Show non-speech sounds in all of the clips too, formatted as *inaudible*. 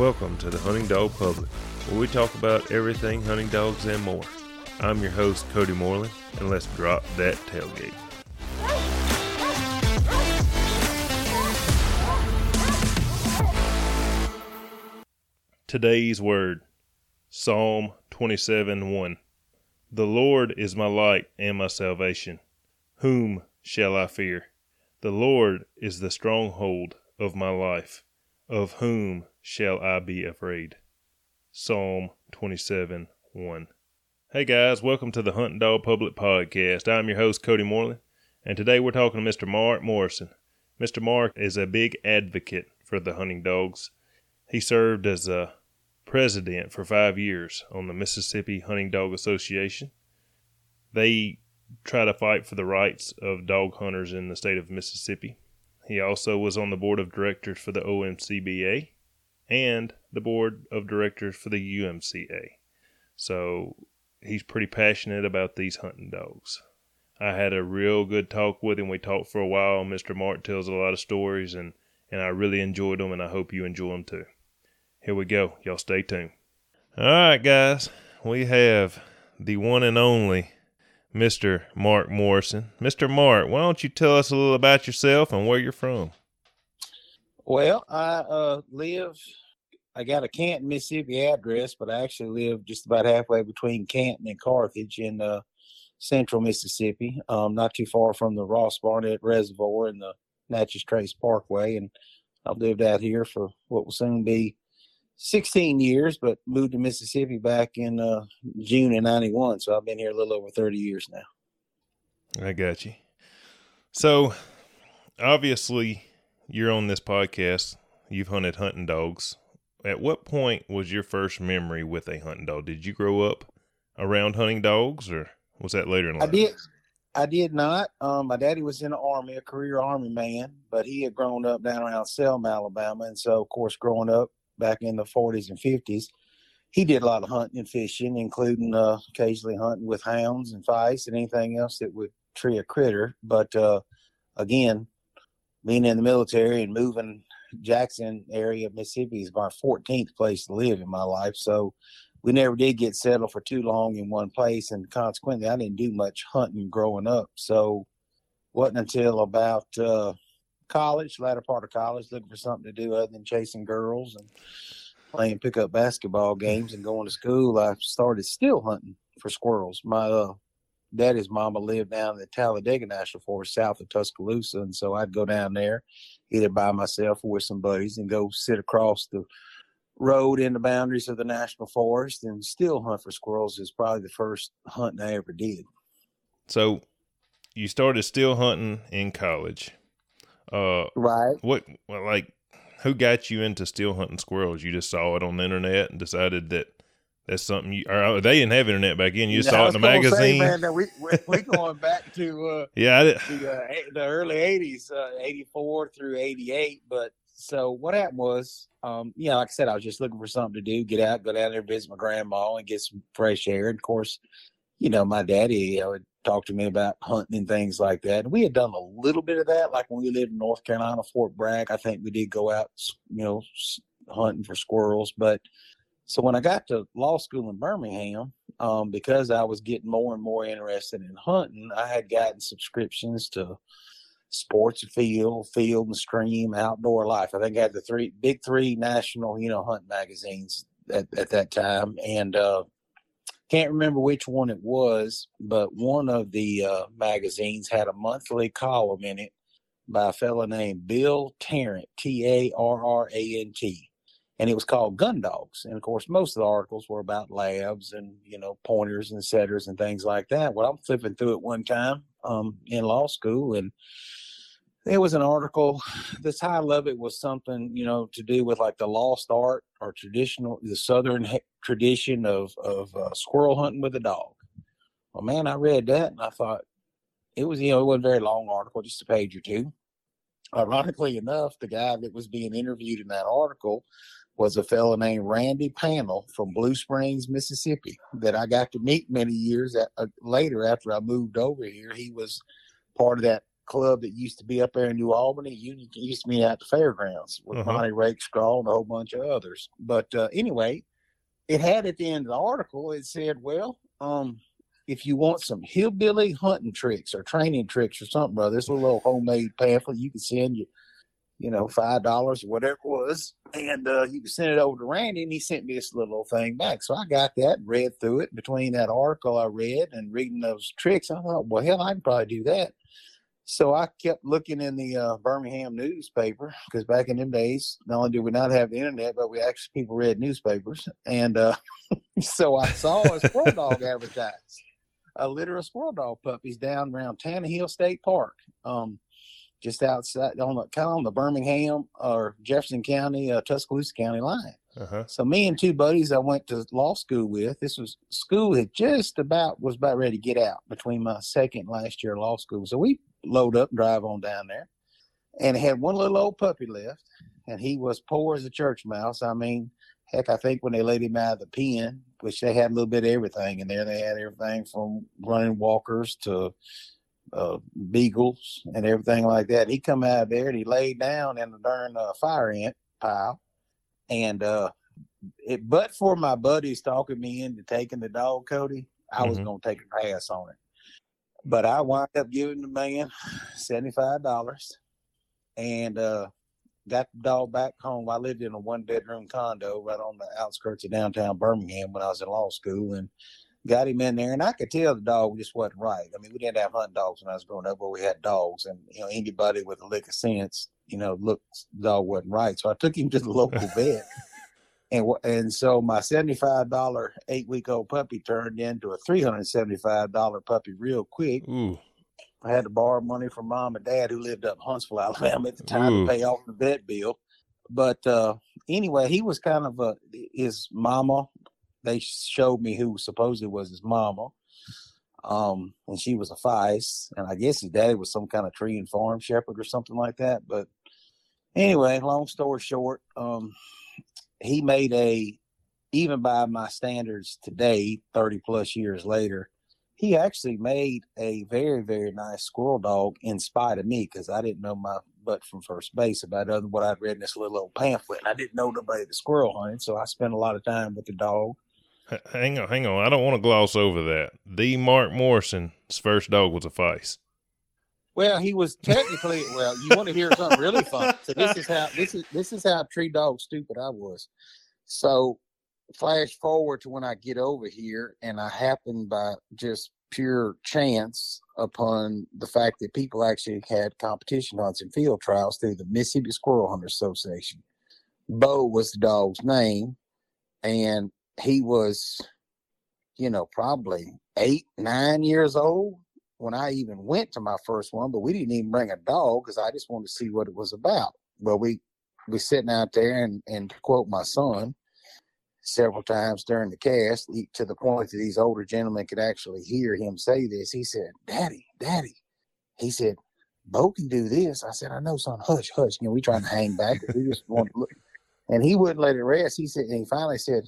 Welcome to the Hunting Dog Public, where we talk about everything hunting dogs and more. I'm your host, Cody Moreland, and let's drop that tailgate. Today's word Psalm 27 1. The Lord is my light and my salvation. Whom shall I fear? The Lord is the stronghold of my life. Of whom shall I be afraid? Psalm 27 1. Hey guys, welcome to the Hunting Dog Public Podcast. I'm your host, Cody Moreland, and today we're talking to Mr. Mark Morrison. Mr. Mark is a big advocate for the hunting dogs. He served as a president for five years on the Mississippi Hunting Dog Association. They try to fight for the rights of dog hunters in the state of Mississippi. He also was on the board of directors for the OMCBA and the board of directors for the UMCA. So he's pretty passionate about these hunting dogs. I had a real good talk with him. We talked for a while. Mr. Mark tells a lot of stories, and, and I really enjoyed them, and I hope you enjoy them too. Here we go. Y'all stay tuned. All right, guys. We have the one and only Mr. Mark Morrison. Mr. Mark, why don't you tell us a little about yourself and where you're from? Well, I uh, live, I got a Canton, Mississippi address, but I actually live just about halfway between Canton and Carthage in uh, central Mississippi, um, not too far from the Ross Barnett Reservoir and the Natchez Trace Parkway. And I've lived out here for what will soon be 16 years, but moved to Mississippi back in uh, June of 91. So I've been here a little over 30 years now. I got you. So obviously, you're on this podcast. You've hunted hunting dogs. At what point was your first memory with a hunting dog? Did you grow up around hunting dogs, or was that later in life? I did. I did not. Um, my daddy was in the army, a career army man, but he had grown up down around Selma, Alabama, and so of course, growing up back in the 40s and 50s. He did a lot of hunting and fishing, including uh, occasionally hunting with hounds and fice and anything else that would tree a critter. But uh, again, being in the military and moving Jackson area of Mississippi is my 14th place to live in my life. So we never did get settled for too long in one place. And consequently, I didn't do much hunting growing up. So wasn't until about uh, college, latter part of college, looking for something to do other than chasing girls and playing pickup basketball games and going to school. I started still hunting for squirrels. My uh, daddy's mama lived down in the Talladega National Forest south of Tuscaloosa, and so I'd go down there either by myself or with some buddies and go sit across the road in the boundaries of the national forest and still hunt for squirrels is probably the first hunting I ever did. So you started still hunting in college. Uh, right. What, well, like, who got you into still hunting squirrels? You just saw it on the internet and decided that that's something you. Or they didn't have internet back then. You saw it in the magazine. Say, man, we we going back to uh, *laughs* yeah, the, uh, the early '80s, uh, '84 through '88. But so what happened was, um, yeah, like I said, I was just looking for something to do, get out, go down there, visit my grandma, and get some fresh air. And of course, you know, my daddy you know, would talk to me about hunting and things like that. And we had done a little bit of that, like when we lived in North Carolina, Fort Bragg. I think we did go out, you know, hunting for squirrels. But so when I got to law school in Birmingham, um, because I was getting more and more interested in hunting, I had gotten subscriptions to Sports Afield, Field and Stream, Outdoor Life. I think I had the three big three national, you know, hunt magazines at, at that time. And uh, can't remember which one it was, but one of the uh, magazines had a monthly column in it by a fellow named Bill Tarrant, T A R R A N T. And it was called Gun Dogs. And of course, most of the articles were about labs and, you know, pointers and setters and things like that. Well, I'm flipping through it one time um, in law school and there was an article *sighs* the title of it was something you know to do with like the lost art or traditional the southern tradition of of uh, squirrel hunting with a dog well man i read that and i thought it was you know it wasn't a very long article just a page or two ironically enough the guy that was being interviewed in that article was a fellow named randy panel from blue springs mississippi that i got to meet many years at, uh, later after i moved over here he was part of that club that used to be up there in New Albany. You used to be at the fairgrounds with Uh-huh. Monty Rakestraw and a whole bunch of others. But uh, anyway, it had at the end of the article, it said, well, um, if you want some hillbilly hunting tricks or training tricks or something, brother, this little homemade pamphlet you can send you, you know, five dollars or whatever it was, and uh, you send it over to Randy, and he sent me this little thing back. So I got that, read through it. Between that article I read and reading those tricks, I thought, well, hell, I can probably do that. So I kept looking in the uh, Birmingham newspaper because back in them days, not only did we not have the internet, but we actually people read newspapers, and uh, *laughs* so I saw a squirrel dog advertised, a litter of squirrel dog puppies down around Tannehill State Park, um, just outside on the kind of on the Birmingham or Jefferson County, uh, Tuscaloosa County line. Uh-huh. So me and two buddies I went to law school with. This was school had just about was about ready to get out between my second and last year of law school. So we load up and drive on down there, and had one little old puppy left, and he was poor as a church mouse. I mean, heck, I think when they laid him out of the pen, which they had a little bit of everything in there. They had everything from running walkers to uh, beagles and everything like that. He come out there and he laid down in the darn uh, fire ant pile, and uh, it. But for my buddies talking me into taking the dog, Cody, I was Mhm. gonna take a pass on it. But I wound up giving the man seventy five dollars, and uh, got the dog back home. I lived in a one bedroom condo right on the outskirts of downtown Birmingham when I was in law school, and got him in there. And I could tell the dog just wasn't right. I mean, we didn't have hunting dogs when I was growing up, but we had dogs, and you know, anybody with a lick of sense, you know, looked the dog wasn't right. So I took him to the local *laughs* vet. And, and so my $75 eight week old puppy turned into a $375 puppy real quick. Ooh. I had to borrow money from mom and dad who lived up in Huntsville, *laughs* Alabama at the time Ooh. to pay off the vet bill. But uh, anyway, he was kind of a his mama. They showed me who supposedly was his mama. Um, and she was a feist, and I guess his daddy was some kind of tree and farm shepherd or something like that. But anyway, long story short, um, he made a even by my standards today, 30 plus years later, he actually made a very, very nice squirrel dog in spite of me because I didn't know my butt from first base about other what I'd read in this little old pamphlet. And I didn't know nobody that squirrel hunted, so I spent a lot of time with the dog. Hang on, hang on. I don't want to gloss over that. The Mark Morrison's first dog was a feist. Well, he was technically well. You want to hear something really fun? *laughs* So this is how this is this is how tree dog stupid I was. So flash forward to when I get over here, and I happen by just pure chance upon the fact that people actually had competition hunts and field trials through the Mississippi Squirrel Hunter Association. Bo was the dog's name, and he was, you know, probably eight, nine years old when I even went to my first one, but we didn't even bring a dog because I just wanted to see what it was about. Well, we we sitting out there and and quote my son several times during the cast to the point that these older gentlemen could actually hear him say this. He said, "Daddy, Daddy," he said, "Bo can do this." I said, "I know, son. Hush, hush." You know, we trying to hang back. We just want to look, and he wouldn't let it rest. He said, and he finally said,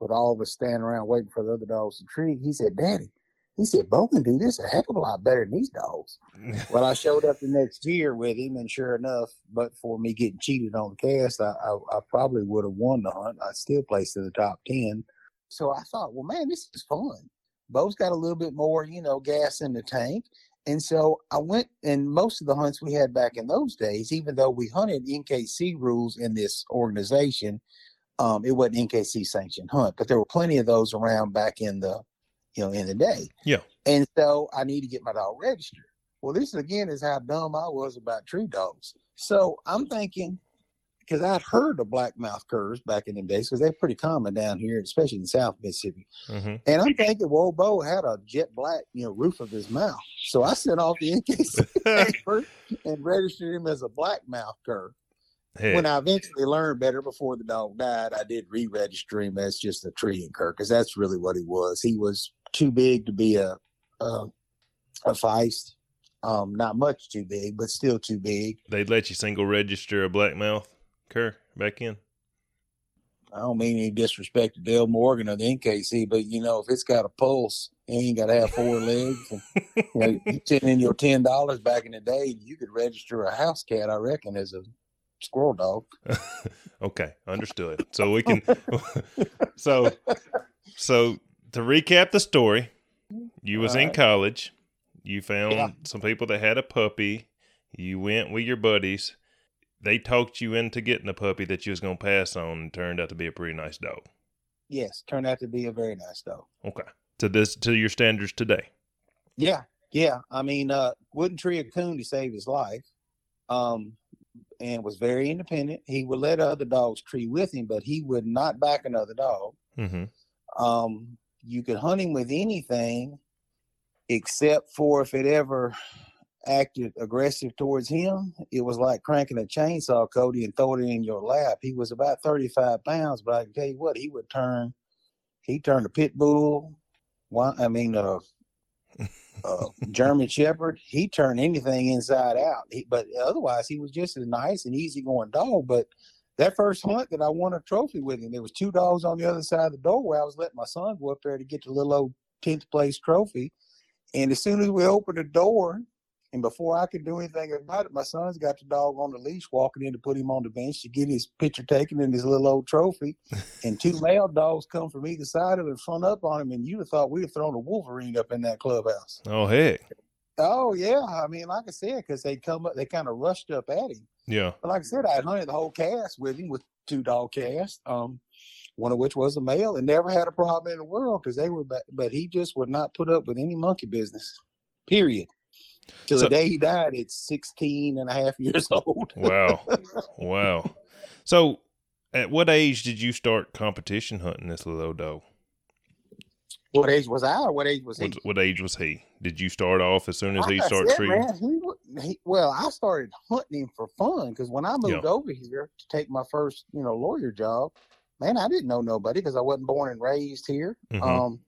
with all of us standing around waiting for the other dogs to treat, he said, "Daddy." He said, Bo can do this a heck of a lot better than these dogs. *laughs* Well, I showed up the next year with him, and sure enough, but for me getting cheated on the cast, I, I, I probably would have won the hunt. I still placed in the top 10. So I thought, well, man, this is fun. Bo's got a little bit more, you know, gas in the tank. And so I went, and most of the hunts we had back in those days, even though we hunted NKC rules in this organization, um, it wasn't NKC sanctioned hunt, but there were plenty of those around back in the, you know, in the day. Yeah. And so I need to get my dog registered. Well, this again is how dumb I was about tree dogs. So I'm thinking, because I'd heard of blackmouth curs back in the days, because they're pretty common down here, especially in South Mississippi. hmm And I'm thinking, well, Bo had a jet black, you know, roof of his mouth. So I sent off the NKC paper *laughs* *laughs* and registered him as a blackmouth cur. When I eventually learned better before the dog died, I did re-register him as just a tree and cur because that's really what he was. He was too big to be a a, a feist. Um, not much too big, but still too big. They'd let you single register a blackmouth cur back in. I don't mean any disrespect to Dale Morgan or the NKC, but you know, if it's got a pulse, it ain't got to have four legs. And, you know, *laughs* you send in your ten dollars back in the day, you could register a house cat, I reckon, as a squirrel dog. *laughs* okay, understood. So we can. *laughs* so, so to recap the story, you was in college. You found Yeah. some people that had a puppy. You went with your buddies. They talked you into getting a puppy that you was gonna pass on, and turned out to be a pretty nice dog. Yes, turned out to be a very nice dog. Okay, to this to your standards today. Yeah, yeah. I mean, uh, wouldn't tree a coon to save his life. Um, and was very independent. He would let other dogs tree with him, but he would not back another dog. Mm-hmm. Um, you could hunt him with anything except for if it ever acted aggressive towards him. It was like cranking a chainsaw, Cody, and throwing it in your lap. He was about 35 pounds, but I can tell you what, he would turn, he turned a pit bull. I mean, uh, uh, German Shepherd, he turned anything inside out. He, but otherwise, he was just a nice and easygoing dog. But that first hunt that I won a trophy with him, there was two dogs on the other side of the door where I was letting my son go up there to get the little old tenth place trophy. And as soon as we opened the door, and before I could do anything about it, my son's got the dog on the leash, walking in to put him on the bench to get his picture taken and his little old trophy. *laughs* and two male dogs come from either side of him and front up on him, and you'd have thought we'd have thrown a Wolverine up in that clubhouse. Oh heck, Oh yeah, I mean, like I said, because they come up, they kind of rushed up at him. yeah. But like I said, I had hunted the whole cast with him with two dog casts, um, one of which was a male, and never had a problem in the world because they were. But he just would not put up with any monkey business. Period. Till So- the day he died it's 16 and a half years *laughs* old. Wow, *laughs* wow. So, at what age did you start competition hunting this little dog? what age was I? Or what age was he? What, what age was he? Did you start off as soon as he Like I started treating? man, he, he, well, I started hunting him for fun because when I moved Yeah. over here to take my first, you know, lawyer job, man, I didn't know nobody because I wasn't born and raised here. Mhm. Um,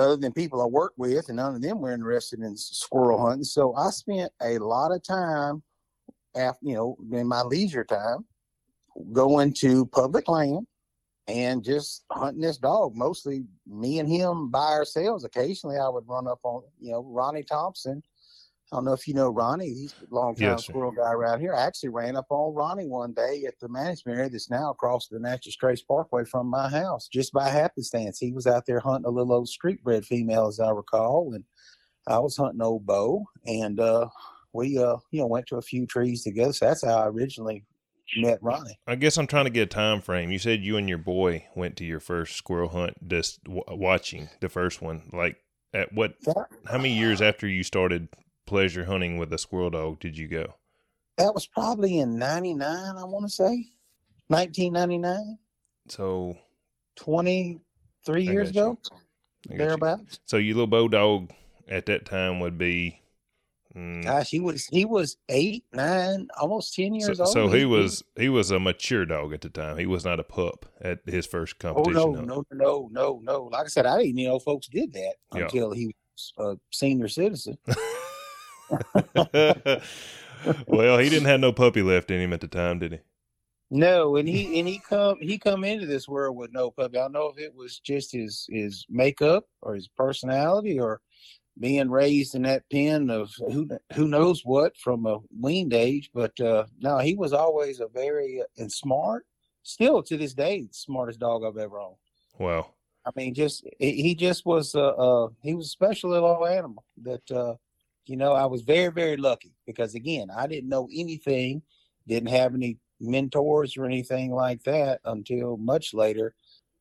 other than people I work with, and none of them were interested in squirrel hunting. So I spent a lot of time, after you know, in my leisure time, going to public land and just hunting this dog. Mostly me and him by ourselves. Occasionally, I would run up on you know Ronnie Thompson. I don't know if you know Ronnie. He's a long time Yes, squirrel guy around here. I actually ran up on Ronnie one day at the management area that's now across the Natchez Trace Parkway from my house, just by happenstance. He was out there hunting a little old street bred female, as I recall, and I was hunting old Bo, and uh, we uh, you know went to a few trees together. So that's how I originally met Ronnie. I guess I'm trying to get a time frame. You said you and your boy went to your first squirrel hunt, just w- watching the first one. Like, at what? That, How many years after you started pleasure hunting with a squirrel dog did you go? that was probably in '99, I want to say, 1999, So, 23 I years you. ago, got you. thereabouts. so your little bow dog at that time would be. mm, Gosh, he was he was eight, nine, almost ten years so, old. so he was he was a mature dog at the time. He was not a pup at his first Oh competition. no, hunt. no, no, no, no! Like I said, I didn't know folks did that Yeah. until he was a senior citizen. *laughs* well, he didn't have no puppy left in him at the time, did he? No, and he and he come he come into this world with no puppy. I don't know if it was just his his makeup or his personality or being raised in that pen of who who knows what from a weaned age. But uh, no, he was always a very uh, and smart. Still to this day, the smartest dog I've ever owned. Wow. I mean, just he he just was uh, uh he was a special little animal that uh you know I was very very lucky because again I didn't know anything, didn't have any mentors or anything like that until much later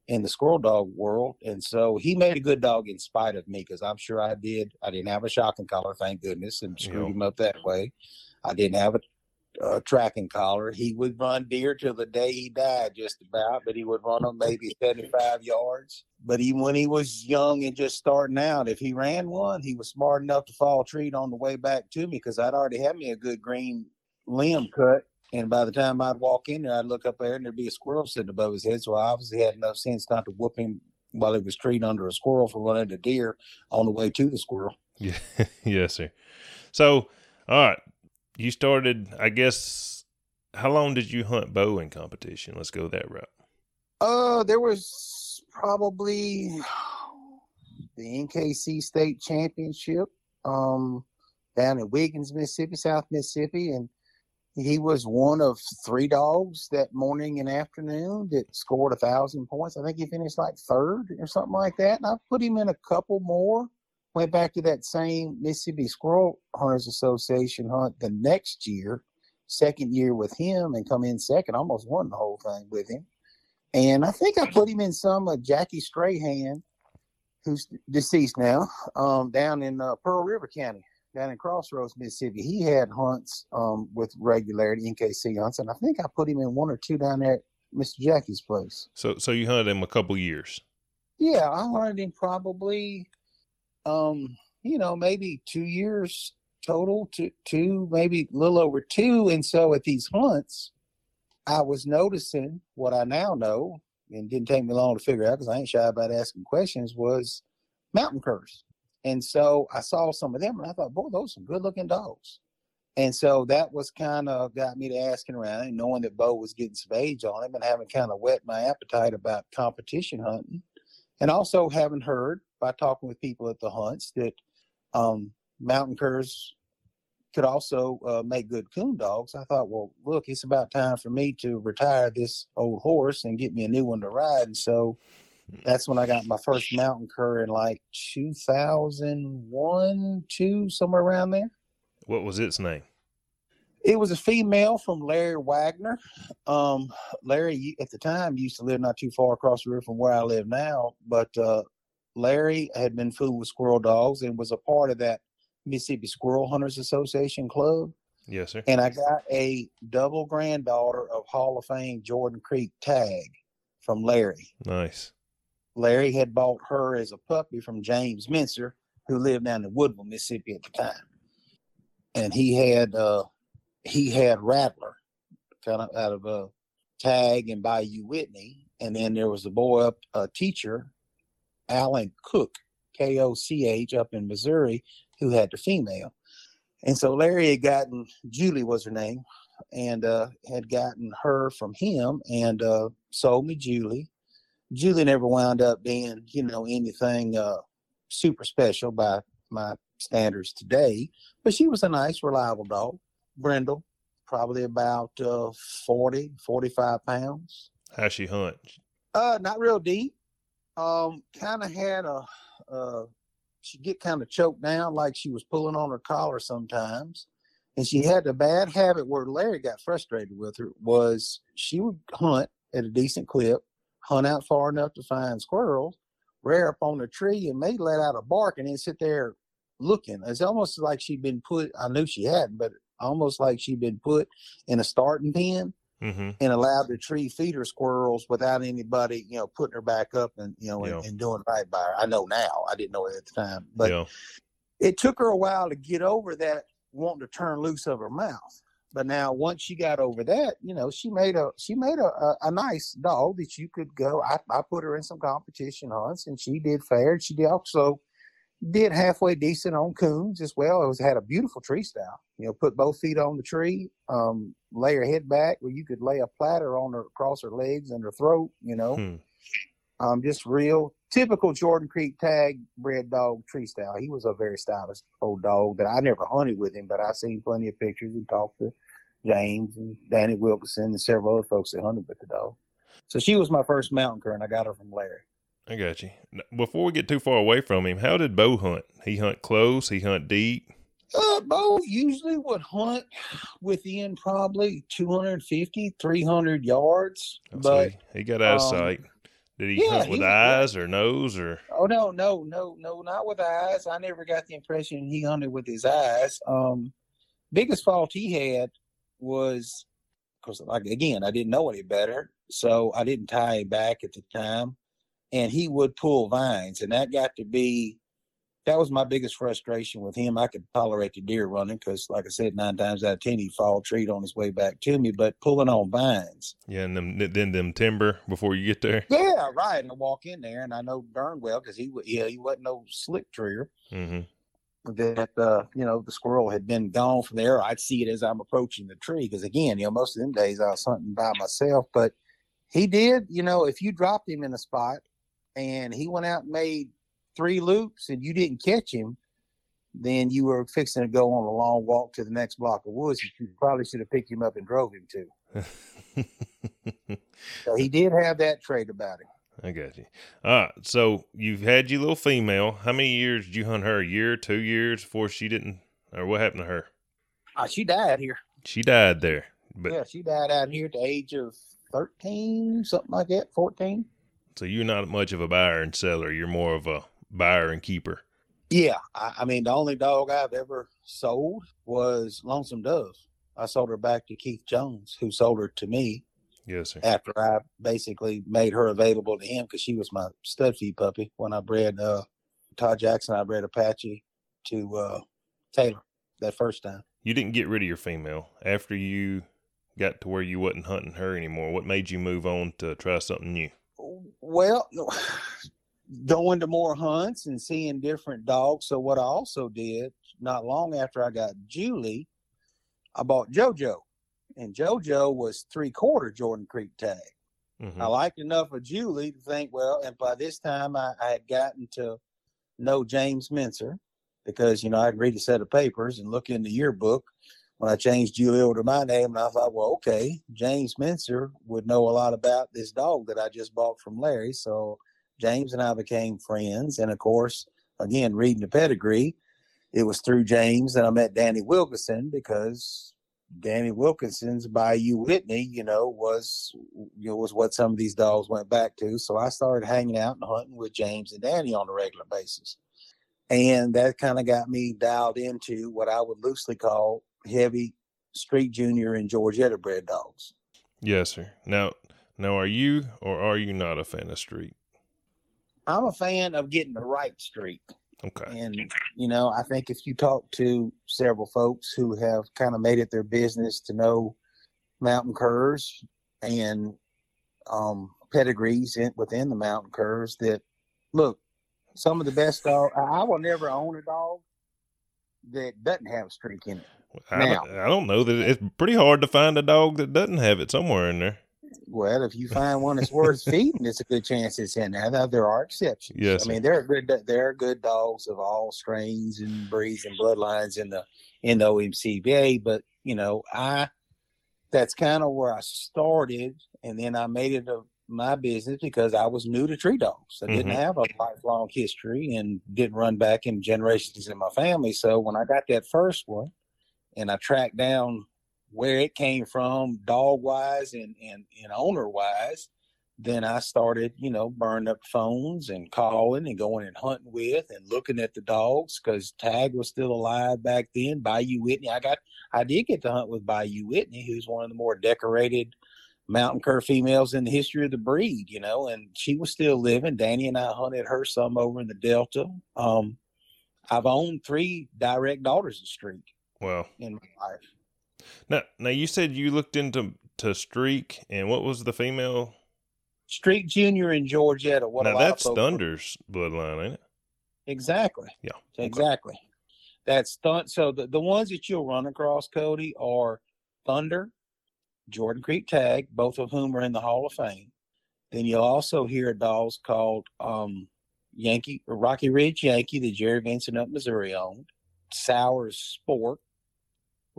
in the squirrel dog world, and so he made a good dog in spite of me because I'm sure I did. I didn't have a shocking collar, thank goodness, and screwed him up that way. I didn't have a uh, tracking collar. He would run deer till the day he died, just about, but he would run them maybe 75 yards. But even when he was young and just starting out, if he ran one, he was smart enough to fall treat on the way back to me because I'd already had me a good green limb cut. And by the time I'd walk in there, I'd look up there and there'd be a squirrel sitting above his head. So I obviously had enough sense not to whoop him while he was treating under a squirrel for running a deer on the way to the squirrel. Yeah. *laughs* yes, sir. So, all right. You started, I guess, how long did you hunt bow in competition? Let's go that route. Uh, there was probably the NKC State Championship um, down in Wiggins, Mississippi, South Mississippi, and he was one of three dogs that morning and afternoon that scored a thousand points. I think he finished like third or something like that. And I put him in a couple more. Went back to that same Mississippi Squirrel Hunters Association hunt the next year, second year with him, and come in second. Almost won the whole thing with him. And I think I put him in some of Jackie Strahan, who's deceased now, um, down in uh, Pearl River County down in Crossroads, Mississippi. He had hunts um, with regularity, NKC hunts, and I think I put him in one or two down there at Mr. Jackie's place. So, so you hunted him a couple years. Yeah, I hunted him probably, um, you know, maybe two years total, two, two, maybe a little over two. And so at these hunts, I was noticing what I now know, and didn't take me long to figure out because I ain't shy about asking questions. Was mountain curs. And so I saw some of them and I thought, boy, those are some good looking dogs. And so that was kind of got me to asking around and knowing that Bo was getting some age on him and having kind of whet my appetite about competition hunting. And also having heard by talking with people at the hunts that um, mountain curs could also uh, make good coon dogs. I thought, well, look, it's about time for me to retire this old horse and get me a new one to ride. And so that's when I got my first mountain cur in like 2001, two, somewhere around there. What was its name? It was a female from Larry Wagner. Um, Larry at the time used to live not too far across the river from where I live now, but uh, Larry had been fooled with squirrel dogs and was a part of that Mississippi Squirrel Hunters Association club. Yes, sir. And I got a double granddaughter of Hall of Fame Jordan Creek tag from Larry. Nice. Larry had bought her as a puppy from James Mincer, who lived down in Woodville, Mississippi at the time. And he had uh he had Rattler kind of out of a uh, tag and Bayou Whitney. And then there was a boy up a teacher, Alan Koch, K O C H up in Missouri, who had the female. And so Larry had gotten Julie was her name, and uh, had gotten her from him and uh, sold me Julie. Julie never wound up being, you know, anything uh, super special by my standards today, but she was a nice, reliable dog. Brindle, probably about uh, 40, 45 pounds. How she hunt? Uh, not real deep. Um, kind of had a, uh, she'd get kind of choked down like she was pulling on her collar sometimes. And she had a bad habit where Larry got frustrated with her was she would hunt at a decent clip hunt out far enough to find squirrels, rear up on a tree, and may let out a bark and then sit there looking. It's almost like she'd been put, I knew she hadn't, but almost like she'd been put in a starting pen mm-hmm. and allowed to tree feed her squirrels without anybody, you know, putting her back up and, you know, yeah. and, and, doing right by her. I know now. I didn't know it at the time. But yeah. it took her a while to get over that wanting to turn loose of her mouth. But now, once she got over that, you know, she made a she made a, a, a nice dog that you could go. I, I put her in some competition hunts, and she did fair. She did also did halfway decent on coons as well. It was had a beautiful tree style. You know, put both feet on the tree, um, lay her head back where you could lay a platter on her across her legs and her throat. You know, hmm. um, just real typical Jordan Creek tag bred dog tree style. He was a very stylish old dog that I never hunted with him, but I've seen plenty of pictures and talked to James and Danny Wilkinson and several other folks that hunted with the dog. So she was my first mountain cur, and I got her from Larry. I got you. Before we get too far away from him, how did Bo hunt? He hunt close. He hunt deep. Uh, Bo usually would hunt within probably 250, 300 yards. Oh, but he got out of um, sight. Did he yeah, hunt with he, eyes or nose or? Oh no, no, no, no, not with eyes. I never got the impression he hunted with his eyes. Um, biggest fault he had was because, like again, I didn't know any better, so I didn't tie him back at the time, and he would pull vines, and that got to be that was my biggest frustration with him. I could tolerate the deer running because, like I said, nine times out of ten he'd fall treat on his way back to me. But pulling on vines, yeah, and them, then them timber before you get there, yeah, right. And I walk in there, and I know darn well because he, yeah, he wasn't no slick trigger. Mm-hmm. That uh, you know the squirrel had been gone from there. I'd see it as I'm approaching the tree because again, you know, most of them days I was hunting by myself, but He did. You know, if you dropped him in a spot and he went out and made three loops and you didn't catch him, then you were fixing to go on a long walk to the next block of woods. You probably should have picked him up and drove him to. *laughs* so he did have that trait about him. I got you. All right. So you've had your little female. How many years did you hunt her? A year, two years before she didn't, or what happened to her? Uh, she died here. She died there. But yeah, she died out here at the age of 13, something like that, 14. So you're not much of a buyer and seller. You're more of a buyer and keeper. Yeah. I, I mean, the only dog I've ever sold was Lonesome Dove. I sold her back to Keith Jones, who sold her to me Yes, sir. after I basically made her available to him because she was my stud feed puppy when I bred uh, Todd Jackson. I bred Apache to uh, Taylor that first time. You didn't get rid of your female after you got to where you wasn't hunting her anymore. What made you move on to try something new? Well, *sighs* going to more hunts and seeing different dogs. So what I also did not long after I got Julie, I bought JoJo, and JoJo was three quarter Jordan Creek tag. Mm-hmm. I liked enough of Julie to think, well, and by this time I, I had gotten to know James Mincer because, you know, I'd read a set of papers and look in the yearbook when I changed Julie over to my name. And I thought, well, okay, James Mincer would know a lot about this dog that I just bought from Larry. So James and I became friends. And of course, again, reading the pedigree, it was through James that I met Danny Wilkinson because Danny Wilkinson's Bayou Whitney, you know, was you know was what some of these dogs went back to. So I started hanging out and hunting with James and Danny on a regular basis, and that kind of got me dialed into what I would loosely call heavy Streak Junior and Georgetta bred dogs. Yes, sir. Now, now, are you or are you not a fan of Streak? I'm a fan of getting the right Streak. Okay. And, you know, I think if you talk to several folks who have kind of made it their business to know mountain curs and um, pedigrees in, within the mountain curs, that look, some of the best dog, I will never own a dog that doesn't have a streak in it. I, Now- don't, I don't know that it's pretty hard to find a dog that doesn't have it somewhere in there. Well, if you *laughs* find one that's worth feeding, it's a good chance it's in there. Now, there are exceptions. Yes, I mean there are good there are good dogs of all strains and breeds and bloodlines in the in the OMCBA, but you know I that's kind of where I started, and then I made it a my business because I was new to tree dogs. I didn't Mhm. have a lifelong history and didn't run back in generations in my family. So when I got that first one, and I tracked down where it came from, dog wise and and, and owner wise, then I started, you know, burning up phones and calling and going and hunting with and looking at the dogs because Tag was still alive back then. Bayou Whitney, I got, I did get to hunt with Bayou Whitney, who's one of the more decorated mountain cur females in the history of the breed, you know, and she was still living. Danny and I hunted her some over in the Delta. Um, I've owned three direct daughters of Streak Well, in my life. now, now you said you looked into to streak, and what was the female? Streak Junior in Georgetta. What now that's Thunder's bloodline, ain't it? Exactly. Yeah. okay. Exactly. That's stunt. So the, the ones that you'll run across, Cody, are Thunder, Jordan Creek Tag, both of whom are in the Hall of Fame. Then you'll also hear dogs called um, Yankee Rocky Ridge Yankee that Jerry Vincent up Missouri owned. Sours Sport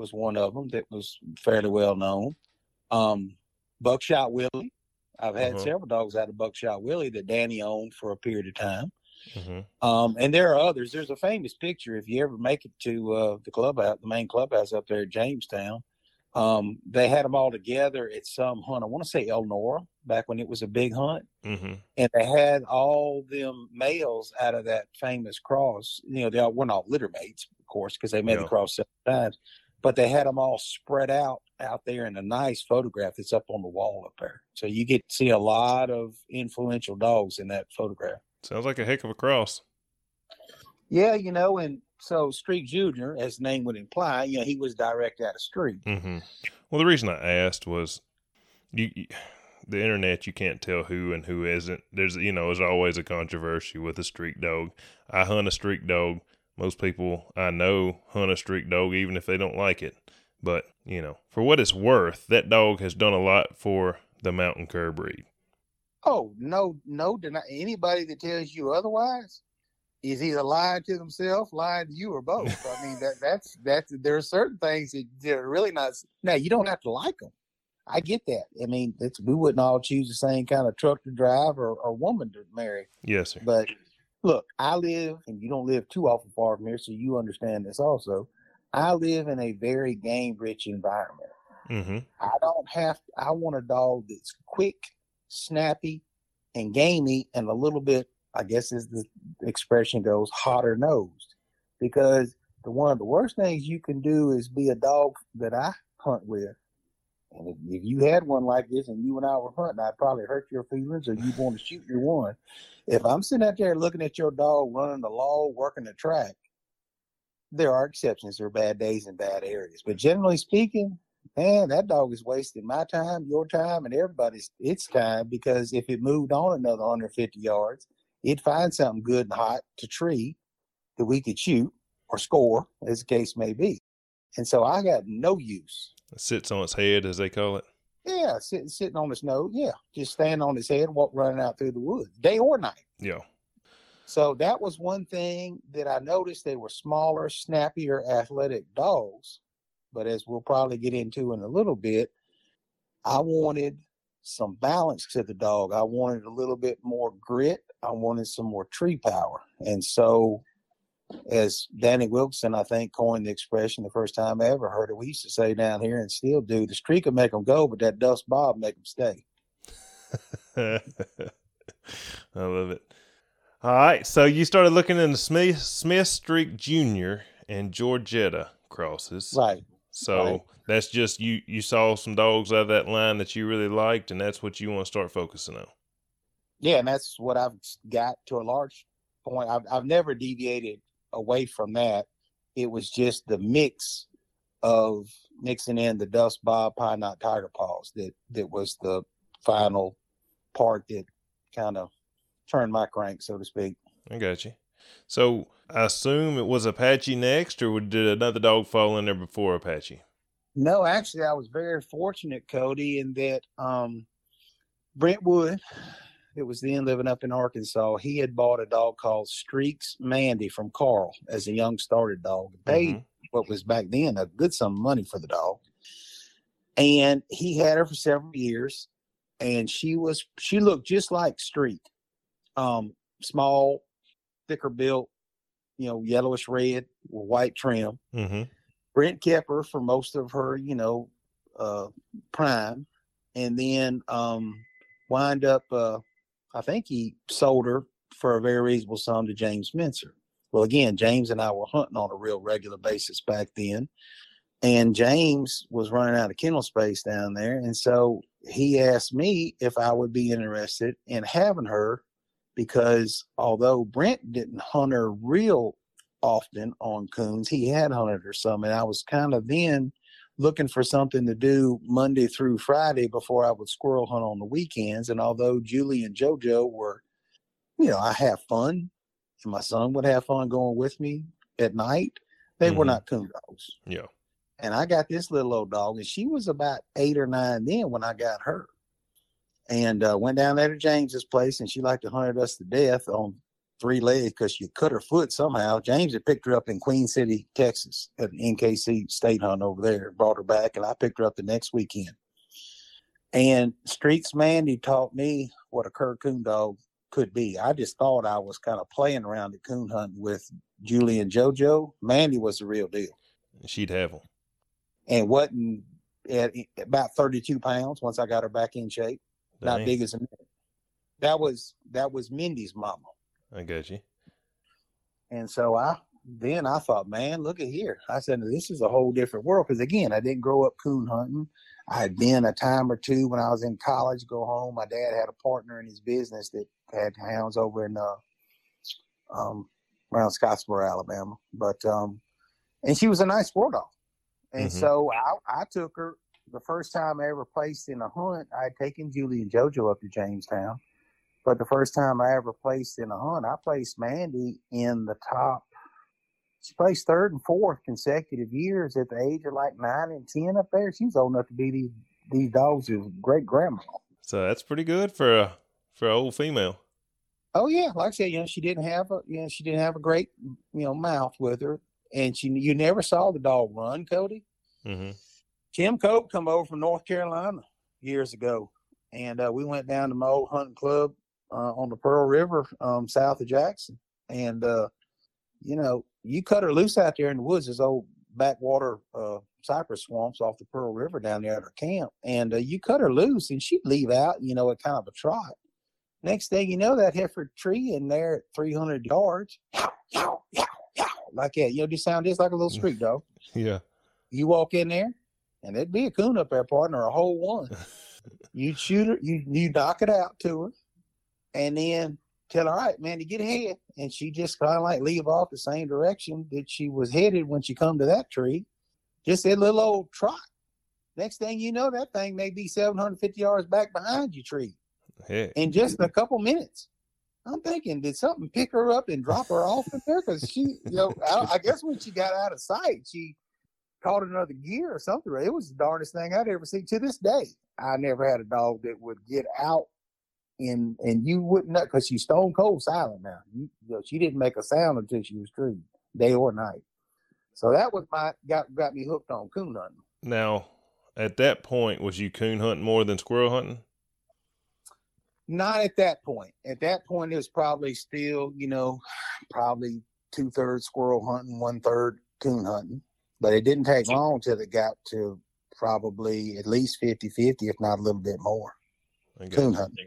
was one of them that was fairly well known. Um, Buckshot Willie. I've had Uh-huh. several dogs out of Buckshot Willie that Danny owned for a period of time. Mm-hmm. Um, and there are others. There's a famous picture if you ever make it to uh, the clubhouse, the main clubhouse up there at Jamestown. Um, they had them all together at some hunt. I want to say Elnora back when it was a big hunt, Mm-hmm. and they had all them males out of that famous cross. You know, they all, were not all litter mates, of course, because they made Yeah. the cross several times, but they had them all spread out out there in a nice photograph that's up on the wall up there. So you get to see a lot of influential dogs in that photograph. Sounds like a heck of a cross. Yeah, you know, and so Streak Junior, as the name would imply, you know, he was direct out of Streak. Mm-hmm. Well, the reason I asked was, you, you, the internet, you can't tell who and who isn't. There's, you know, there's always a controversy with a streak dog. I hunt a streak dog. Most people I know hunt a streak dog, even if they don't like it. But you know, for what it's worth, that dog has done a lot for the mountain cur breed. Oh no, no deny anybody that tells you otherwise is either lying to themselves, lying to you, or both. *laughs* I mean that that's that's there are certain things that they're really not. Now you don't have to like them. I get that. I mean, it's, we wouldn't all choose the same kind of truck to drive or, or woman to marry. Yes, sir. But look, I live, and you don't live too awful far from here, so you understand this also. I live in a very game rich environment. Mm-hmm. I don't have, I want a dog that's quick, snappy, and gamey, and a little bit, I guess as the expression goes, hotter nosed. Because the one of the worst things you can do is be a dog that I hunt with. And if, if you had one like this and you and I were hunting, I'd probably hurt your feelings or you'd want to shoot your one. If I'm sitting out there looking at your dog running the law, working the track, there are exceptions. There are bad days and bad areas. But generally speaking, man, that dog is wasting my time, your time, and everybody's its time because if it moved on another 150 yards, it'd find something good and hot to tree that we could shoot or score, as the case may be. And so I got no use. It sits on its head, as they call it. Yeah, sitting sitting on his nose. Yeah, just standing on his head, walk running out through the woods, day or night. Yeah. So that was one thing that I noticed. They were smaller, snappier, athletic dogs. But as we'll probably get into in a little bit, I wanted some balance to the dog. I wanted a little bit more grit. I wanted some more tree power. And so, as Danny Wilkinson, I think, coined the expression the first time I ever heard it, we used to say down here and still do the streak will make them go, but that dust bob make them stay. *laughs* I love it. All right, so you started looking into Smith, Smith Streak Junior and Georgetta crosses. Right. So right. that's just you. You saw some dogs out of that line that you really liked, and that's what you want to start focusing on. Yeah, and that's what I've got to a large point. I've I've never deviated away from that. It was just the mix of mixing in the dust bob pine knot tiger paws that that was the final part that kind of turned my crank, so to speak. I got you. So I assume it was Apache next, or did another dog fall in there before Apache? No, actually, I was very fortunate, Cody, in that um, Brentwood, it was then living up in Arkansas, he had bought a dog called Streaks Mandy from Carl as a young started dog. Paid mm-hmm. what was back then a good sum of money for the dog. And he had her for several years, and she was she looked just like Streak um, small, thicker built, you know, yellowish red with white trim. Mm-hmm. Brent kept her for most of her, you know, uh, prime, and then um, wind up. Uh, I think he sold her for a very reasonable sum to James Mincer. Well, again, James and I were hunting on a real regular basis back then, and James was running out of kennel space down there, and so he asked me if I would be interested in having her because although Brent didn't hunt her real often on coons, he had hunted her some, and I was kind of then looking for something to do Monday through Friday before I would squirrel hunt on the weekends. And although Julie and JoJo were, you know, I have fun, and my son would have fun going with me at night, they mm-hmm. were not coon dogs. Yeah. And I got this little old dog, and she was about eight or nine then when I got her and uh, went down there to James's place, and she liked to hunt us to death on three legs because she cut her foot somehow. James had picked her up in Queen City, Texas, at an NKC state hunt over there, brought her back, and I picked her up the next weekend. And Streaks Mandy taught me what a cur coon dog could be. I just thought I was kind of playing around at coon hunting with Julie and JoJo. Mandy was the real deal. She'd have them. And wasn't at about 32 pounds once I got her back in shape not big as a that was that was Mindy's mama. I got you. And so I then I thought, man, look at here. I said, this is a whole different world because again, I didn't grow up coon hunting. I had been a time or two when I was in college. Go home. My dad had a partner in his business that had hounds over in uh, um, around Scottsboro, Alabama. But um, and she was a nice war dog. And mm-hmm. so I, I took her the first time I ever placed in a hunt, I had taken Julie and JoJo up to Jamestown. But the first time I ever placed in a hunt, I placed Mandy in the top. She placed third and fourth consecutive years at the age of like nine and ten up there. She's old enough to be these these dogs' great grandma. So that's pretty good for a for an old female. Oh yeah, like I said, you know, she didn't have a you know she didn't have a great you know mouth with her, and she you never saw the dog run, Cody. Mm-hmm. Tim Cope come over from North Carolina years ago, and uh, we went down to my old hunting club uh, on the Pearl River, um, south of Jackson, and uh, you know you cut her loose out there in the woods, this old backwater uh, cypress swamps off the Pearl River down there at her camp, and uh, you cut her loose, and she'd leave out, you know, at kind of a trot. Next thing you know, that heifer tree in there at 300 yards, yow, yow, yow, yow, like that. You know, just sound just like a little street *laughs* dog. Yeah. You walk in there, and it'd be a coon up there, partner, a whole one. *laughs* You'd shoot her, you you knock it out to her, and then tell her, all right, man, to get ahead. And she just kind of like leave off the same direction that she was headed when she come to that tree. Just a little old trot. Next thing you know, that thing may be 750 yards back behind you tree Heck. in just a couple minutes. I'm thinking, did something pick her up and drop her off in there? Because she, you know, I, I guess when she got out of sight, she caught another gear or something. It was the darndest thing I'd ever seen. To this day, I never had a dog that would get out and and you wouldn't know because she's stone cold silent now. You, you know, she didn't make a sound until she was treed, day or night. So that was my got got me hooked on coon hunting. Now, at that point, was you coon hunting more than squirrel hunting? Not at that point. At that point, it was probably still, you know, probably two thirds squirrel hunting, one third coon hunting. But it didn't take long till it got to probably at least 50 50, if not a little bit more. I got Coon you. hunting.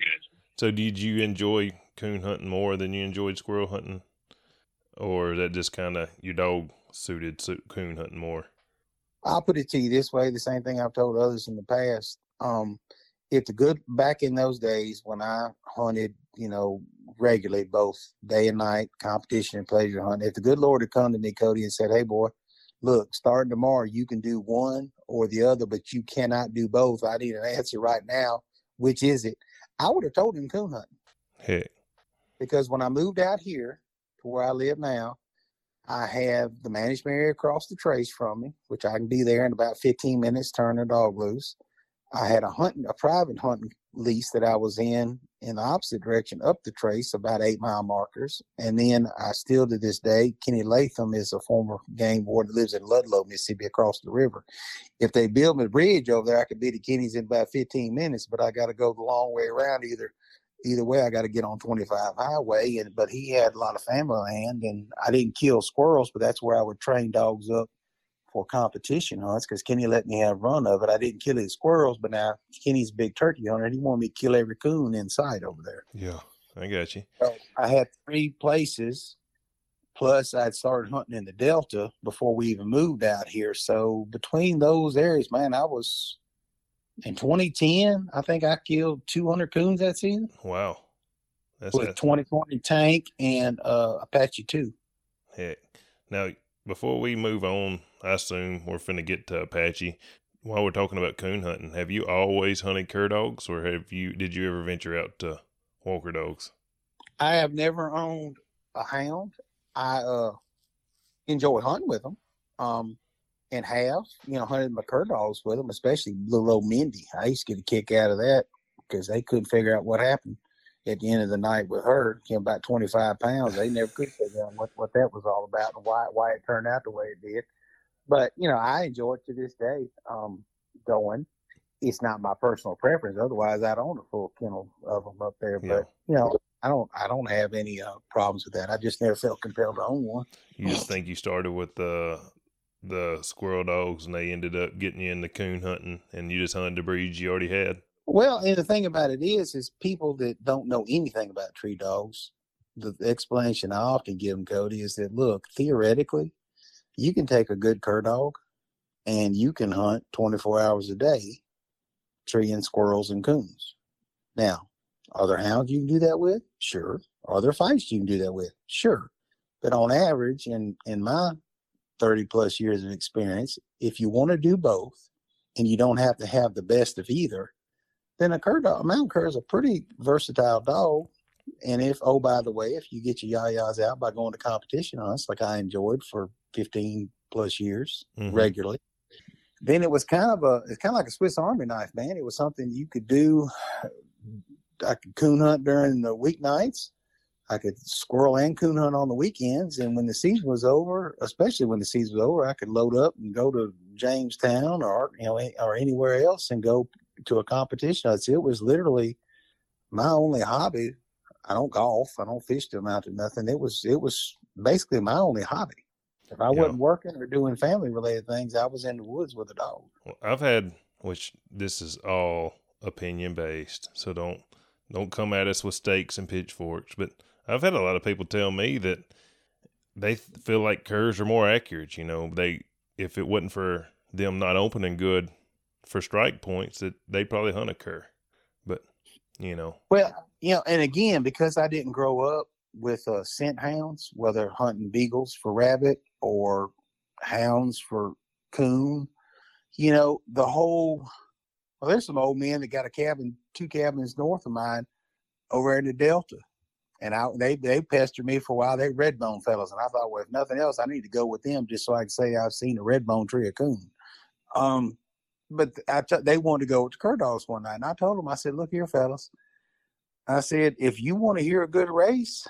So, did you enjoy coon hunting more than you enjoyed squirrel hunting, or is that just kind of your dog suited coon hunting more? I'll put it to you this way: the same thing I've told others in the past. Um, if the good back in those days when I hunted, you know, regularly, both day and night, competition and pleasure hunting, if the good Lord had come to me, Cody, and said, "Hey, boy, look, starting tomorrow, you can do one or the other, but you cannot do both. I need an answer right now. Which is it?" I would have told him coon hunting Heck, because when I moved out here to where I live now, I have the management area across the trace from me, which I can be there in about 15 minutes, turn the dog loose. I had a hunting, a private hunting lease that I was in in the opposite direction up the trace, about eight mile markers. And then I still to this day, Kenny Latham is a former game warden that lives in Ludlow, Mississippi, across the river. If they build me a bridge over there, I could be to Kenny's in about 15 minutes, but I got to go the long way around either either way, I got to get on 25 highway. And but he had a lot of family land, and I didn't kill squirrels, but that's where I would train dogs up for competition hunts because Kenny let me have run of it. I didn't kill his squirrels, but now Kenny's a big turkey hunter, and he wanted me to kill every coon in sight over there. yeah, I got you. So I had three places. Plus, I'd started hunting in the Delta before we even moved out here. So between those areas, man, I was in 2010. I think I killed 200 coons that season Wow, that's with a, 2020 tank and uh, Apache 2. heck. Now, before we move on, I assume we're finna get to Apache. While we're talking about coon hunting, have you always hunted cur dogs, or have you? Did you ever venture out to walker dogs? I have never owned a hound. I uh, enjoy hunting with them, um, and have you know hunted my cur dogs with them, especially little old Mindy. I used to get a kick out of that because they couldn't figure out what happened at the end of the night with her. Came about twenty five pounds. They never could figure out what what that was all about and why why it turned out the way it did. But you know, I enjoy it to this day. Um, going. It's not my personal preference. Otherwise, I'd own a full kennel of them up there. Yeah. But you know, I don't I don't have any uh, problems with that. I just never felt compelled to own one. You just think you started with the the squirrel dogs, and they ended up getting you into coon hunting, and you just hunted the breeds you already had. Well, and the thing about it is, is people that don't know anything about tree dogs. The explanation I often give them, Cody, is that look, theoretically, you can take a good cur dog, and you can hunt 24 hours a day, treeing squirrels and coons. Now, are there hounds you can do that with? Sure. Are there feists you can do that with? Sure. But on average, in in my 30 plus years of experience, if you want to do both, and you don't have to have the best of either, then a cur dog, a mountain cur is a pretty versatile dog. And if, oh, by the way, if you get your yayas out by going to competition hunts, like I enjoyed for 15 plus years Mhm. regularly, then it was kind of a, it's kind of like a Swiss Army knife, man. It was something you could do I could coon hunt during the weeknights. I could squirrel and coon hunt on the weekends. And when the season was over, especially when the season was over, I could load up and go to Jamestown or you know or anywhere else and go to a competition. It was literally my only hobby. I don't golf. I don't fish to amount to nothing. It was it was basically my only hobby. If I yeah. wasn't working or doing family related things, I was in the woods with a dog. Well, I've had, which this is all opinion based, so don't don't come at us with stakes and pitchforks. But I've had a lot of people tell me that they feel like curs are more accurate. You know, they if it wasn't for them not opening good for strike points, that they'd probably hunt a cur. But you know, well, you know, and again, because I didn't grow up with uh, scent hounds, whether hunting beagles for rabbit or hounds for coon, you know, the whole. Well, there's some old men that got a cabin, two cabins north of mine, over in the Delta, and I they they pestered me for a while. They redbone fellas, and I thought, well, if nothing else, I need to go with them just so I can say I've seen a redbone tree of coon. Um, but I t- they wanted to go with the dogs one night, and I told them, I said, look here, fellas, I said, if you want to hear a good race,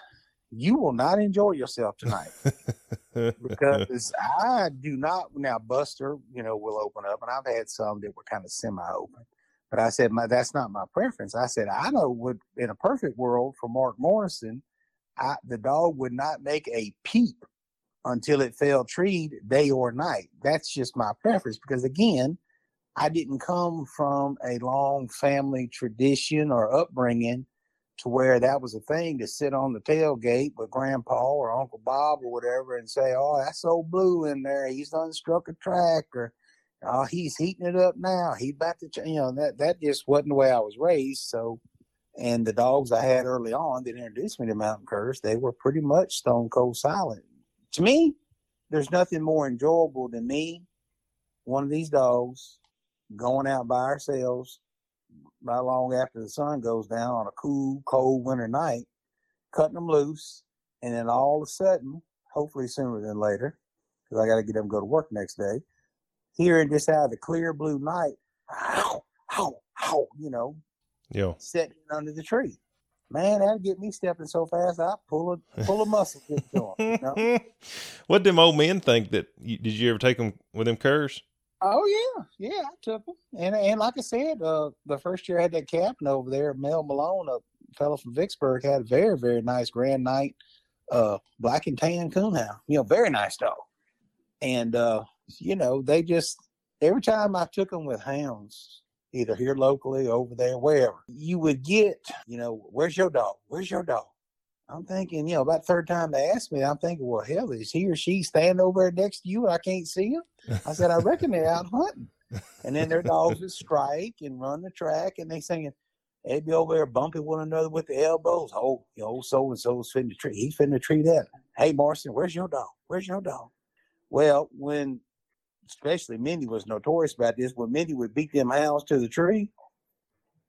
you will not enjoy yourself tonight *laughs* because I do not. Now, Buster, you know, will open up, and I've had some that were kind of semi-open. But I said, my, that's not my preference. I said, I know would in a perfect world for Mark Morrison, I, the dog would not make a peep until it fell treed day or night. That's just my preference because again, I didn't come from a long family tradition or upbringing to where that was a thing to sit on the tailgate with grandpa or Uncle Bob or whatever and say, Oh, that's old blue in there. He's done struck a track or oh, he's heating it up now. He's about to, you know, that, that just wasn't the way I was raised. So, and the dogs I had early on that introduced me to mountain curs, they were pretty much stone cold silent. To me, there's nothing more enjoyable than me, one of these dogs, going out by ourselves, not long after the sun goes down on a cool, cold winter night, cutting them loose, and then all of a sudden, hopefully sooner than later, because I got to get them go to work next day, hearing just out of the clear blue night, how, how, how, you know, yeah, sitting under the tree. Man, that'd get me stepping so fast, I pull a pull a muscle. you know? *laughs* what them old men think that? You, did you ever take them with them curs? Oh yeah, yeah, I took them, and and like I said, uh, the first year I had that captain over there, Mel Malone, a fellow from Vicksburg, had a very very nice Grand Nite, uh, black and tan coonhound. You know, very nice dog, and uh, you know they just every time I took them with hounds, either here locally, over there, wherever, you would get, you know, where's your dog? Where's your dog? I'm thinking, you know, about third time they asked me, I'm thinking, well, hell, is he or she standing over there next to you and I can't see him? I said, I reckon they're out hunting. *laughs* And then their dogs would strike and run the track and they singing, they'd be over there bumping one another with the elbows. Oh, you know, so and so's finna the tree. He's He finna tree that. Hey, Marson, where's your dog? Where's your dog? Well, when especially Mindy was notorious about this, when Mindy would beat them hounds to the tree,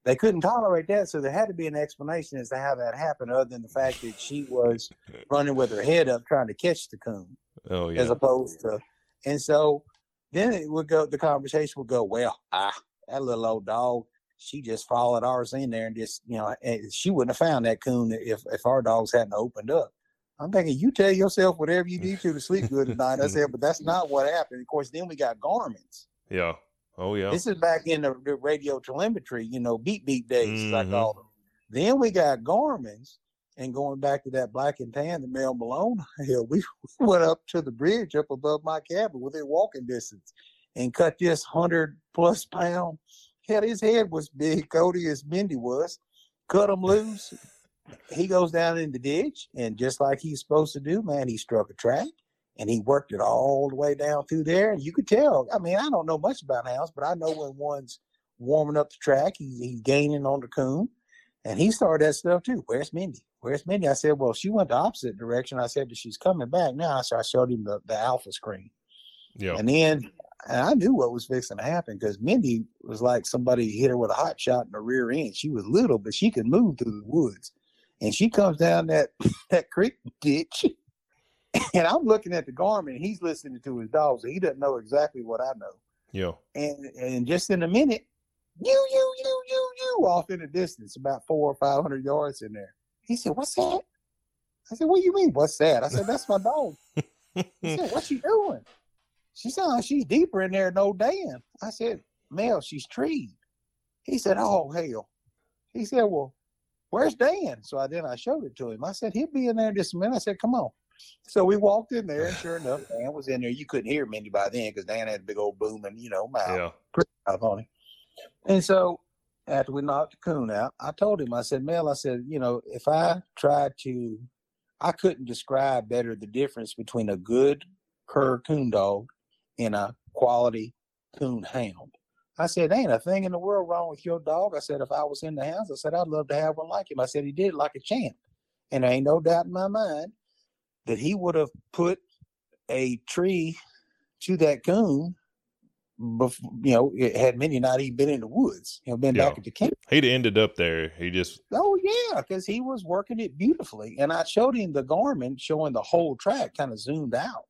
they couldn't tolerate that, so there had to be an explanation as to how that happened, other than the fact that she was *laughs* running with her head up trying to catch the coon. Oh yeah. As opposed to, and so then it would go. The conversation would go, well, ah, that little old dog, she just followed ours in there and just, you know, she wouldn't have found that coon if if our dogs hadn't opened up. I'm thinking, you tell yourself whatever you need to to sleep good tonight. I *laughs* said, but that's not what happened. Of course, then we got Garmin's. Yeah. Oh yeah. This is back in the, the radio telemetry, you know, beep beep days, mm-hmm. as I call them. Then we got Garmin's, and going back to that black and tan, the Mel Malone *laughs* hill, we *laughs* went up to the bridge up above my cabin within walking distance, and cut this hundred plus pound. Hell, his head was big, Cody as Mindy was. Cut him loose. *laughs* he goes down in the ditch, and just like he's supposed to do, man, he struck a track and he worked it all the way down through there. And you could tell. I mean, I don't know much about hounds, but I know when one's warming up the track, he, he's gaining on the coon, and he started that stuff too. Where's Mindy? Where's Mindy? I said, well, she went the opposite direction. I said, but she's coming back now. So I showed him the, the alpha screen. Yeah. And then and I knew what was fixing to happen because Mindy was like somebody hit her with a hot shot in the rear end. She was little, but she could move through the woods. And she comes down that *laughs* that creek ditch *laughs* and I'm looking at the Garmin, he's listening to his dog, so he doesn't know exactly what I know. Yeah. And and just in a minute, you, you, you, you, you, off in the distance, about four or five hundred yards in there. He said, "What's that?" I said, "What do you mean? What's that?" I said, "That's my dog." he said, "What's she doing?" She said, oh, "She's deeper in there than old Dan." I said, "Mel, she's treed." He said, "Oh hell." He said, "Well, where's Dan?" So I then I showed it to him. I said, "He'll be in there in just a minute." I said, "Come on." So we walked in there, and sure enough, *laughs* Dan was in there. You couldn't hear Mindy by then because Dan had a big old booming, you know, mouth, Yeah. mouth on him. And so after we knocked the coon out, I told him, I said, Mel, I said, you know, if I tried to, I couldn't describe better the difference between a good cur coon dog and a quality coon hound. I said, ain't a thing in the world wrong with your dog. I said, if I was in the house, I said, I'd love to have one like him. I said, he did it like a champ. And there ain't no doubt in my mind that he would have put a tree to that coon before, you know, it had many not even been in the woods, you know, been Yeah. back at the camp. He'd ended up there. He just Oh yeah, because he was working it beautifully, and I showed him the Garmin showing the whole track, kind of zoomed out,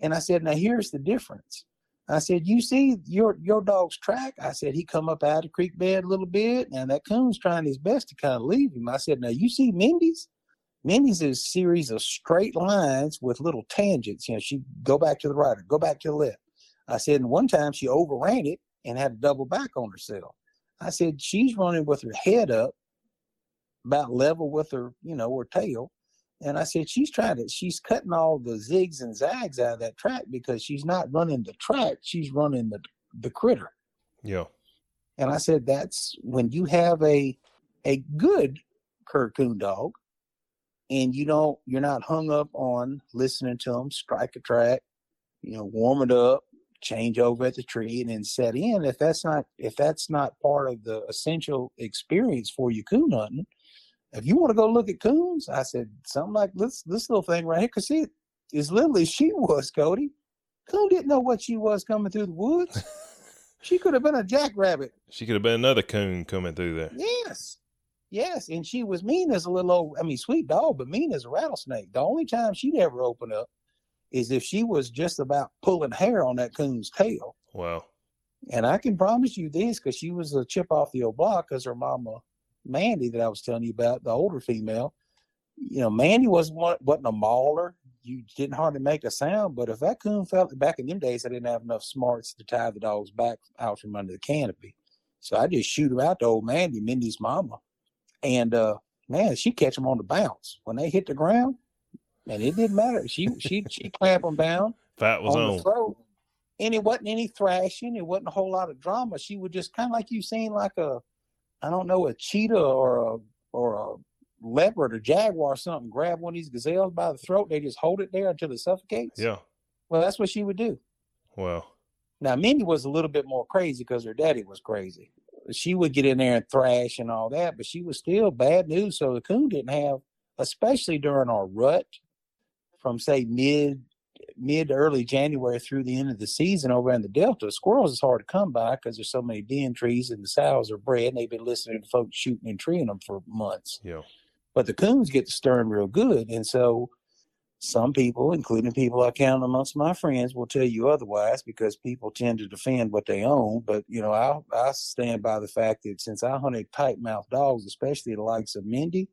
and I said, "Now here's the difference." I said, "You see your your dog's track?" I said, "He come up out of the creek bed a little bit, and that coon's trying his best to kind of leave him." I said, "Now you see Mindy's." Mindy's is a series of straight lines with little tangents. You know, she go back to the right or go back to the left. I said, and one time she overran it and had to double back on herself. I said, she's running with her head up, about level with her, you know, her tail. And I said, she's trying to, she's cutting all the zigs and zags out of that track because she's not running the track, she's running the the critter. yeah. And I said, that's when you have a a good cur coon dog, and you don't, you're not hung up on listening to them strike a track, you know, warm it up, change over at the tree, and then set in. If that's not, if that's not part of the essential experience for you coon hunting, if you want to go look at coons, I said something like this, this little thing right here, because see, as little as she was, Cody, coon didn't know what she was coming through the woods. *laughs* she could have been a jackrabbit. She could have been another coon coming through there. Yes. Yes. And she was mean as a little old, I mean, sweet dog, but mean as a rattlesnake. The only time she'd ever open up is if she was just about pulling hair on that coon's tail. Wow. And I can promise you this because she was a chip off the old block because her mama, Mandy, that I was telling you about, the older female, you know, Mandy wasn't, one- wasn't a mauler. You didn't hardly make a sound. But if that coon felt back in them days, I didn't have enough smarts to tie the dog's back out from under the canopy. So I just shoot her out to old Mandy, Mindy's mama. And uh man, she catch them on the bounce. When they hit the ground, and it didn't matter. She she she clamp them down Fight was on on. the throat. And it wasn't any thrashing. It wasn't a whole lot of drama. She would just kind of like you seen like a, I don't know, a cheetah or a or a leopard or jaguar or something. Grab one of these gazelles by the throat. They just hold it there until it suffocates. Yeah. Well, that's what she would do. Wow. Now Mindy was a little bit more crazy because her daddy was crazy. She would get in there and thrash and all that, but she was still bad news. So the coon didn't have, especially during our rut, from say mid mid to early January through the end of the season over in the Delta. Squirrels is hard to come by because there's so many den trees and the sows are bred. And they've been listening to folks shooting and treeing them for months. Yeah. But the coons get to stirring real good. And so some people, including people I count amongst my friends, will tell you otherwise because people tend to defend what they own. But, you know, I, I stand by the fact that since I hunted tight mouthed dogs, especially the likes of Mindy,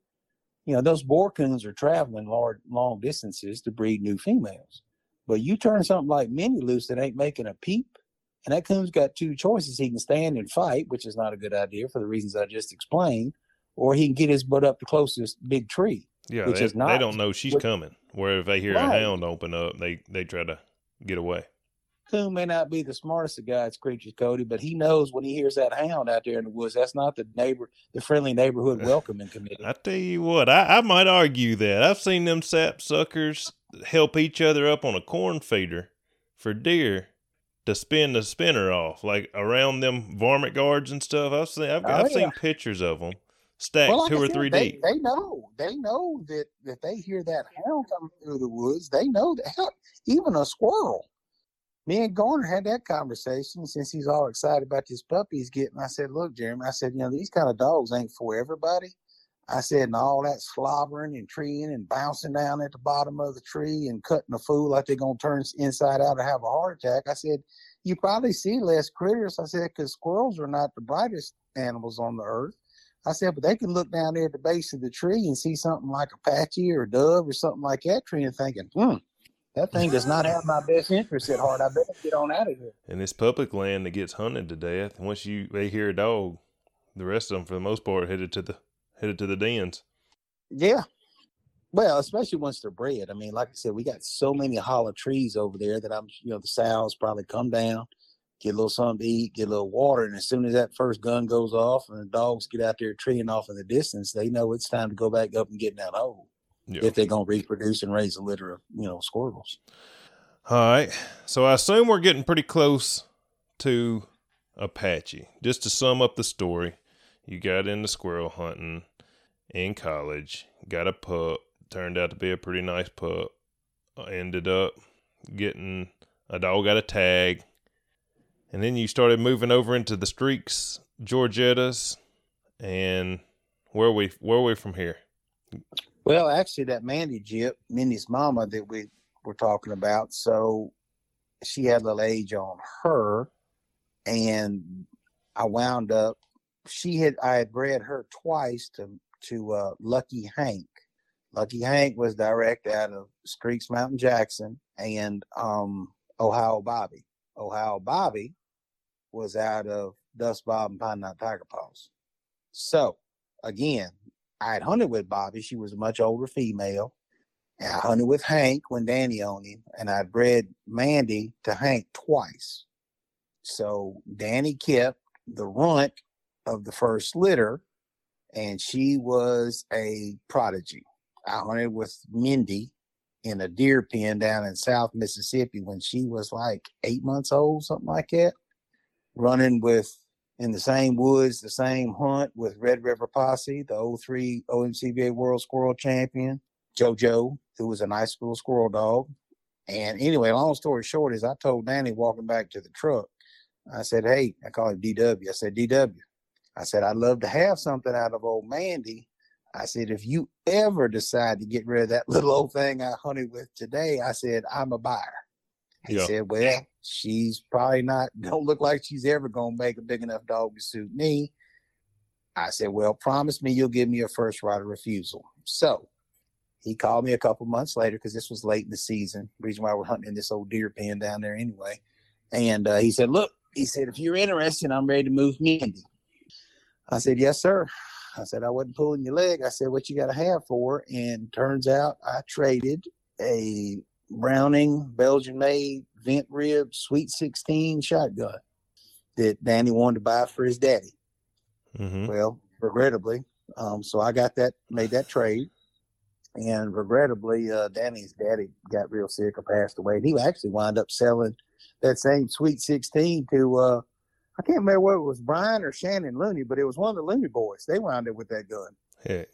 you know, those boar coons are traveling large, long distances to breed new females. But you turn something like Mindy loose that ain't making a peep, and that coon's got two choices. He can stand and fight, which is not a good idea for the reasons I just explained, or he can get his butt up the closest big tree. Yeah. Which they, is they don't know she's which- coming. Where if they hear Right. a hound open up, they they try to get away. Coon may not be the smartest of God's creatures, Cody, but he knows when he hears that hound out there in the woods, that's not the neighbor, the friendly neighborhood *laughs* welcoming committee. I tell you what, I, I might argue that I've seen them sap suckers help each other up on a corn feeder for deer to spin the spinner off, like around them varmint guards and stuff. I've seen I've, Oh, I've seen pictures of them stacked Well, like two or said, three they, deep. They know, they know that that they hear that hound coming through the woods. They know that hell, even a squirrel. Me and Garner had that conversation since he's all excited about this puppy he's getting. I said, "Look, Jeremy," I said, "You know these kind of dogs ain't for everybody." I said, "And all that slobbering and treeing and bouncing down at the bottom of the tree and cutting a fool like they're gonna turn inside out or have a heart attack." I said, you probably see less critters. I said, because squirrels are not the brightest animals on the earth. I said, but they can look down there at the base of the tree and see something like a Apache or dove or something like that tree and thinking, hmm, that thing does not have my best interest at heart. I better get on out of here. And it's public land that gets hunted to death. Once you they hear a dog, the rest of them, for the most part, headed to the headed to the dens. Yeah. Well, especially once they're bred. I mean, like I said, we got so many hollow trees over there that I'm, you know, the sows probably come down, get a little something to eat, get a little water, and as soon as that first gun goes off and the dogs get out there treeing off in the distance, they know it's time to go back up and get in that hole Yeah. if they're gonna reproduce and raise a litter of, you know, squirrels. All right. So I assume we're getting pretty close to Apache. Just to sum up the story, you got into squirrel hunting in college, got a pup, turned out to be a pretty nice pup. Ended up getting a dog got a tag. And then you started moving over into the streaks, Georgettas, and where are we where are we from here? Well, actually, that Mandy Jip, Mindy's mama that we were talking about, so she had a little age on her, and I wound up. She had I had bred her twice to to uh, Lucky Hank. Lucky Hank was direct out of Streaks Mountain Jackson and um, Ohio Bobby. Ohio Bobby was out of Dust Bob and Pine Knot Tiger Paws. So again, I had hunted with Bobby. She was a much older female. And I hunted with Hank when Danny owned him, and I bred Mandy to Hank twice. So Danny kept the runt of the first litter, and she was a prodigy. I hunted with Mindy in a deer pen down in South Mississippi when she was like eight months old, something like that, running with in the same woods, the same hunt with Red River Posse, the 03 OMCBA World Squirrel Champion, JoJo, who was a nice little squirrel dog. And anyway, long story short is I told Danny walking back to the truck, I said, Hey, I call him DW. I said, DW. I said, I'd love to have something out of old Mandy. I said, if you ever decide to get rid of that *laughs* little old thing I hunted with today, I said, I'm a buyer. He Yeah. said, Well, she's probably not, *laughs* don't look like she's ever going to make a big enough dog to suit me. I said, Well, promise me you'll give me a first right of refusal. So he called me a couple months later because this was late in the season. Reason why we're hunting in this old deer pen down there anyway. And uh, he said, Look, he said, if you're interested, I'm ready to move Mindy. I said, Yes, sir. I said, I wasn't pulling your leg. I said, What you got to have for? her?" And turns out I traded a Browning Belgian made vent rib Sweet 16 shotgun that Danny wanted to buy for his daddy. Mm-hmm. Well, regrettably, um, so I got that, made that trade, and regrettably, uh, Danny's daddy got real sick or passed away. And he actually wound up selling that same Sweet 16 to, uh, I can't remember whether it was Brian or Shannon Looney, but it was one of the Looney boys. They wound up with that gun. Heck.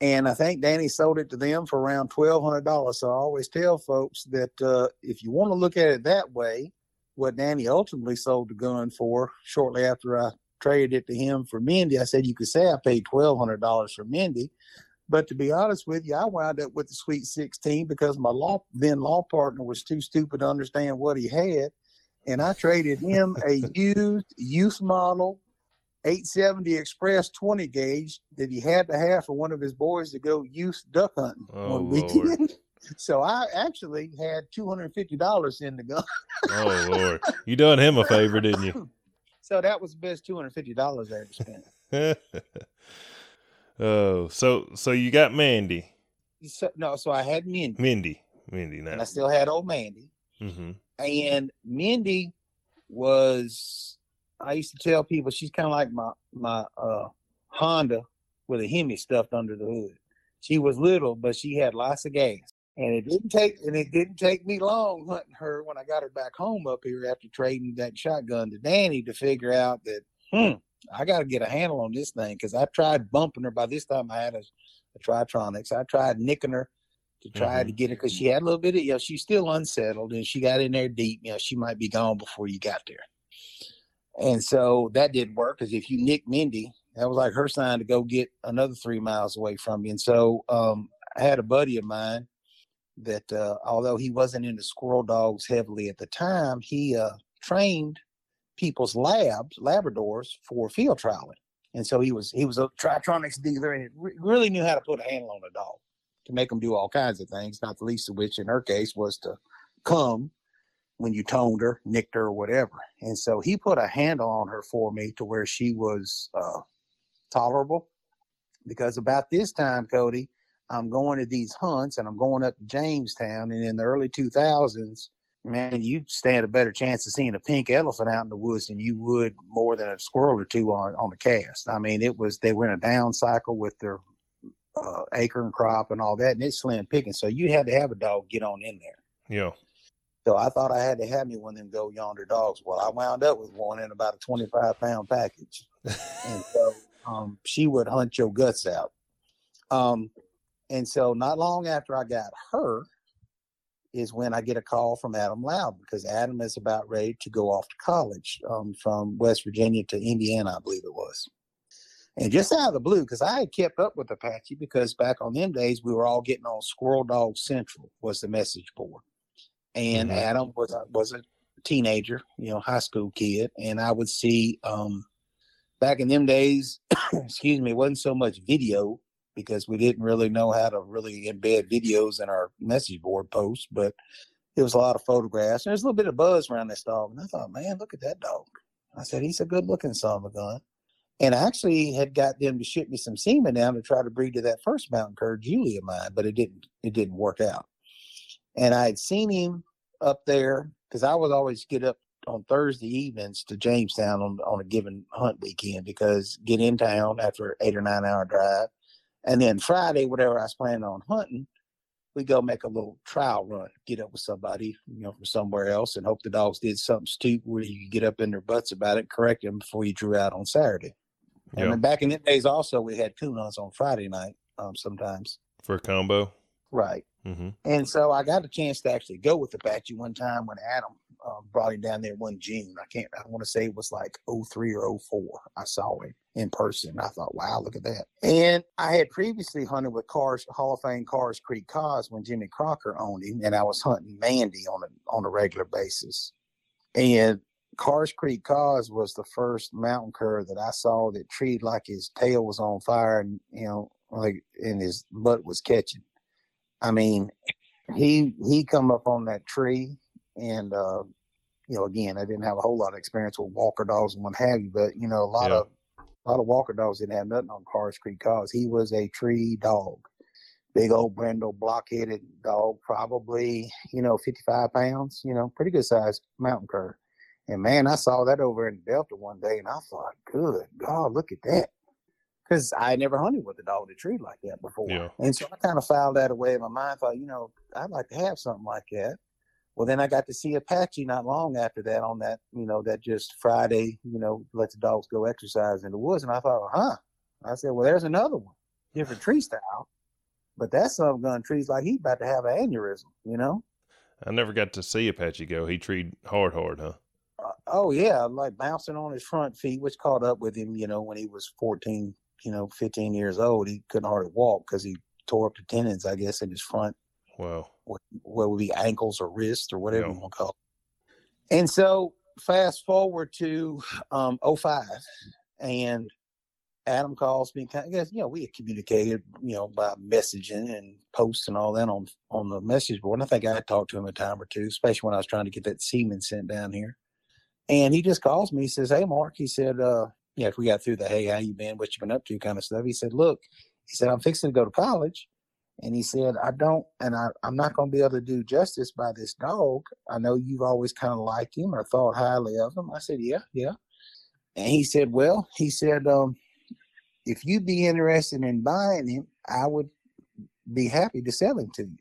And I think Danny sold it to them for around twelve hundred dollars. So I always tell folks that uh, if you want to look at it that way, what Danny ultimately sold the gun for shortly after I traded it to him for Mindy, I said you could say I paid twelve hundred dollars for Mindy, but to be honest with you, I wound up with the Sweet Sixteen because my law then law partner was too stupid to understand what he had, and I traded him a *laughs* used youth model 870 Express 20 gauge that he had to have for one of his boys to go youth duck hunting Oh, one weekend. *laughs* So I actually had $250 in the gun. Oh Lord, you done him a favor, didn't you? *laughs* So that was the best $250 I ever spent. *laughs* oh, so so you got Mandy, So, no, so I had Mindy, Mindy, Mindy and I still had old Mandy. Mm-hmm. And Mindy was, I used to tell people she's kind of like my my uh, Honda with a Hemi stuffed under the hood. She was little, but she had lots of gas. And it didn't take and it didn't take me long hunting her when I got her back home up here after trading that shotgun to Danny to figure out that hmm, I got to get a handle on this thing because I tried bumping her. By this time, I had a, a Tri-Tronics. I tried nicking her to try to get her because she had a little bit of you know she's still unsettled and she got in there deep. You know she might be gone before you got there. And so that didn't work because if you nick Mindy, that was like her sign to go get another three miles away from you. And so um, I had a buddy of mine that, uh, although he wasn't into squirrel dogs heavily at the time, he uh, trained people's labs, Labradors, for field trialing. And so he was he was a Tri-Tronics dealer and re- really knew how to put a handle on a dog to make them do all kinds of things. Not the least of which, in her case, was to come when you toned her, nicked her, or whatever. And so he put a handle on her for me to where she was uh, tolerable. Because about this time, Cody, I'm going to these hunts and I'm going up to Jamestown. And in the early 2000s, man, you stand a better chance of seeing a pink elephant out in the woods than you would more than a squirrel or two on on a cast. I mean, it was they were in a down cycle with their uh, acorn crop and all that, and it's slim picking. So you had to have a dog get on in there. Yeah. So I thought I had to have me one of them go yonder dogs. Well, I wound up with one in about a 25 pound package. and so *laughs* um, she would hunt your guts out. Um, and so not long after I got her is when I get a call from Adam Loud because Adam is about ready to go off to college um, from West Virginia to Indiana, I believe it was. And just out of the blue, because I had kept up with Apache because back on them days we were all getting on Squirrel Dog Central was the message board and Mhm. Adam was a, was a teenager, you know, high school kid, and I would see um, back in them days, *coughs* excuse me, it wasn't so much video because we didn't really know how to really embed videos in our message board posts, but it was a lot of photographs. And there's a little bit of buzz around this dog, and I thought, man, look at that dog. I said, he's a good looking son of a gun. And I actually had got them to ship me some semen down to try to breed to that first mountain cur, Julie of mine, but it didn't it didn't work out and I had seen him up there because I would always get up on Thursday evenings to Jamestown on on a given hunt weekend because get in town after eight or nine hour drive, and then Friday, whatever I was planning on hunting, we go make a little trial run, get up with somebody, you know, from somewhere else, and hope the dogs did something stupid where you get up in their butts about it, correct them before you drew out on Saturday. And Yeah. back in the days, also we had coon hunts on Friday night um, sometimes. For a combo. Right. Mm-hmm. And so I got a chance to actually go with the Apache one time when Adam um, brought him down there one June. I can't, I want to say it was like 03 or 04. I saw him in person. I thought, wow, look at that. And I had previously hunted with Cars, Hall of Fame Cars Creek Cause when Jimmy Crocker owned him, and I was hunting Mandy on a, on a regular basis. And Cars Creek Cause was the first mountain cur that I saw that treated like his tail was on fire and, you know, like, and his butt was catching. I mean, he he come up on that tree and uh you know again i didn't have a whole lot of experience with walker dogs and what have you but you know a lot Yeah. of a lot of walker dogs didn't have nothing on cars creek cause he was a tree dog. Big old brindle block-headed dog probably you know 55 pounds you know pretty good sized mountain cur. And man i saw that over in delta one day and i thought good god look at that because I never hunted with a dog that treated like that before. Yeah. And so I kind of filed that away in my mind. Thought, you know, I'd like to have something like that. Well, then I got to see Apache not long after that on that, you know, that just Friday, you know, let the dogs go exercise in the woods. And I thought, huh. I said, well, there's another one, different tree style. But that some gun trees like he's about to have an aneurysm, you know? I never got to see Apache go. He treed hard, hard, huh? Uh, oh, yeah, like bouncing on his front feet, which caught up with him, you know, when he was 14, you know, 15 years old. He couldn't hardly walk because he tore up the tendons, I guess, in his front Wow. what, what would be ankles or wrists or whatever Yeah. you want to call it. And so fast forward to um 05 and Adam calls me. I guess you know we had communicated, you know, by messaging and posts and all that on on the message board. And I think I had talked to him a time or two, especially when I was trying to get that semen sent down here. And he just calls me. He says, "Hey, Mark," he said, "Uh, yeah, if we got through the hey, how you been, what you been up to, kind of stuff." He said, "Look," he said, "I'm fixing to go to college." And he said, I don't, and I, I'm not going to be able to do justice by this dog. I know you've always kind of liked him or thought highly of him. I said, Yeah, yeah. And he said, Well, he said, um, if you'd be interested in buying him, I would be happy to sell him to you.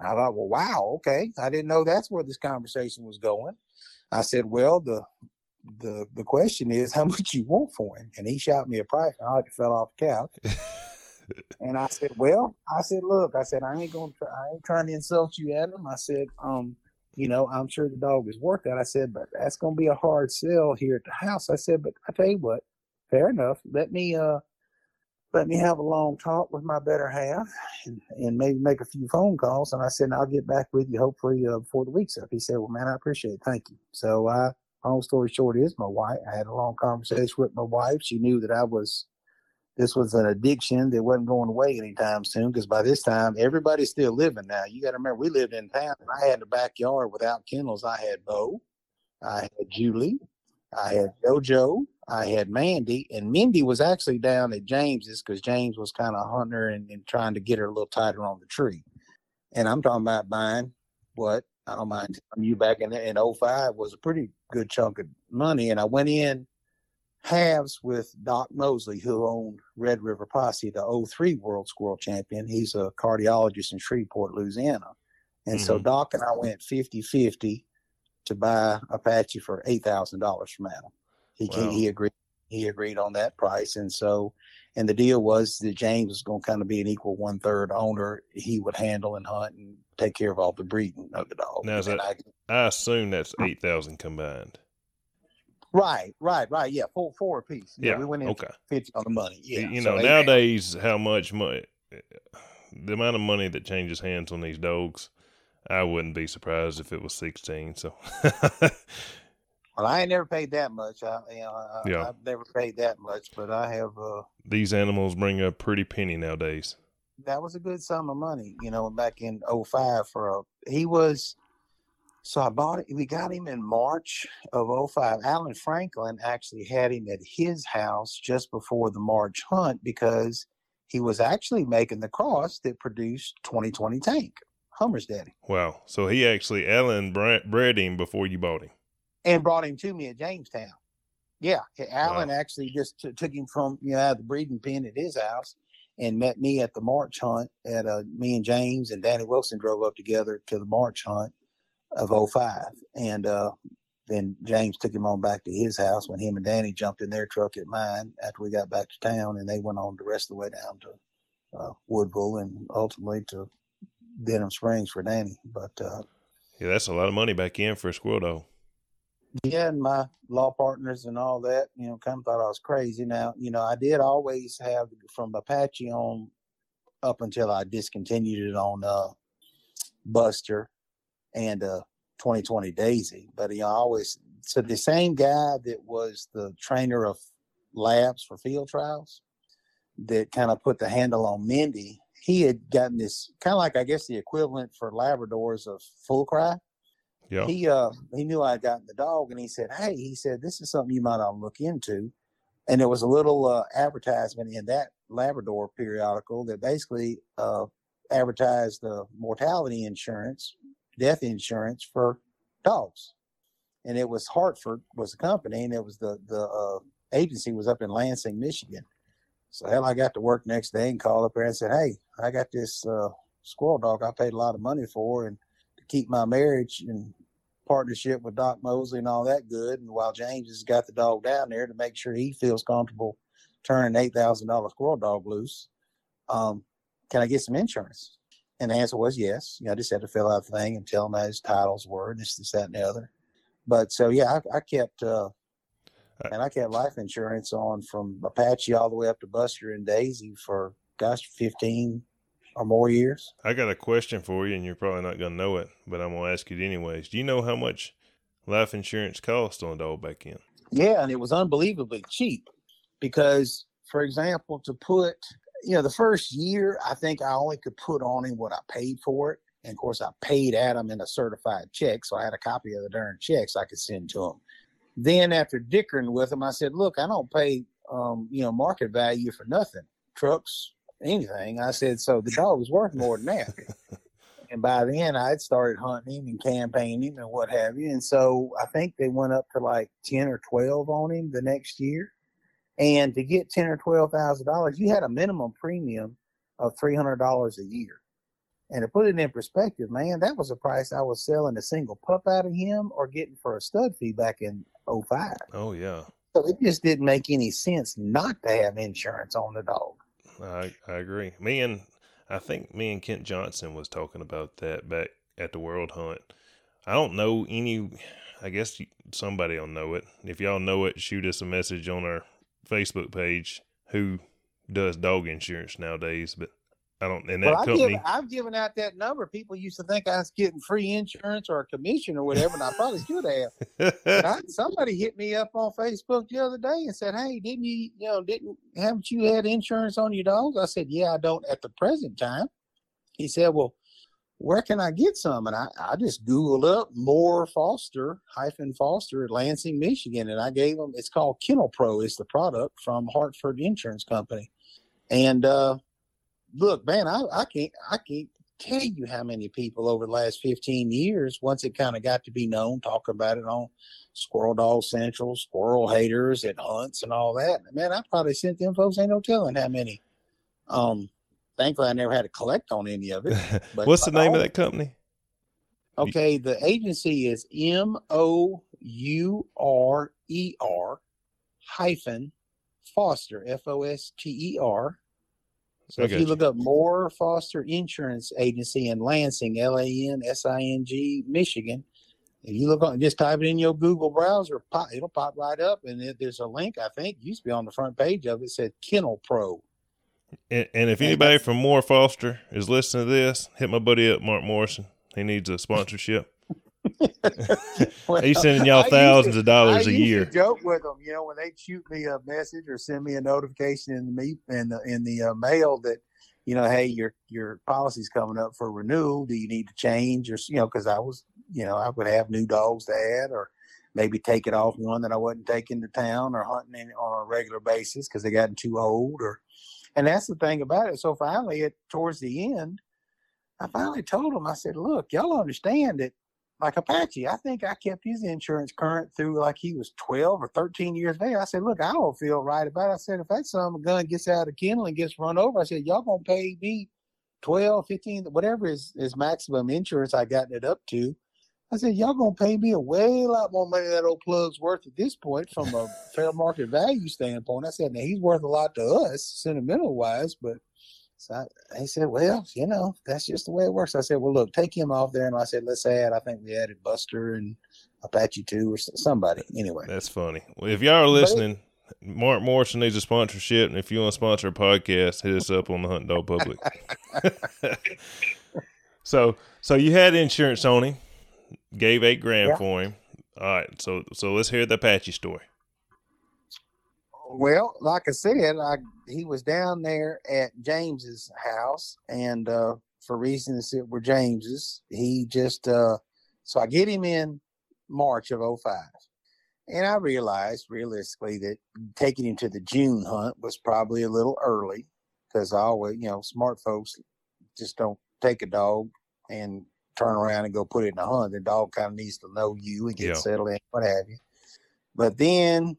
I thought, Well, wow, okay. I didn't know that's where this conversation was going. I said, Well, the the the question is how much you want for him. And he shot me a price. and I like fell off the couch. *laughs* And I said, "Well, I said, look, I said, I ain't gonna, try, I ain't trying to insult you, Adam. I said, um, you know, I'm sure the dog is worth that. I said, but that's gonna be a hard sell here at the house. I said, but I tell you what, fair enough. Let me, uh, let me have a long talk with my better half and, and maybe make a few phone calls. And I said, I'll get back with you hopefully uh, before the week's up. He said, Well, man, I appreciate it. Thank you. So, I, long story short is my wife. I had a long conversation with my wife. She knew that I was, this was an addiction that wasn't going away anytime soon because by this time, everybody's still living now. You got to remember, we lived in town. I had a backyard without kennels. I had Bo, I had Julie, I had JoJo, I had Mandy, and Mindy was actually down at James's because James was kind of hunting her and, and, trying to get her a little tighter on the tree. And I'm talking about buying what I don't mind telling you back in in 05 was a pretty good chunk of money. And I went in halves with Doc Mosley, who owned Red River Posse, the 03 World Squirrel Champion. He's a cardiologist in Shreveport, Louisiana. And mm-hmm. so Doc and I went 50 50 to buy Apache for $8,000 from Adam. He wow. he agreed he agreed on that price, and so and the deal was that James was going to kind of be an equal one third owner. He would handle and hunt and take care of all the breeding of the dog. Now, that, I, I assume that's eight thousand combined. Right, right, right. Yeah, four four a piece. Yeah, yeah we went in okay. fifty on the money. Yeah, you know so nowadays how much money, the amount of money that changes hands on these dogs. I wouldn't be surprised if it was sixteen. So *laughs* Well, I ain't never paid that much. I, you know, I, yeah. I've never paid that much, but I have. Uh, These animals bring a pretty penny nowadays. That was a good sum of money, you know, back in 05 for a. He was. So I bought it. We got him in March of 05. Alan Franklin actually had him at his house just before the March hunt because he was actually making the cross that produced 2020 Tank, Hummer's daddy. Wow. So he actually, Alan bred him before you bought him and brought him to me at Jamestown. Yeah, Alan wow. actually just t- took him from you know out of the breeding pen at his house and met me at the March hunt at uh, me and James and Danny Wilson drove up together to the March hunt of 05. And uh, then James took him on back to his house when him and Danny jumped in their truck at mine after we got back to town and they went on the rest of the way down to uh, Woodville and ultimately to Denham Springs for Danny. But uh, yeah, that's a lot of money back in for a squirrel dog yeah, and my law partners and all that, you know, kind of thought I was crazy. Now, you know, I did always have from Apache on up until I discontinued it on uh, Buster and uh, 2020 Daisy. But you know, I always so the same guy that was the trainer of labs for field trials that kind of put the handle on Mindy. He had gotten this kind of like I guess the equivalent for Labradors of full cry yeah. He uh he knew I had gotten the dog and he said, Hey, he said, this is something you might want to look into. And there was a little uh, advertisement in that Labrador periodical that basically uh, advertised the mortality insurance, death insurance for dogs. And it was Hartford was the company, and it was the the uh, agency was up in Lansing, Michigan. So hell, I got to work next day and called up there and said, "Hey, I got this uh, squirrel dog I paid a lot of money for, and keep my marriage and partnership with Doc Mosley and all that good. And while James has got the dog down there to make sure he feels comfortable turning eight thousand dollar squirrel dog loose, um, can I get some insurance? And the answer was yes. You know, I just had to fill out the thing and tell him how his titles were, and this, this, that, and the other. But so yeah, I, I kept uh, and I kept life insurance on from Apache all the way up to Buster and Daisy for gosh, fifteen or more years. I got a question for you, and you're probably not going to know it, but I'm going to ask it anyways. Do you know how much life insurance cost on a dog back in? Yeah, and it was unbelievably cheap because, for example, to put, you know, the first year, I think I only could put on him what I paid for it. And of course, I paid Adam in a certified check, so I had a copy of the darn checks I could send to him. Then, after dickering with him, I said, "Look, I don't pay, um, you know, market value for nothing. Trucks, anything. I said, so the dog was worth more than that. *laughs* and by then I had started hunting him and campaigning and what have you. And so I think they went up to like 10 or 12 on him the next year. And to get 10 or 12,000 dollars, you had a minimum premium of $300 a year. And to put it in perspective, man, that was the price I was selling a single pup out of him or getting for a stud fee back in 05. Oh, yeah. So it just didn't make any sense not to have insurance on the dog. I I agree. Me and I think me and Kent Johnson was talking about that back at the World Hunt. I don't know any. I guess somebody will know it. If y'all know it, shoot us a message on our Facebook page. Who does dog insurance nowadays, but I don't. And that Well, I've company, given, I've given out that number. People used to think I was getting free insurance or a commission or whatever, and I probably should have. I, *laughs* somebody hit me up on Facebook the other day and said, "Hey, didn't you, you know, didn't haven't you had insurance on your dogs?" I said, "Yeah, I don't at the present time." He said, "Well, where can I get some?" And I, I just googled up Moore Foster hyphen Foster at Lansing, Michigan, and I gave them. It's called Kennel Pro. Is the product from Hartford Insurance Company, and uh, look, man, I, I can't I can't tell you how many people over the last 15 years, once it kind of got to be known, talk about it on Squirrel Dog Central, Squirrel Haters and hunts and all that. Man, I probably sent them folks ain't no telling how many. Um, thankfully I never had to collect on any of it. *laughs* But What's the name of that company? Okay, the agency is M O U R E R hyphen Foster F O S T E R. So I if you got look up Mourer Foster Insurance Agency in Lansing, L A N S I N G, Michigan, if you look on, just type it in your Google browser, pop, it'll pop right up, and it, there's a link. I think used to be on the front page of it. Said Kennel Pro. And, and if anybody from Mourer Foster is listening to this, hit my buddy up, Mark Morrison. He needs a sponsorship. *laughs* Well, He's sending y'all I used to- thousands of dollars I a year. Joke with them, you know, when they shoot me a message or send me a notification in the me in the in the uh, mail that, you know, hey, your your policy's coming up for renewal. Do you need to change or you know, because I was, you know, I would have new dogs to add or maybe take it off one that I wasn't taking to town or hunting in, on a regular basis because they gotten too old or, and that's the thing about it. So finally, at towards the end, I finally told them, I said, look, y'all understand that like Apache, I think I kept his insurance current through like he was 12 or 13 years of age. I said, look, I don't feel right about it. I said, if that son of a gun gets out of kennel and gets run over, I said, y'all going to pay me 12, 15, whatever is, is maximum insurance I gotten it up to. I said, y'all going to pay me a way lot more money than that old plug's worth at this point from a fair market value standpoint. I said, now he's worth a lot to us, sentimental wise, but so I, he said, well, you know, that's just the way it works. I said, well, look, take him off there. And I said, let's add, I think we added Buster and Apache 2 or somebody. Anyway, That's funny. Well, if y'all are listening, Mark Morrison needs a sponsorship, and if you want to sponsor a podcast, hit us up on the Hunt Dog Public. *laughs* so, so you had insurance on him, gave eight grand Yeah. for him. All right, so so let's hear the Apache story. Well, like I said, I he was down there at James's house, and uh, for reasons that were James's, he just uh, so I get him in March of 05. And I realized realistically that taking him to the June hunt was probably a little early because I always, you know, smart folks just don't take a dog and turn around and go put it in a hunt. The dog kind of needs to know you and get Yeah. settled in, what have you. But then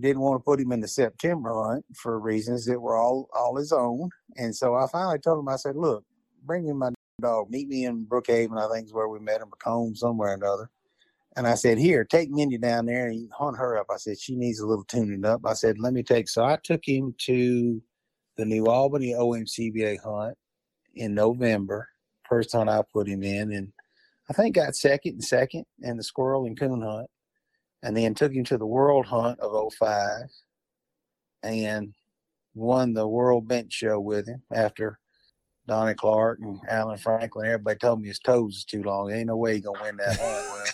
didn't want to put him in the September hunt for reasons that were all all his own. And so I finally told him, I said, look, bring in my dog. Meet me in Brookhaven, I think is where we met in McComb, somewhere or another. And I said, here, take Mindy down there and hunt her up. I said, she needs a little tuning up. I said, let me take. So I took him to the New Albany OMCBA hunt in November. First hunt I put him in, and I think got second and second in the squirrel and coon hunt. And then took him to the world hunt of 05 and won the world bench show with him after Donnie Clark and Alan Franklin. Everybody told me his toes is too long. There Ain't no way he gonna win that hunt.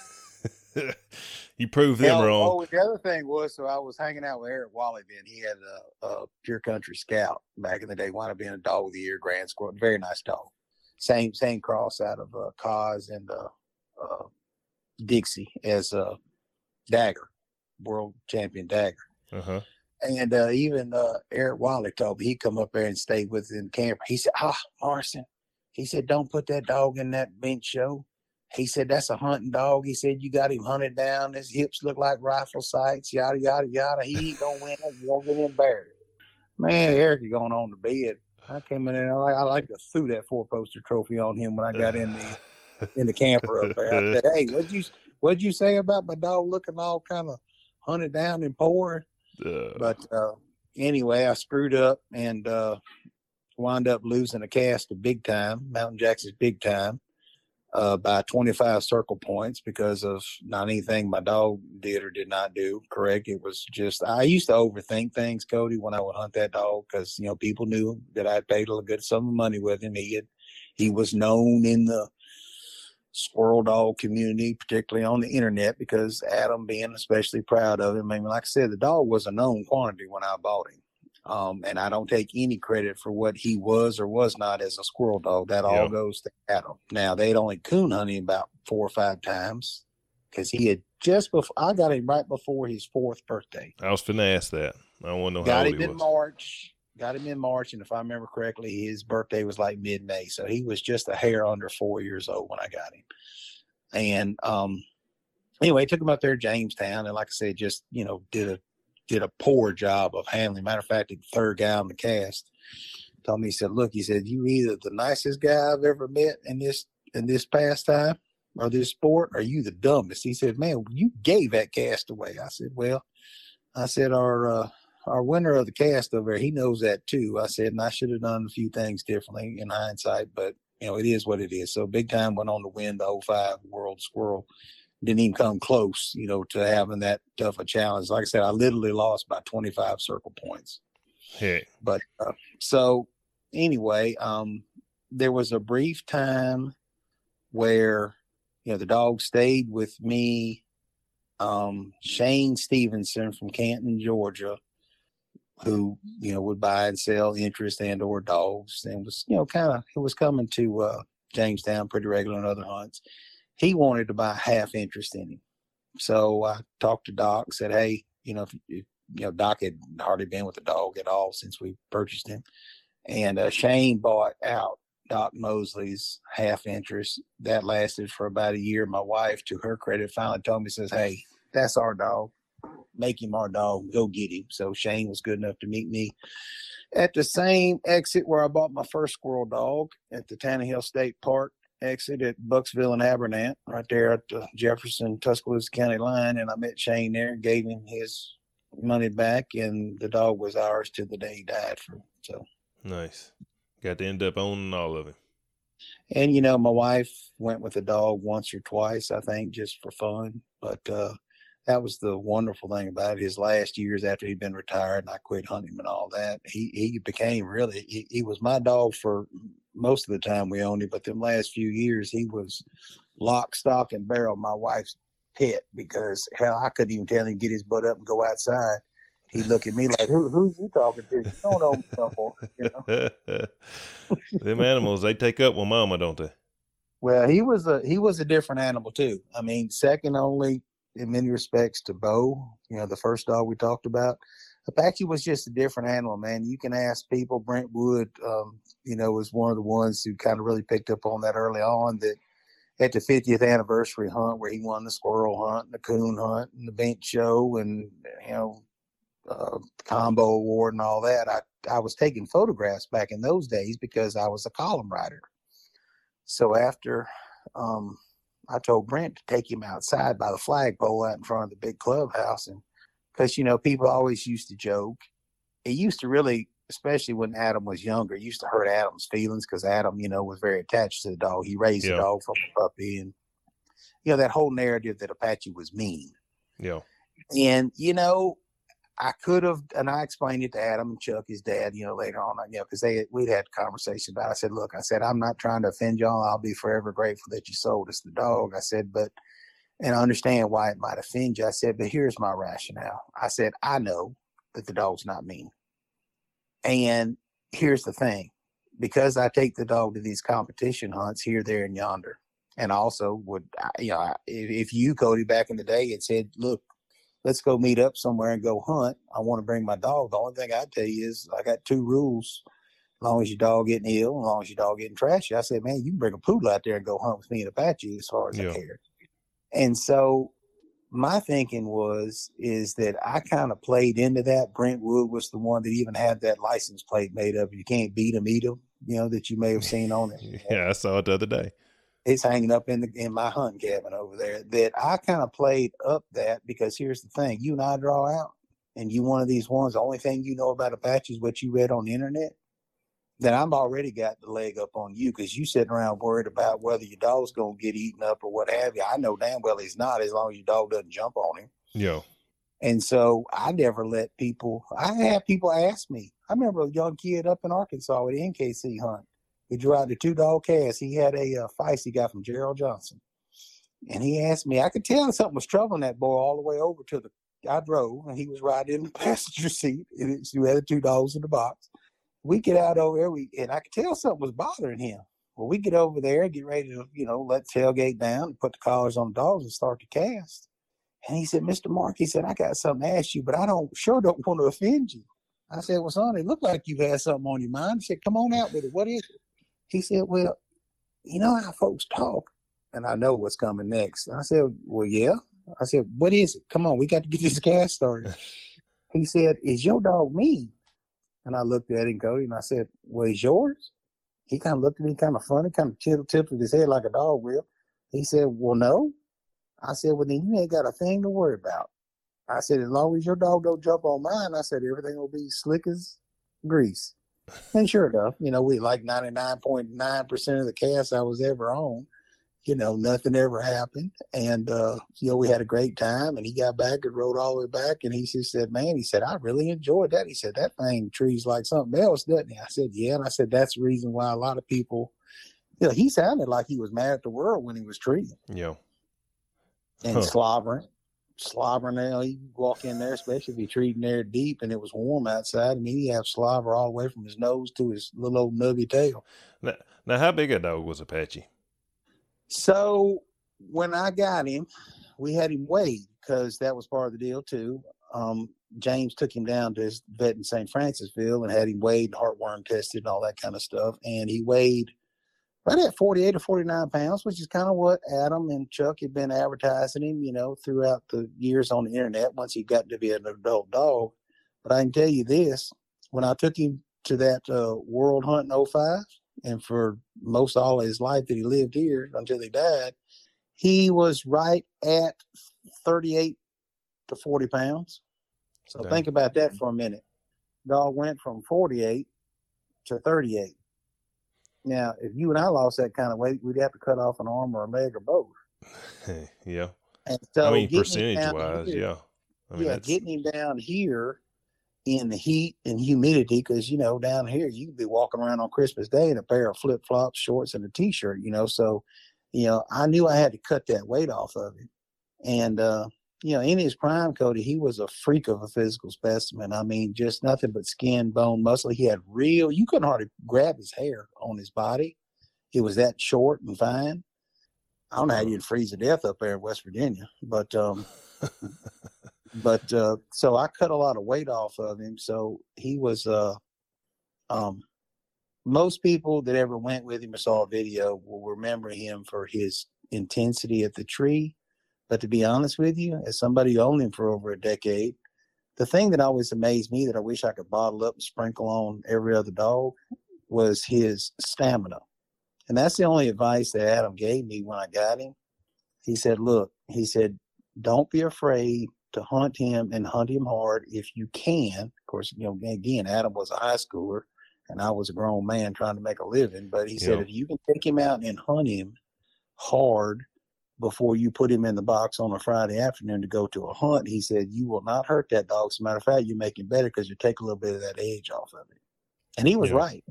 Well, *laughs* you proved them Hell, wrong. Oh, the other thing was, so I was hanging out with Eric Wally then. He had a, a pure country scout back in the day, wound up being a dog of the year, grand squirrel. Very nice dog. Same same cross out of uh, Cause and uh, uh, Dixie as uh, Dagger, world champion Dagger. Uh huh. And uh, even uh, Eric Wiley told me he'd come up there and stay with in camper. He said, "Ah, Morrison," he said, "Don't put that dog in that bench show." He said, "That's a hunting dog." He said, "You got him hunted down. His hips look like rifle sights. Yada yada yada. He ain't gonna win. He's gonna get embarrassed." Man, Eric is going on to bed. I came in there. I, I like to threw that four poster trophy on him when I got in the in the camper up there. I said, "Hey, what'd you what'd you say about my dog looking all kind of hunted down and poor?" Uh, But uh, anyway, I screwed up and uh, wound up losing a cast of big time, Mountain Jackson's big time. uh, by 25 circle points because of not anything my dog did or did not do correct. It was just, I used to overthink things, Cody, when I would hunt that dog because, you know, people knew that I paid a good sum of money with him. He had, he was known in the squirrel dog community, particularly on the internet, because Adam being especially proud of him. I mean, like I said, the dog was a known quantity when I bought him. Um, and I don't take any credit for what he was or was not as a squirrel dog. That all goes to Adam. Now they'd only coon hunt him about four or five times because he had just before I got him right before his fourth birthday. I was finna ask that. I want to know got how him in March. Got him in March, and if I remember correctly, his birthday was like mid May, so he was just a hair under four years old when I got him. And um, anyway, took him up there to Jamestown, and like I said, just you know did a did a poor job of handling. Matter of fact, the third guy on the cast told me, he said, look, he said, you either the nicest guy I've ever met in this in this pastime or this sport, or you the dumbest. He said, man, you gave that cast away. I said, well, I said, our uh, our winner of the cast over there, he knows that too. I said, and I should have done a few things differently in hindsight, but you know, it is what it is. So big time went on to win the 05 World Squirrel didn't even come close, you know, to having that tough a challenge. Like I said, I literally lost by 25 circle points. Hey. But uh, so anyway, um, there was a brief time where, you know, the dog stayed with me. Um, Shane Stevenson from Canton, Georgia, who, you know, would buy and sell interest and or dogs and was, you know, kind of, was coming to, uh, Jamestown pretty regular on other hunts he wanted to buy half interest in him. So I talked to Doc, said, Hey, you know, if, you know, Doc had hardly been with the dog at all since we purchased him. And uh, Shane bought out Doc Mosley's half interest. That lasted for about a year. My wife, to her credit, finally told me, says, Hey, that's our dog. Make him our dog. Go get him. So Shane was good enough to meet me at the same exit where I bought my first squirrel dog at the Tannehill State Park exit at Bucksville and Abernant, right there at the Jefferson Tuscaloosa County line, and I met Shane there, gave him his money back, and the dog was ours to the day he died. For so nice, got to end up owning all of it. And you know, my wife went with the dog once or twice, I think, just for fun. But uh, that was the wonderful thing about it. His last years after he'd been retired and I quit hunting and all that, he he became really he, he was my dog for most of the time we owned him, but the last few years he was lock, stock, and barrel my wife's pet because hell, I couldn't even tell him to get his butt up and go outside. He'd look at me like, Who, "Who's you talking to? You don't know me no more." You know? *laughs* Them animals, they take up with mama, don't they? Well, he was a he was a different animal too. I mean, second only in many respects to Bo. You know, the first dog we talked about. Apache was just a different animal, man. You can ask people. Brent Wood, um, you know, was one of the ones who kind of really picked up on that early on. That at the 50th anniversary hunt, where he won the squirrel hunt, and the coon hunt, and the bench show, and you know, uh, combo award and all that. I I was taking photographs back in those days because I was a column writer. So after um, I told Brent to take him outside by the flagpole out in front of the big clubhouse, and because you know people always used to joke. It used to really, especially when Adam was younger, used to hurt Adam's feelings because Adam, you know, was very attached to the dog. He raised yeah. the dog from a puppy, and you know that whole narrative that Apache was mean. Yeah. And you know, I could have, and I explained it to Adam and Chuck, his dad, you know, later on, you know, because they we'd had a conversation about. It. I said, look, I said, I'm not trying to offend y'all. I'll be forever grateful that you sold us the dog. I said, but and I understand why it might offend you. I said, but here's my rationale. I said, I know that the dog's not mean. And here's the thing because I take the dog to these competition hunts here, there, and yonder. And also would, you know, if, if you, Cody, back in the day had said, look, let's go meet up somewhere and go hunt. I want to bring my dog. The only thing I tell you is I got two rules. As long as your dog getting ill, as long as your dog getting trashy. I said, man, you can bring a poodle out there and go hunt with me and Apache as far as yeah. I care. And so my thinking was is that I kind of played into that. Brent Wood was the one that even had that license plate made up. You can't beat them, eat them. You know that you may have seen on it. *laughs* yeah, I saw it the other day. It's hanging up in the in my hunting cabin over there. That I kind of played up that because here's the thing: you and I draw out, and you one of these ones. The only thing you know about Apache is what you read on the internet. then I'm already got the leg up on you because you sitting around worried about whether your dog's gonna get eaten up or what have you. I know damn well he's not as long as your dog doesn't jump on him. Yeah. And so I never let people. I have people ask me. I remember a young kid up in Arkansas with an NKC hunt. He out the two dog cast. He had a uh, feist he got from Gerald Johnson, and he asked me. I could tell something was troubling that boy all the way over to the. I drove, and he was riding in the *laughs* passenger seat. And we had the two dogs in the box. We get out over there, we and I could tell something was bothering him. Well, we get over there, get ready to, you know, let tailgate down, and put the collars on the dogs, and start to cast. And he said, Mr. Mark, he said, I got something to ask you, but I don't sure don't want to offend you. I said, Well, son, it looked like you had something on your mind. He said, Come on out with it. What is it? He said, Well, you know how folks talk, and I know what's coming next. I said, Well, yeah. I said, What is it? Come on, we got to get this *laughs* cast started. *laughs* he said, Is your dog mean? And I looked at him, Cody, and I said, Well, is yours? He kind of looked at me kind of funny, kind of tilted tilted his head like a dog will. He said, Well, no. I said, well, then you ain't got a thing to worry about. I said, as long as your dog don't jump on mine, I said, everything will be slick as grease. And sure enough, you know, we like 99.9% of the casts I was ever on, you know, nothing ever happened. And, uh, you know, we had a great time and he got back and rode all the way back. And he just said, man, he said, I really enjoyed that. He said, that thing trees like something else, doesn't he? I said, yeah. And I said, that's the reason why a lot of people, you know, he sounded like he was mad at the world when he was treating. Yeah and huh. slobbering, slobbering. Now you walk in there, especially if you're treating there deep and it was warm outside. I mean, he have slobber all the way from his nose to his little old nubby tail. Now, now how big a dog was Apache? So when I got him, we had him weighed because that was part of the deal too. Um, James took him down to his vet in St. Francisville and had him weighed, heartworm tested, and all that kind of stuff. And he weighed right at 48 or 49 pounds, which is kind of what Adam and Chuck had been advertising him, you know, throughout the years on the internet once he got to be an adult dog. But I can tell you this when I took him to that uh, World Hunt in 05, and for most all of his life that he lived here until he died, he was right at 38 to 40 pounds. So think about that for a minute. Dog went from 48 to 38. Now, if you and I lost that kind of weight, we'd have to cut off an arm or a leg or both. *laughs* yeah. And so, I mean, percentage wise, here, yeah. I mean, yeah, that's... getting him down here in the heat and humidity, because you know, down here you could be walking around on Christmas Day in a pair of flip flops, shorts, and a t shirt. You know, so you know, I knew I had to cut that weight off of him, and uh, you know, in his prime, Cody, he was a freak of a physical specimen. I mean, just nothing but skin, bone, muscle. He had real, you couldn't hardly grab his hair on his body. He was that short and fine. I don't know how you'd freeze to death up there in West Virginia, but, um, *laughs* but, uh, so I cut a lot of weight off of him. So he was, uh, um, most people that ever went with him or saw a video will remember him for his intensity at the tree but to be honest with you, as somebody who owned him for over a decade, the thing that always amazed me that I wish I could bottle up and sprinkle on every other dog was his stamina. And that's the only advice that Adam gave me when I got him. He said, Look, he said, don't be afraid to hunt him and hunt him hard if you can. Of course, you know, again, Adam was a high schooler and I was a grown man trying to make a living. But he said, if you can take him out and hunt him hard before you put him in the box on a Friday afternoon to go to a hunt, he said, you will not hurt that dog. As a matter of fact, you make him better because you take a little bit of that edge off of it. And he was yeah. right.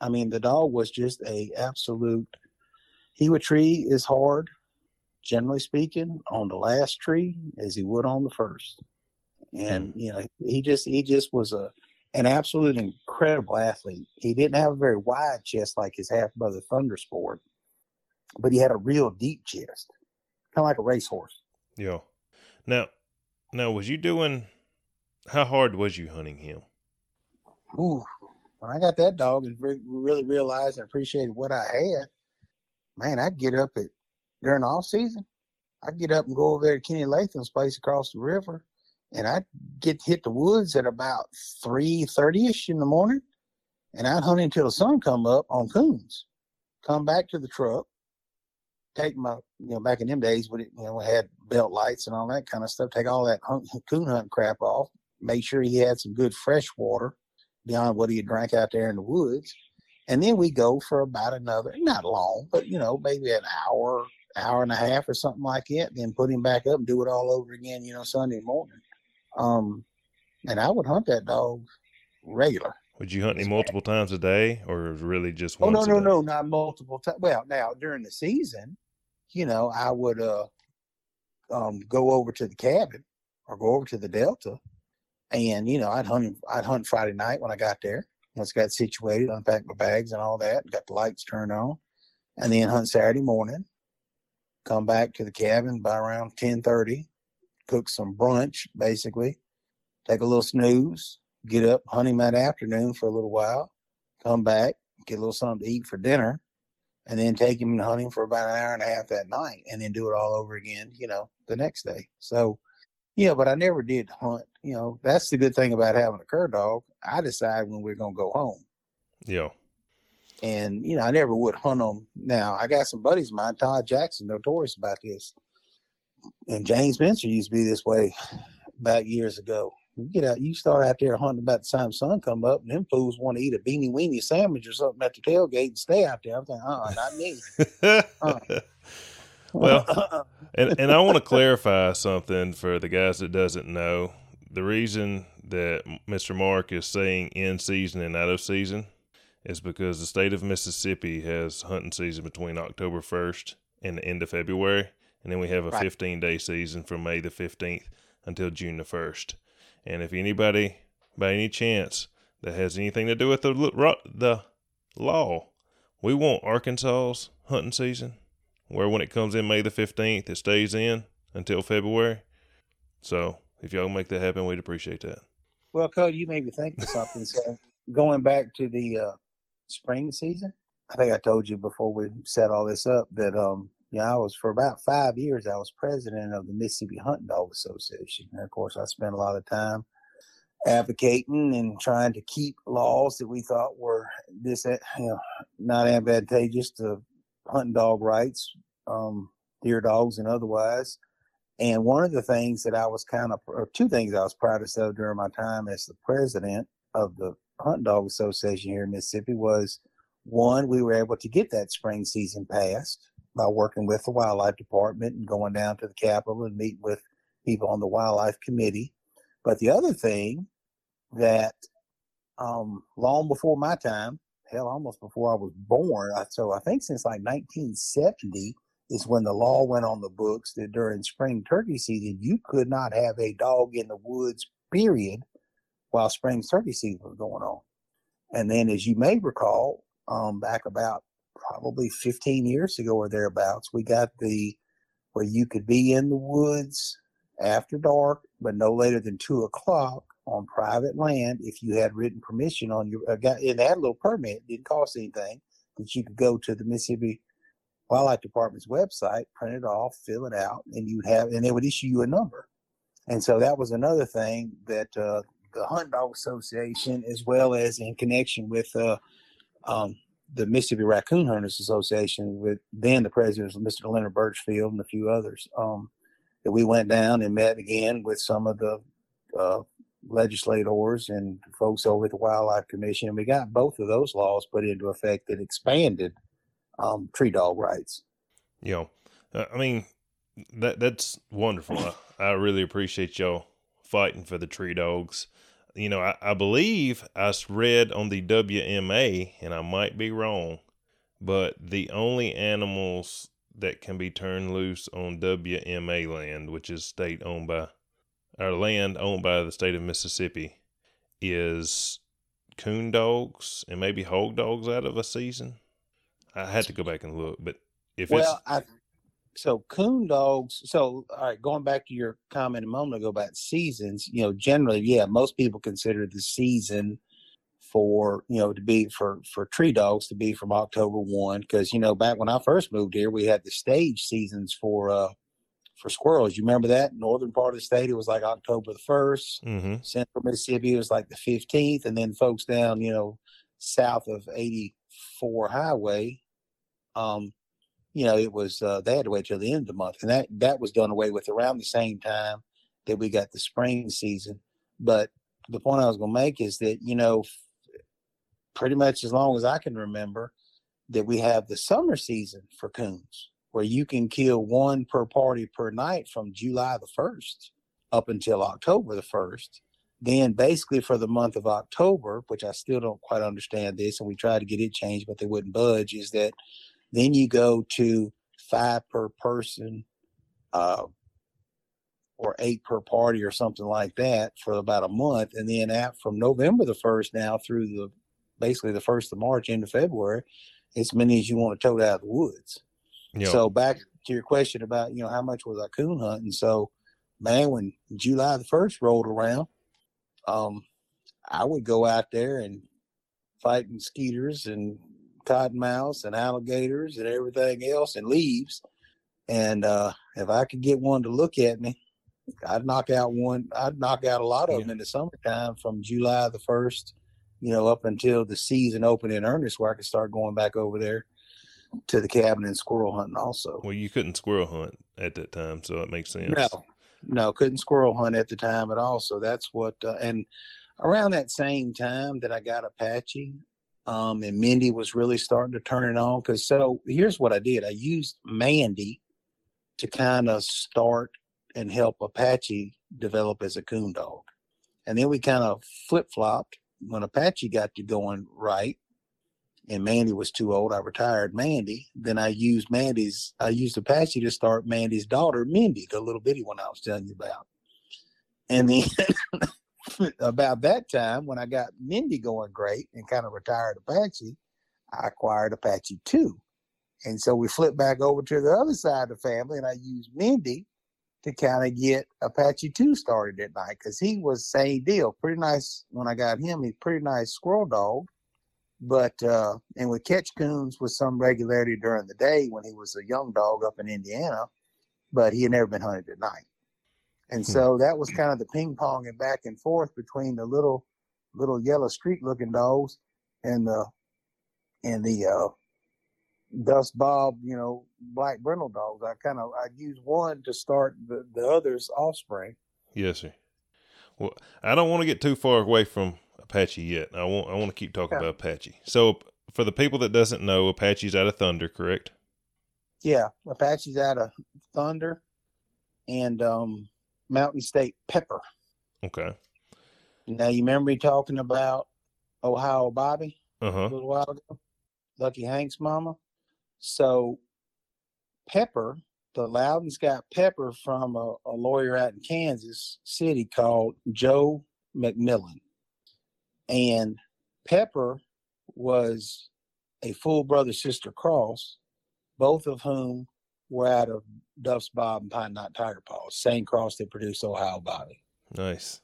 I mean, the dog was just a absolute. He would tree as hard, generally speaking, on the last tree as he would on the first. And hmm. you know, he just he just was a an absolute incredible athlete. He didn't have a very wide chest like his half brother Thundersport, but he had a real deep chest of like a racehorse. Yeah. Now, now, was you doing? How hard was you hunting him? Ooh, when I got that dog and really realized and appreciated what I had, man, I'd get up at during the off season. I'd get up and go over there to Kenny Latham's place across the river, and I'd get hit the woods at about three thirty ish in the morning, and I'd hunt until the sun come up on coons. Come back to the truck, take my, you know, back in them days when it, you know, had belt lights and all that kind of stuff, take all that hunt, coon hunt crap off, make sure he had some good fresh water beyond what he had drank out there in the woods. and then we go for about another not long, but you know maybe an hour, hour and a half or something like that. Then put him back up and do it all over again. You know Sunday morning. Um, and I would hunt that dog regular. Would you hunt him multiple times a day, or really just Oh once? no, a no, day? no, not multiple times. Well, now during the season, you know, I would uh um go over to the cabin or go over to the Delta, and you know, I'd hunt. I'd hunt Friday night when I got there. Once I got situated, unpacked my bags and all that, got the lights turned on, and then hunt Saturday morning. Come back to the cabin by around ten thirty, cook some brunch basically, take a little snooze, get up, hunt him that afternoon for a little while, come back, get a little something to eat for dinner, and then take him hunting for about an hour and a half that night, and then do it all over again, you know, the next day. So, yeah, but I never did hunt. You know, that's the good thing about having a cur dog. I decide when we're gonna go home, Yeah. and you know, I never would hunt them. Now, I got some buddies of mine, Todd Jackson, notorious about this, and James Spencer used to be this way *sighs* back years ago. You get out, you start out there hunting about the time sun come up, and them fools want to eat a beanie weenie sandwich or something at the tailgate and stay out there. I'm thinking, uh, not me. *laughs* Well, *laughs* and and I want to clarify something for the guys that doesn't know. The reason that Mr. Mark is saying in season and out of season is because the state of Mississippi has hunting season between October 1st and the end of February, and then we have a Right. 15 day season from May the 15th until June the 1st. And if anybody, by any chance, that has anything to do with the the law, we want Arkansas's hunting season where when it comes in May the 15th, it stays in until February. So if y'all make that happen, we'd appreciate that. Well, Cody, you made me think of something. So going back to the uh, spring season, I think I told you before we set all this up that um, know, I was for about five years. I was president of the Mississippi Hunting Dog Association, and of course, I spent a lot of time advocating and trying to keep laws that we thought were this, you know, not advantageous to hunting dog rights, um, deer dogs, and otherwise. And one of the things that I was kind of, or two things I was proudest of during my time as the president of the Hunt Dog Association here in Mississippi was one, we were able to get that spring season passed by working with the wildlife department and going down to the Capitol and meeting with people on the wildlife committee. But the other thing that um, long before my time, hell, almost before I was born, so I think since like 1970 is when the law went on the books that during spring turkey season you could not have a dog in the woods, period, while spring turkey season was going on. And then, as you may recall, um, back about probably 15 years ago or thereabouts, we got the where you could be in the woods after dark, but no later than two o'clock on private land if you had written permission on your uh, got it had a little permit, didn't cost anything, that you could go to the Mississippi Wildlife Department's website, print it off, fill it out, and you'd have and they would issue you a number. And so that was another thing that uh, the Hunt Dog Association, as well as in connection with uh, um, the Mississippi Raccoon Hunters Association, with then the president Mr. Leonard Birchfield and a few others, um, that we went down and met again with some of the uh, legislators and folks over at the Wildlife Commission, and we got both of those laws put into effect that expanded um, tree dog rights. Know, uh, I mean, that that's wonderful. I, I really appreciate y'all fighting for the tree dogs. You know, I, I believe I read on the WMA, and I might be wrong, but the only animals that can be turned loose on WMA land, which is state owned by our land owned by the state of Mississippi, is coon dogs and maybe hog dogs out of a season. I had to go back and look, but if Well, I so coon dogs. So all right, going back to your comment a moment ago about seasons, you know, generally, yeah, most people consider the season for you know to be for for tree dogs to be from October one because you know back when I first moved here, we had the stage seasons for uh for squirrels. You remember that northern part of the state? It was like October the first. it's hmm Central Mississippi was like the 15th, and then folks down, you know, south of 84 Highway, um, you know, it was uh, they had to wait till the end of the month, and that that was done away with around the same time that we got the spring season. But the point I was going to make is that you know, pretty much as long as I can remember that we have the summer season for coons where you can kill one per party per night from July the 1st up until October the 1st. Then, basically, for the month of October, which I still don't quite understand this, and we tried to get it changed, but they wouldn't budge, is that then you go to five per person uh, or eight per party or something like that for about a month. And then at, from November the 1st now through the basically the 1st of March into February, as many as you want to tote out of the woods. Yep. So back to your question about, you know, how much was I coon hunting? So, man, when July the 1st rolled around, um, I would go out there and fight mosquitoes and cottonmouths and alligators and everything else and leaves. And uh, if I could get one to look at me, I'd knock out one. I'd knock out a lot of yeah. them in the summertime from July the first, you know, up until the season opened in earnest, where I could start going back over there to the cabin and squirrel hunting also. Well, you couldn't squirrel hunt at that time, so it makes sense. No, no, couldn't squirrel hunt at the time at all. So that's what. Uh, and around that same time that I got Apache, um, and Mindy was really starting to turn it on. Because so here's what I did: I used Mandy to kind of start and help Apache develop as a coon dog. And then we kind of flip flopped when Apache got to going right and Mandy was too old. I retired Mandy. Then I used Mandy's, I used Apache to start Mandy's daughter, Mindy, the little bitty one I was telling you about. And then *laughs* *laughs* about that time, when I got Mindy going great and kind of retired Apache, I acquired Apache 2. And so we flipped back over to the other side of the family, and I used Mindy to kind of get Apache 2 started at night because he was same deal. Pretty nice when I got him. He's pretty nice squirrel dog. But uh, and would catch coons with some regularity during the day when he was a young dog up in Indiana, but he had never been hunted at night. And hmm. so that was kind of the ping pong and back and forth between the little little yellow street looking dogs and the and the uh, dust bob, you know, black brindle dogs. I kind of I use one to start the, the other's offspring. Yes, sir. Well, I don't want to get too far away from Apache yet. I want I want to keep talking yeah. about Apache. So for the people that doesn't know, Apache's out of Thunder, correct? Yeah, Apache's out of Thunder and um, Mountain State Pepper. Okay. Now you remember me talking about Ohio Bobby uh-huh. a little while ago? Lucky Hank's mama. So Pepper, the Loudon's got Pepper from a, a lawyer out in Kansas City called Joe McMillan. And Pepper was a full brother sister cross, both of whom were out of Duff's Bob and Pine Knot Tiger Paws, same cross that produced Ohio Bobby. Nice.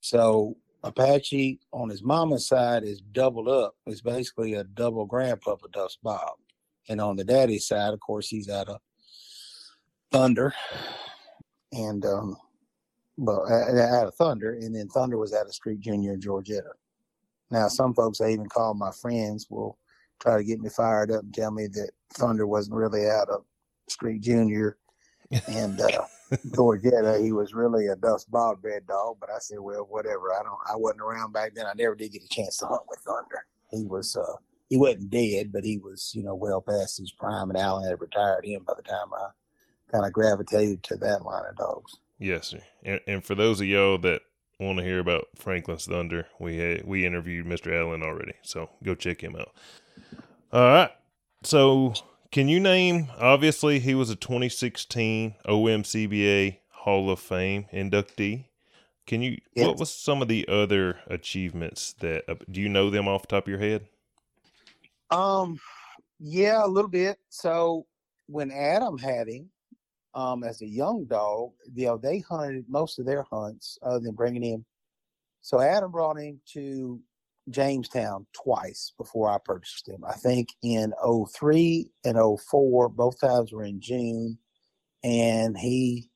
So Apache on his mama's side is doubled up. It's basically a double grandpa of Duff's Bob. And on the daddy's side, of course, he's out of Thunder, and um, well, out of Thunder, and then Thunder was out of Streak Junior in Georgetta. Now, some folks I even call my friends will try to get me fired up and tell me that Thunder wasn't really out of Streak Junior and uh, Georgetta. He was really a Duff's Bob bred dog. But I said, well, whatever. I don't. I wasn't around back then. I never did get a chance to hunt with Thunder. He was uh, he wasn't dead, but he was, you know, well past his prime, and Alan had retired him by the time I kind of gravitated to that line of dogs. Yes, sir. And, and for those of y'all that want to hear about Franklin's Thunder, we had, we interviewed Mr. Allen already, so go check him out. All right. So, can you name? Obviously, he was a 2016 OMCBA Hall of Fame inductee. Can you? Yes. What was some of the other achievements that? Uh, do you know them off the top of your head? Um, yeah, a little bit. So when Adam had him, um, as a young dog, you know, they hunted most of their hunts other than bringing him. So Adam brought him to Jamestown twice before I purchased him. I think in 03 and 04, both times were in June. And he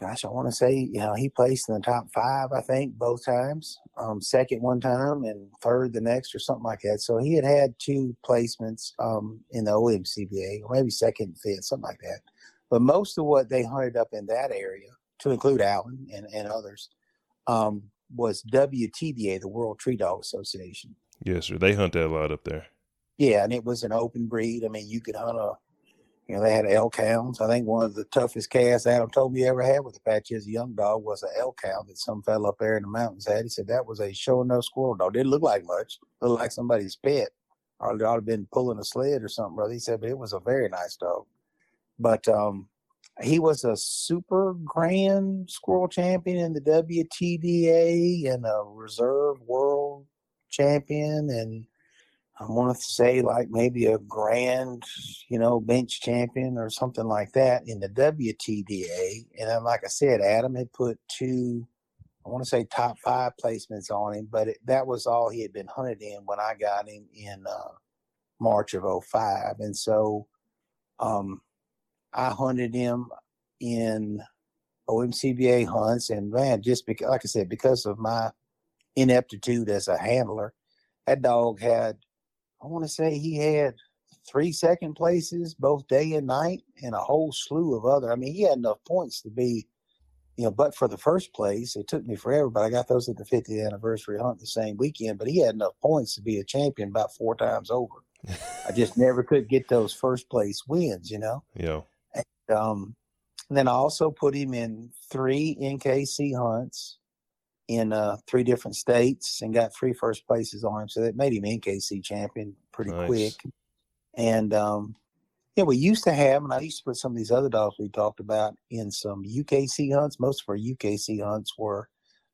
gosh, I want to say, you know, he placed in the top five, I think, both times. Um, second one time and third the next, or something like that. So he had had two placements um, in the OMCBA, or maybe second, fifth, something like that. But most of what they hunted up in that area, to include Allen and, and others, um, was WTDA, the World Tree Dog Association. Yes, sir. They hunt that a lot up there. Yeah, and it was an open breed. I mean, you could hunt a, you know, they had elk hounds. I think one of the toughest casts Adam told me ever had with Apache as a young dog was an elk hound that some fellow up there in the mountains had. He said that was a show enough squirrel dog. Didn't look like much. Looked like somebody's pet. Or they ought to have been pulling a sled or something, brother. He said, but it was a very nice dog. But um, he was a super grand squirrel champion in the WTDA and a reserve world champion and I want to say like maybe a grand, you know, bench champion or something like that in the WTDA. And then, like I said, Adam had put two, I want to say top five placements on him, but it, that was all he had been hunted in when I got him in uh, March of 05. And so um, I hunted him in OMCBA hunts. And man, just because, like I said, because of my ineptitude as a handler, that dog had I want to say he had three second places both day and night and a whole slew of other. I mean, he had enough points to be, you know, but for the first place, it took me forever, but I got those at the 50th anniversary hunt the same weekend. But he had enough points to be a champion about four times over. I just *laughs* never could get those first place wins, you know? Yeah. And, um, and then I also put him in three NKC hunts in uh, three different states and got three first places on him. So that made him NKC champion pretty Nice. quick. And um, yeah, we used to have, and I used to put some of these other dogs we talked about in some UKC hunts. Most of our UKC hunts were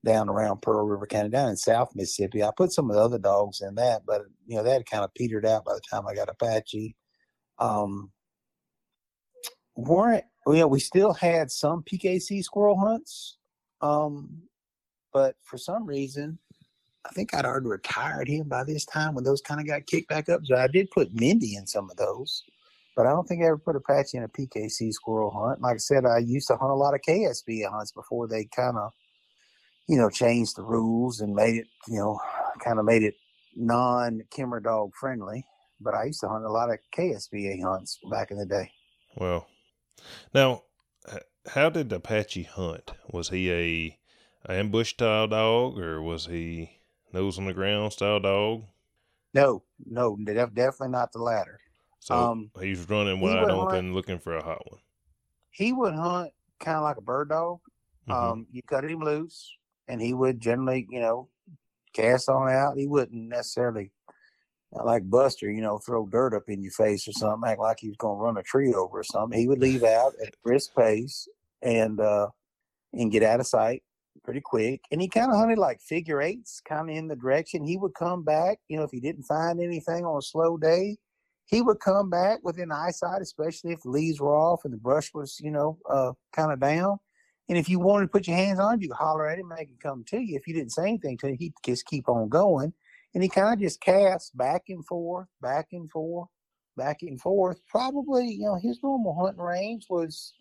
down around Pearl River County, down in South Mississippi. I put some of the other dogs in that, but you know that kind of petered out by the time I got Apache. Um, weren't well, yeah, we still had some PKC squirrel hunts, um, but for some reason, I think I'd already retired him by this time when those kind of got kicked back up. So I did put Mindy in some of those, but I don't think I ever put Apache in a PKC squirrel hunt. Like I said, I used to hunt a lot of KSB hunts before they kind of, you know, changed the rules and made it, you know, kind of made it non Kemmer dog friendly. But I used to hunt a lot of KSBA hunts back in the day. Well, now, how did Apache hunt? Was he a ambush style dog, or was he nose on the ground style dog? No, no, def- definitely not the latter. So Um, he was running he wide would open, hunt- looking for a hot one. He would hunt kind of like a bird dog. Mhm. Um, you cut him loose, and he would generally, you know, cast on out. He wouldn't necessarily like Buster, you know, throw dirt up in your face or something, act like he was going to run a tree over or something. He would leave out at a brisk pace and uh, and get out of sight pretty quick. And he kind of hunted like figure eights, kind of in the direction. He would come back, you know, if he didn't find anything on a slow day, he would come back within eyesight, especially if the leaves were off and the brush was, you know, uh, kind of down. And if you wanted to put your hands on him, you could holler at him, and make him come to you. If you didn't say anything to him, he'd just keep on going. And he kind of just cast back and forth, back and forth, back and forth. Probably, you know, his normal hunting range was,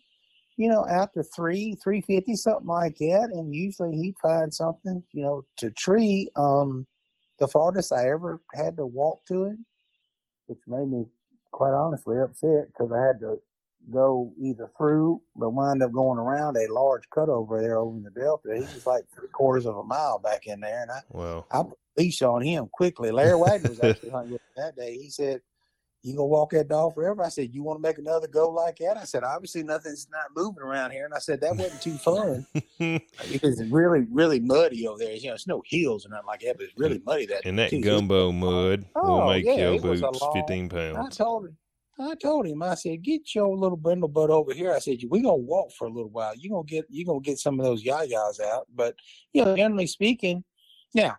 you know, out to three, three fifty, something like that. And usually he'd find something, you know, to tree. Um, the farthest I ever had to walk to him, which made me quite honestly upset because I had to go either through, but wind up going around a large cutover there over in the Delta. He was like three quarters of a mile back in there, and I Well, I leash on him quickly. Larry Wagner was *laughs* actually hunting with him that day. He said, "You gonna walk that dog forever?" I said, "You want to make another go like that?" I said, "Obviously nothing's not moving around here," and I said that wasn't too fun. *laughs* It was really, really muddy over there. You know, it's no hills or nothing like that, but it's really muddy. That and that too. gumbo mud will Oh, make yeah, your boots long- 15 I pounds. told him. I told him. I said, "Get your little brindle butt over here." I said, we're gonna walk for a little while. You're gonna get you're gonna get some of those yayas out." But you know, generally speaking, now,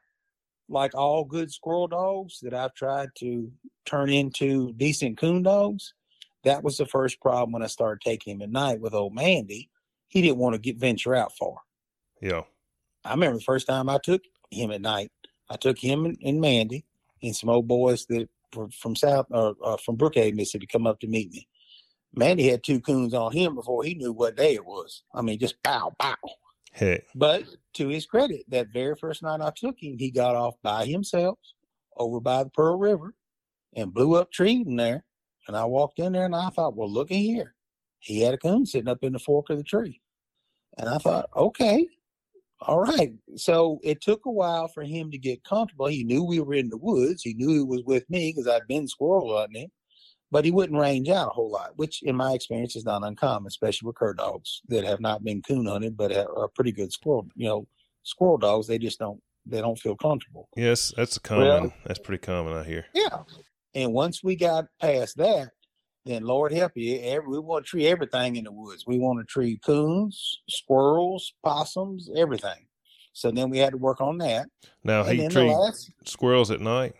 like all good squirrel dogs that I've tried to turn into decent coon dogs, that was the first problem when I started taking him at night with old Mandy. He didn't want to get venture out far. Yeah. I remember the first time I took him at night. I took him and, and Mandy and some old boys that were from South or uh, from Brookhaven, Mississippi, come up to meet me. Mandy had two coons on him before he knew what day it was. I mean, just pow, pow. But to his credit, that very first night I took him, he got off by himself over by the Pearl River and blew up tree in there. And I walked in there and I thought, well, look at here. He had a coon sitting up in the fork of the tree. And I thought, okay, All right. So it took a while for him to get comfortable. He knew we were in the woods. He knew he was with me because I'd been squirrel hunting, but he wouldn't range out a whole lot, which in my experience is not uncommon, especially with cur dogs that have not been coon hunted but are pretty good squirrel. You know, squirrel dogs they just don't they don't feel comfortable. Yes, that's common. Well, that's pretty common I hear. Yeah. And once we got past that, then Lord help you, every, we want to tree everything in the woods. We want to tree coons, squirrels, possums, everything. So then we had to work on that. Now and he treed last, squirrels at night.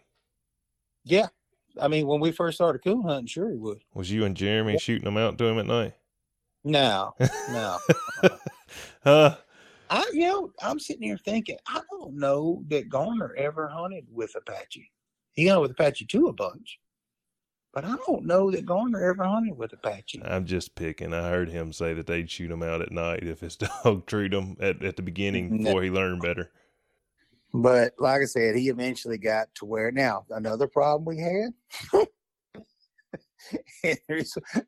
Yeah, I mean when we first started coon hunting, sure he would. Was you and Jeremy yeah. shooting them out to him at night? No, *laughs* no. uh, I you know I'm sitting here thinking I don't know that Garner ever hunted with Apache. He hunted with Apache too a bunch. But I don't know that Garner ever hunted with Apache. I'm just picking. I heard him say that they'd shoot him out at night if his *laughs* dog treated him at, at the beginning before he learned better. But like I said, he eventually got to where now another problem we had. *laughs*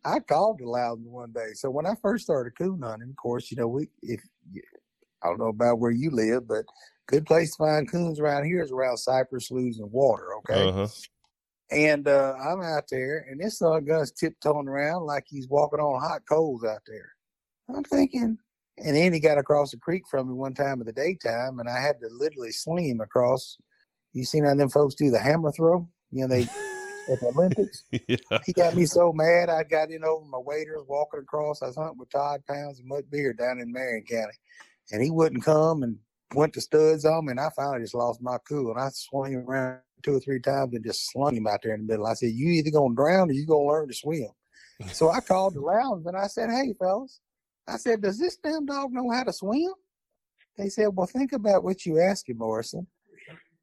I called the Loudon one day. So when I first started coon hunting, of course, you know, we if I don't know about where you live, but good place to find coons around here is around cypress sloughs and water. Okay. Uh-huh. And uh, I'm out there, and this son gun's tiptoeing around like he's walking on hot coals out there. I'm thinking, and then he got across the creek from me one time in the daytime, and I had to literally sling him across. You seen how them folks do the hammer throw? You know, they at the Olympics. *laughs* yeah. He got me so mad, I got in over my waders walking across. I was hunting with Todd Pounds and Mutt Beer down in Marion County, and he wouldn't come and went to studs on me, and I finally just lost my cool, and I swung him around two or three times and just slung him out there in the middle. I said, "You either gonna drown or you gonna learn to swim." so I called the rounds and I said, "Hey, fellas," I said, "Does this damn dog know how to swim?" They said, "Well, think about what you asked him, Morrison.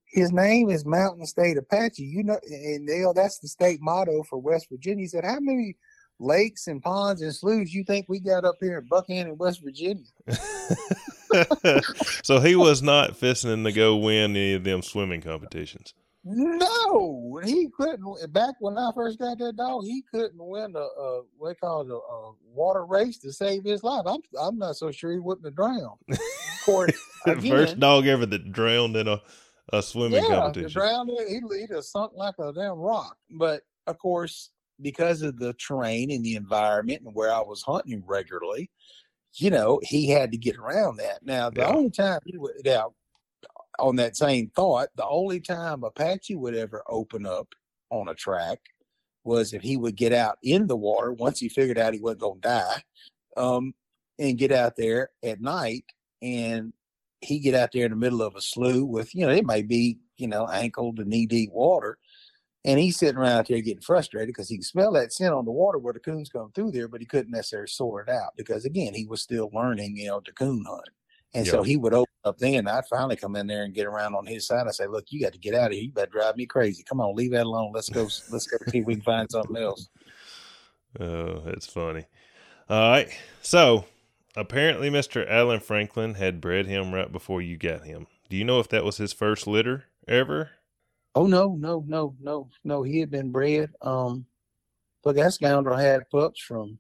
His name is Mountain State Apache. You know, and Dale, that's the state motto for West Virginia." He said, "How many?" lakes and ponds and sloughs you think we got up here in Buckhannon, West Virginia. *laughs* so he was not fisting to go win any of them swimming competitions. No, he couldn't. Eh, back when I first got that dog, he couldn't win a, a what they call it, a, a, water race to save his life. I'm I'm not so sure he wouldn't have drowned. Of course, *laughs* again, first dog ever that drowned in a, a swimming yeah, competition. drowned. He he'd have sunk like a damn rock. But of course, because of the terrain and the environment and where I was hunting regularly, you know, he had to get around that. Now, the yeah. only time he would now on that same thought, the only time Apache would ever open up on a track was if he would get out in the water once he figured out he wasn't going to die, um, and get out there at night and he get out there in the middle of a slough with you know it may be you know ankle to knee deep water and he's sitting around out there getting frustrated because he can smell that scent on the water where the coons come through there, but he couldn't necessarily sort it out because again, he was still learning, you know, to coon hunt. And so he would open up then. I'd finally come in there and get around on his side. I say, look, you got to get out of here. You better drive me crazy. Come on, leave that alone. Let's go. let's go see if we can find something else. *laughs* Oh, that's funny. All right. So apparently, Mr. Alan Franklin had bred him right before you got him. Do you know if that was his first litter ever? Oh no, no, no, no, no. He had been bred. Um, but that scoundrel had pups from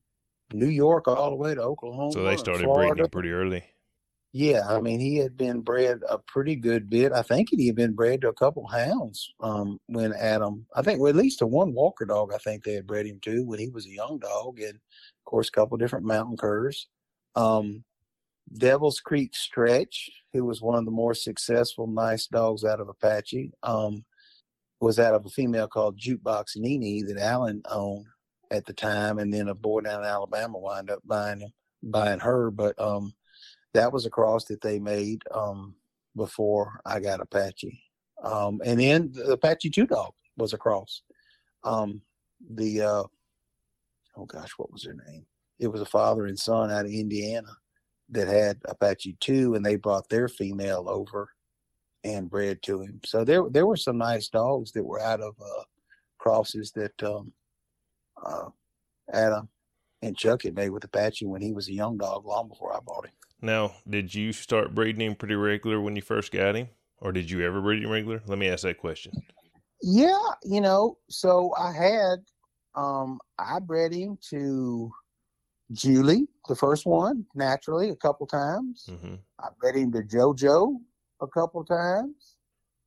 New York all the way to Oklahoma. So they started breeding him pretty early. Yeah, I mean, he had been bred a pretty good bit. I think he had been bred to a couple hounds um, when Adam, I think, well, at least to one Walker dog, I think they had bred him to when he was a young dog, and of course, a couple different mountain curs. Um, Devil's Creek Stretch, who was one of the more successful nice dogs out of Apache. Um, was out of a female called Jukebox Nini that Allen owned at the time, and then a boy down in Alabama wound up buying him, buying her. But um, that was a cross that they made um, before I got Apache, um, and then the Apache Two Dog was a cross. Um, the uh, oh gosh, what was their name? It was a father and son out of Indiana that had Apache Two, and they brought their female over and bred to him. So there there were some nice dogs that were out of uh, crosses that um, uh, Adam and Chuck had made with Apache when he was a young dog, long before I bought him. Now, did you start breeding him pretty regular when you first got him, or did you ever breed him regular? Let me ask that question. Yeah, you know, so I had um I bred him to Julie, the first one, naturally, a couple times. hmm I bred him to JoJo a couple times.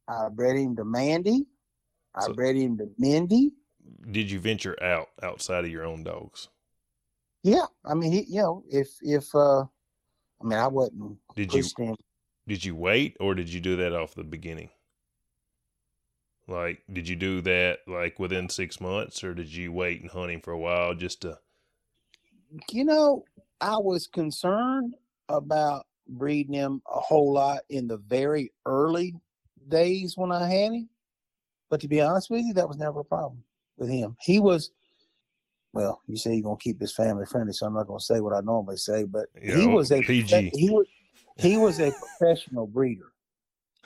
I bred him to Mandy. I So- bred him to Mindy. Did you venture out outside of your own dogs? Yeah, I mean, he, you know, if if uh, I mean, I wasn't Did you did you wait or did you do that off the beginning? Like, did you do that like within six months, or did you wait and hunt him for a while just to? You know, I was concerned about breeding him a whole lot in the very early days when I had him. But to be honest with you, that was never a problem with him. He was, well, you say you're gonna keep this family friendly, so I'm not gonna say what I normally say, but he was a PG. he was he was a professional breeder.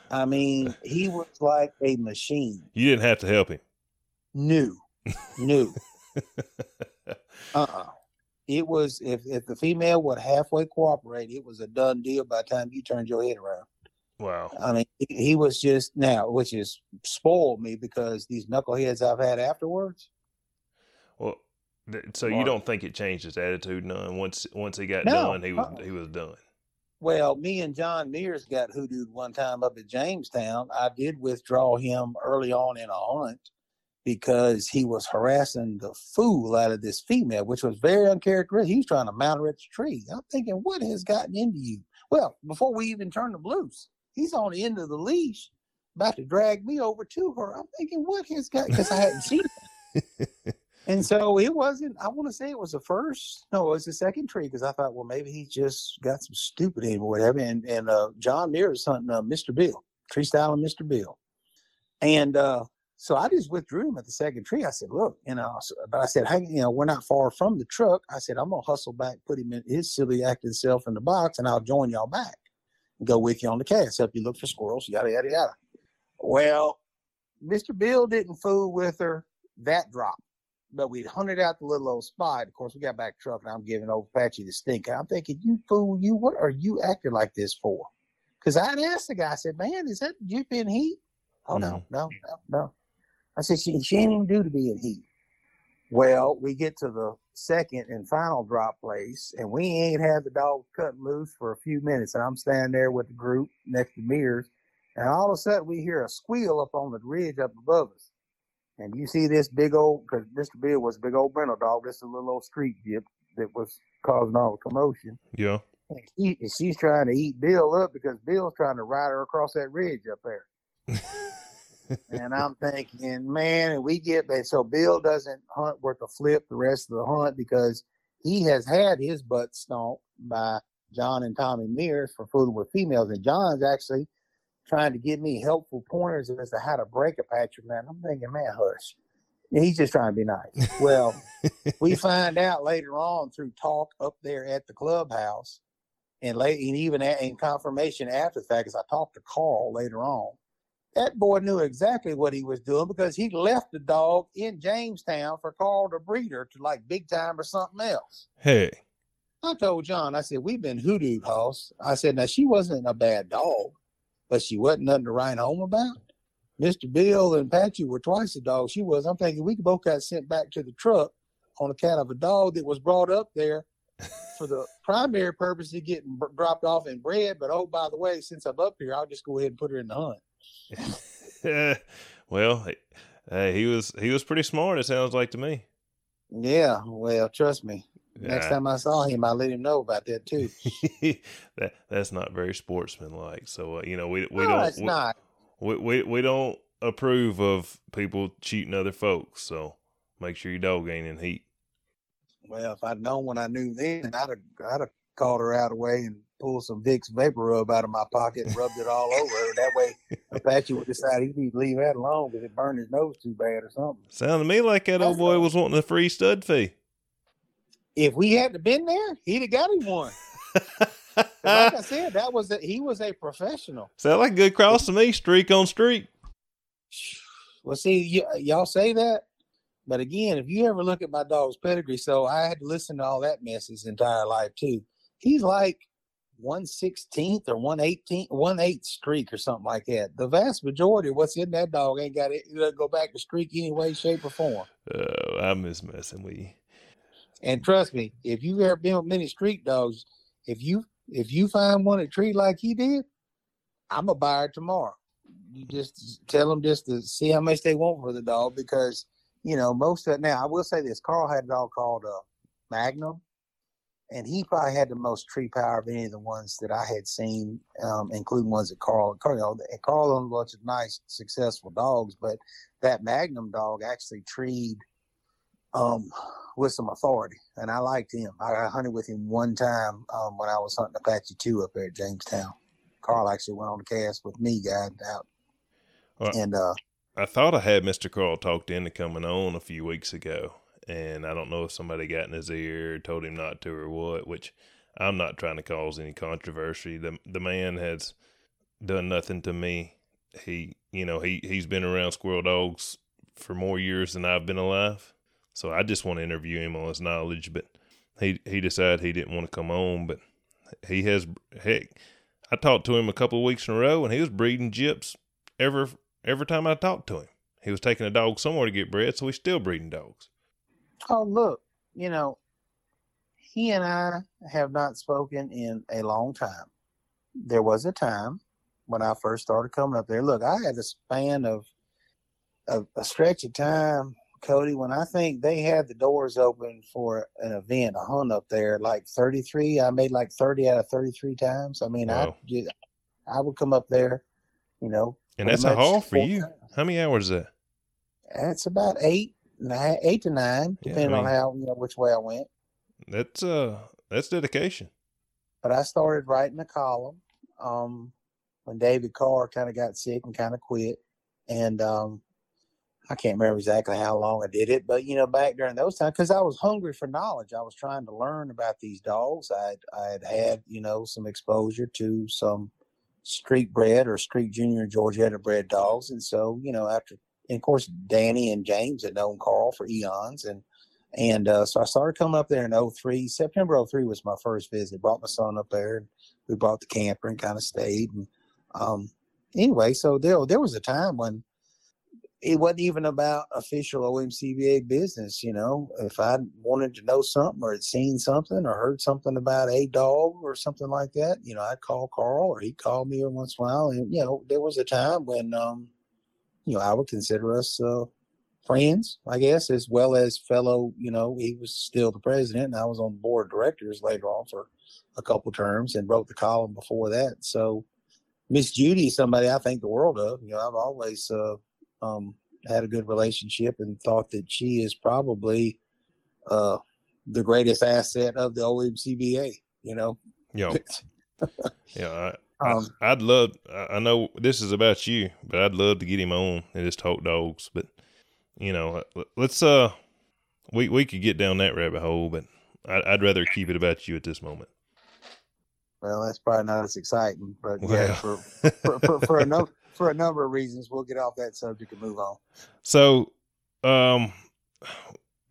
I mean, he was like a machine. You didn't have to help him. New, new. *laughs* Uh-uh. It was if if the female would halfway cooperate, it was a done deal by the time you turned your head around. wow. I mean, he, he was just now, which is spoiled me because these knuckleheads I've had afterwards. So you don't think it changed his attitude none? Once once he got No, done, he was uh-uh. he was done. Well, me and John Mears got hoodooed one time up at Jamestown. I did withdraw him early on in a hunt because he was harassing the fool out of this female, which was very uncharacteristic. He was trying to mount her at the tree. I'm thinking, what has gotten into you? Well, before we even turned him loose, he's on the end of the leash, about to drag me over to her. I'm thinking, what has got? Because I hadn't seen. *laughs* And so it wasn't, I want to say it was the first, no, it was the second tree because I thought, well, maybe he just got some stupid him or whatever. And and uh, John was hunting uh, Mr. Bill, tree style and Mr. Bill. And uh, so I just withdrew him at the second tree. I said, look, you know, but I said, hey, you know, we're not far from the truck. I said, I'm going to hustle back, put him in his silly acting self in the box, and I'll join y'all back and go with you on the cast. Help you look for squirrels, yada, yada, yada. Well, Mr. Bill didn't fool with her that drop but we'd hunted out the little old spot. Of course, we got back truck, and I'm giving old Patchy the stink. I'm thinking, you fool, you, what are you acting like this for? Because I'd asked the guy, I said, man, is that you in heat? Oh, no, no, no, no. I said, she, she ain't even due to be in heat. Well, we get to the second and final drop place, and we ain't had the dog cut loose for a few minutes. And I'm standing there with the group next to Mears, and all of a sudden we hear a squeal up on the ridge up above us. And you see this big old, because Mr. Bill was a big old Brindle dog. This is a little old Streak gyp that was causing all the commotion. Yeah. And, she, and she's trying to eat Bill up because Bill's trying to ride her across that ridge up there. *laughs* and I'm thinking, man, and we get that. so Bill doesn't hunt worth a flip the rest of the hunt because he has had his butt stomped by John and Tommy Mears for fooling with females, and John's actually trying to give me helpful pointers as to how to break a patch of man. I'm thinking, man, hush. He's just trying to be nice. Well, we *laughs* find out later on through talk up there at the clubhouse, and late and even a- in confirmation after the fact, as I talked to Carl later on, that boy knew exactly what he was doing because he left the dog in Jamestown for Carl the breeder to like big time or something else. Hey. I told John, I said, we've been hoodooed, Hoss. I said, now she wasn't a bad dog, but she wasn't nothing to write home about. Mr. Bill and Patchy were twice the dog she was. I'm thinking we both got sent back to the truck on account of a dog that was brought up there for the *laughs* primary purpose of getting br- dropped off and bred. But oh, by the way, since I'm up here, I'll just go ahead and put her in the hunt. *laughs* well, hey, he was he was pretty smart. It sounds like to me. Yeah, well, trust me. Next time I saw him, I let him know about that too. *laughs* that that's not very sportsmanlike. So uh, you know we we no, don't it's we, not. we, we we don't approve of people cheating other folks. So make sure your dog ain't in heat. Well, if I'd known what I knew then, I'd have, I'd have called her out of the way and pulled some Vicks vapor rub out of my pocket and rubbed it all over her. That way, Apache would decide he need to leave that alone because it burned his nose too bad or something. Sounded to me like that old boy was wanting a free stud fee. If we hadn't been there, he'd have got him one. Like I said, that was a, he was a professional. Sound like a good cross to me. Streak on streak. Well, see, y- y'all say that, but again, if you ever look at my dog's pedigree, so I had to listen to all that mess his entire life too. He's like one sixteenth or one eighteenth, one eighth streak or something like that. The vast majority of what's in that dog ain't got it. Go back to streak any way, shape, or form. Oh, I miss messing with you. And trust me, if you've ever been with many Streak dogs, if you if you find one that tree like he did, I'm a buyer tomorrow. You just tell them just to see how much they want for the dog because you know most of it. Now I will say this: Carl had a dog called uh, Magnum, and he probably had the most tree power of any of the ones that I had seen, um, including ones that Carl. Carl, you know, Carl owned a bunch of nice, successful dogs, but that Magnum dog actually treed um, with some authority, and I liked him. I, hunted with him one time um, when I was hunting Apache two up there at Jamestown. Carl actually went on the cast with me, guy out, well, and uh, I thought I had Mister Carl talked into coming on a few weeks ago and I don't know if somebody got in his ear, told him not to, or what. Which I'm not trying to cause any controversy. the The man has done nothing to me. He, you know, he he's been around squirrel dogs for more years than I've been alive. So I just want to interview him on his knowledge. But he he decided he didn't want to come on. But he has heck. I talked to him a couple of weeks in a row, and he was breeding gyps every every time I talked to him. He was taking a dog somewhere to get bred, so he's still breeding dogs. Oh, look, you know, he and I have not spoken in a long time. There was a time when I first started coming up there. Look, I had a span of, of a stretch of time, Cody, when I think they had the doors open for an event, a hunt up there, like 33. I made like 30 out of 33 times. I mean, wow. I just, I would come up there, you know. And that's a haul for you. Times. How many hours is that? That's about eight nine, eight to nine, depending yeah, I mean, on how you know which way I went. That's uh, that's dedication. But I started writing a column um, when David Carr kind of got sick and kind of quit, and um, I can't remember exactly how long I did it, but you know, back during those times, because I was hungry for knowledge, I was trying to learn about these dogs. I I had had you know some exposure to some Streak bred or Streak Junior Georgia bred dogs, and so you know after and of course Danny and James had known Carl for eons, and and uh, so I started coming up there in 03. September 03 was my first visit. Brought my son up there, and we brought the camper and kind of stayed. And um, anyway, so there there was a time when it wasn't even about official OMCBA business. You know, if I wanted to know something or had seen something or heard something about a dog or something like that, you know, I'd call Carl or he'd call me every once in a while. And you know, there was a time when um, you know, I would consider us uh, friends, I guess, as well as fellow, you know, he was still the president and I was on the board of directors later on for a couple terms and wrote the column before that. So Miss Judy is somebody I think the world of. You know, I've always uh, um, had a good relationship and thought that she is probably uh, the greatest asset of the OMCBA, you know. *laughs* Yeah. yeah, um, I'd love. I know this is about you, but I'd love to get him on and just talk dogs. But you know, let's uh, we we could get down that rabbit hole, but I'd, I'd rather keep it about you at this moment. Well, that's probably not as exciting, but well. yeah, for for, for, for a number for a number of reasons, we'll get off that subject and move on. So, um,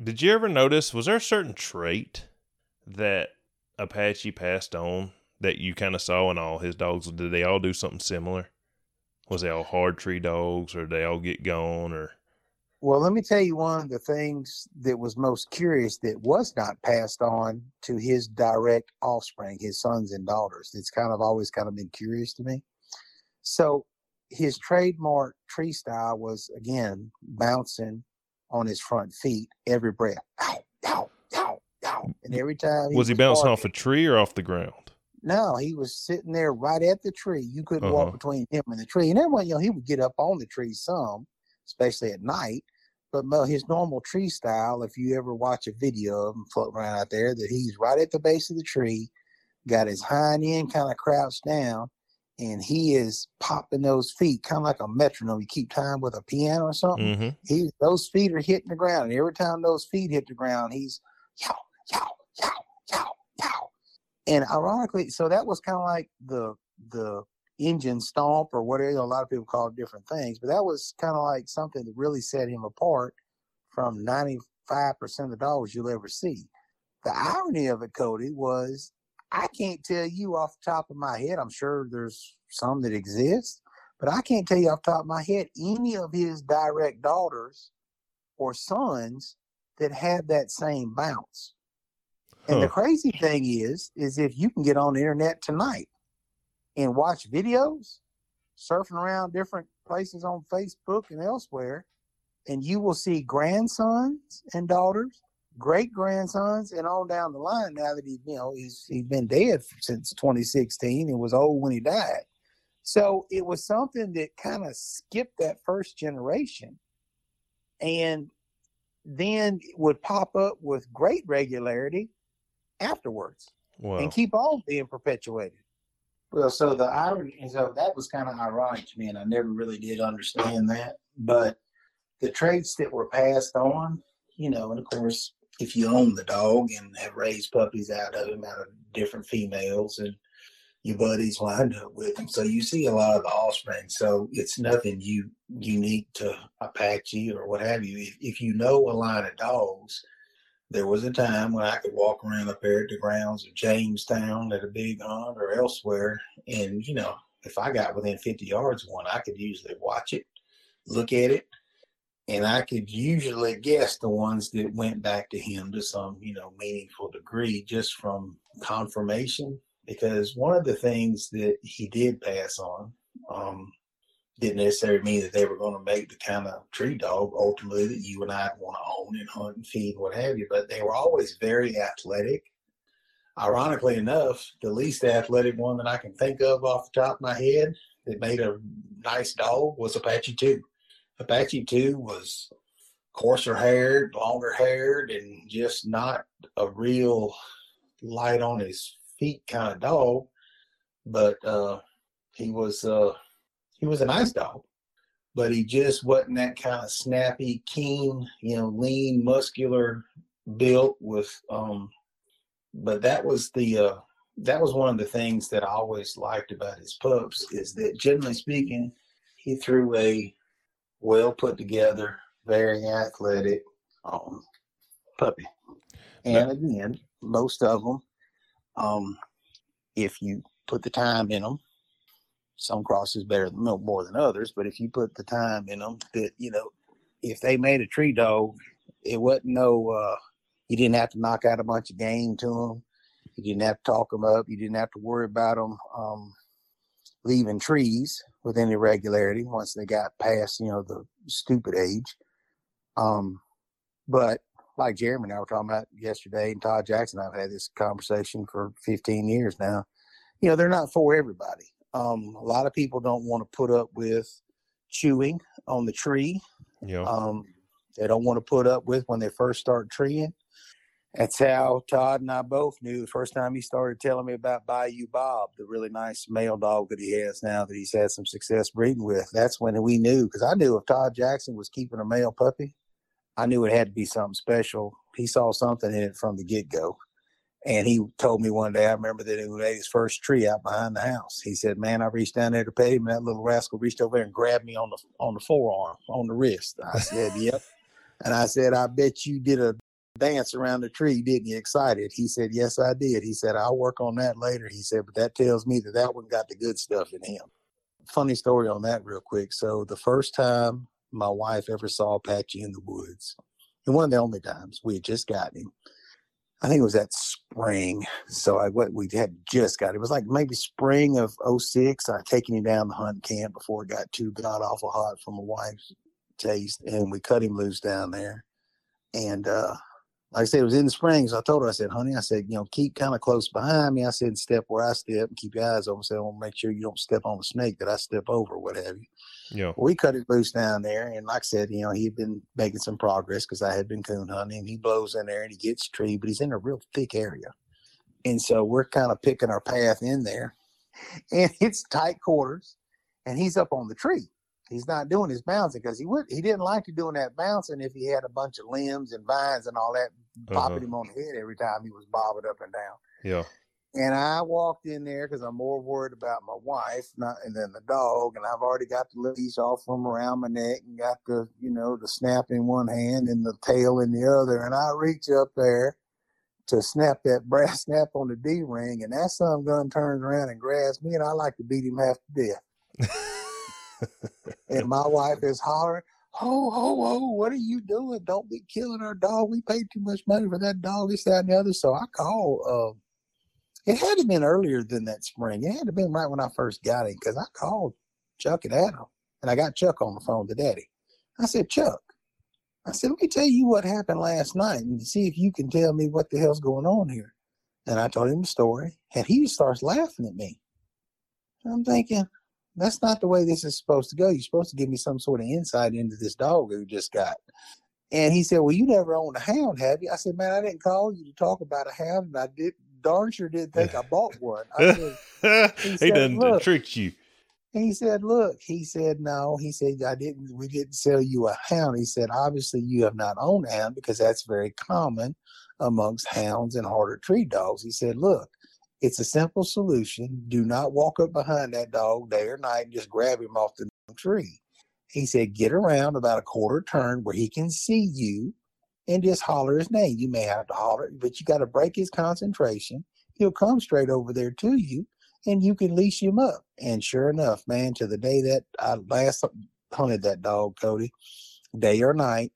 did you ever notice? Was there a certain trait that Apache passed on that you kind of saw in all his dogs? Did they all do something similar? Was they all hard tree dogs, or did they all get gone, or? Well, let me tell you one of the things that was most curious that was not passed on to his direct offspring, his sons and daughters. It's kind of always kind of been curious to me. So his trademark tree style was again bouncing on his front feet every breath. Ow, ow, ow, ow. And every time he was, was he bouncing barking, off a tree or off the ground? No, he was sitting there right at the tree. You couldn't uh-huh. walk between him and the tree. And everyone, you know, he would get up on the tree some, especially at night. But his normal tree style, if you ever watch a video of him floating around out there, that he's right at the base of the tree, got his hind end kind of crouched down, and he is popping those feet kind of like a metronome. You keep time with a piano or something. Mm-hmm. He those feet are hitting the ground, and every time those feet hit the ground, he's yow yow yow yow yow and ironically, so that was kind of like the the engine stomp or whatever. A lot of people call it different things, but that was kind of like something that really set him apart from 95% of the dogs you'll ever see. The irony of it, Cody, was I can't tell you off the top of my head. I'm sure there's some that exist, but I can't tell you off the top of my head any of his direct daughters or sons that have that same bounce. And the crazy thing is, is if you can get on the internet tonight and watch videos, surfing around different places on Facebook and elsewhere, and you will see grandsons and daughters, great grandsons, and on down the line. Now that he, you know, he's he's been dead since 2016 and was old when he died. So it was something that kind of skipped that first generation, and then would pop up with great regularity afterwards Wow. and keep on being perpetuated. Well, so the irony, and so that was kind of ironic to me, and I never really did understand that. But the traits that were passed on, you know, and of course, if you own the dog and have raised puppies out of him, out of different females, and your buddies lined up with them. so you see a lot of the offspring. So it's nothing you unique to Apache or what have you. If, if you know a line of dogs, there was a time when I could walk around up there at the grounds of Jamestown at a big hunt or elsewhere, and you know, if I got within 50 yards of one, I could usually watch it, look at it, and I could usually guess the ones that went back to him to some, you know, meaningful degree just from confirmation. Because one of the things that he did pass on, um, didn't necessarily mean that they were going to make the kind of tree dog ultimately that you and I want to own and hunt and feed, what have you. But they were always very athletic. Ironically enough, the least athletic one that I can think of off the top of my head that made a nice dog was Apache 2. Apache 2 was coarser haired, longer haired, and just not a real light on his feet kind of dog. But uh, he was uh, he was a nice dog, but he just wasn't that kind of snappy, keen, you know, lean, muscular built with. Um, but that was the uh, that was one of the things that I always liked about his pups is that generally speaking, he threw a well put together, very athletic um, puppy. And again, most of them, um, if you put the time in them, some crosses better than more than others. But if you put the time in them, that you know, if they made a tree dog, it wasn't no. Uh, you didn't have to knock out a bunch of game to them. You didn't have to talk them up. You didn't have to worry about them um, leaving trees with any regularity once they got past you know the stupid age. Um, but like Jeremy and I were talking about yesterday, and Todd Jackson, I've had this conversation for 15 years now. You know, they're not for everybody. Um, a lot of people don't want to put up with chewing on the tree. Yeah. Um, they don't want to put up with when they first start treeing. That's how Todd and I both knew the first time he started telling me about Bayou Bob, the really nice male dog that he has now that he's had some success breeding with. That's when we knew because I knew if Todd Jackson was keeping a male puppy, I knew it had to be something special. He saw something in it from the get go. And he told me one day, I remember that he made his first tree out behind the house. He said, Man, I reached down there to pay him, and that little rascal reached over there and grabbed me on the on the forearm, on the wrist. I said, Yep. And I said, I bet you did a dance around the tree, didn't you? Excited. He said, Yes, I did. He said, I'll work on that later. He said, But that tells me that that one got the good stuff in him. Funny story on that, real quick. So, the first time my wife ever saw Apache in the woods, and one of the only times we had just gotten him, I think it was that spring. So, I what we had just got it was like maybe spring of 06. I taken him down the hunt camp before it got too god awful hot for my wife's taste, and we cut him loose down there. And uh, like I said, it was in the spring. So I told her, I said, honey, I said, you know, keep kind of close behind me. I said, step where I step and keep your eyes open. I said, I want to make sure you don't step on the snake that I step over, what have you. Yeah. We cut it loose down there. And like I said, you know, he'd been making some progress because I had been coon hunting. And he blows in there and he gets a tree, but he's in a real thick area. And so we're kind of picking our path in there. *laughs* And it's tight quarters. And he's up on the tree he's not doing his bouncing because he would he didn't like to doing that bouncing if he had a bunch of limbs and vines and all that popping Uh-huh. him on the head every time he was bobbing up and down. Yeah. And I walked in there because I'm more worried about my wife not and then the dog. And I've already got the leash off from around my neck and got the you know the snap in one hand and the tail in the other. And I reach up there to snap that *laughs* brass snap on the D ring, and that son gun turns around and grabs me, and I like to beat him half to death. *laughs* And my wife is hollering, "Oh, oh, oh, what are you doing? Don't be killing our dog. We paid too much money for that dog. This, that, and the other." So I called. Uh, it had to been earlier than that spring. It had to been right when I first got him because I called Chuck and Adam, and I got Chuck on the phone to Daddy. I said, Chuck, I said, let me tell you what happened last night and see if you can tell me what the hell's going on here. And I told him the story, and he starts laughing at me. I'm thinking, that's not the way this is supposed to go. You're supposed to give me some sort of insight into this dog who just got. And he said, Well, you never owned a hound, have you? I said, Man, I didn't call you to talk about a hound, and I did darn sure didn't think I bought one. I said, *laughs* he, he done tricked you. He said, Look, he said, No, he said, I didn't, we didn't sell you a hound. He said, Obviously, you have not owned a hound because that's very common amongst hounds and harder tree dogs. He said, Look, it's a simple solution. Do not walk up behind that dog day or night and just grab him off the tree. He said, Get around about a quarter turn where he can see you and just holler his name. You may have to holler, but you got to break his concentration. He'll come straight over there to you and you can leash him up. And sure enough, man, to the day that I last hunted that dog, Cody, day or night,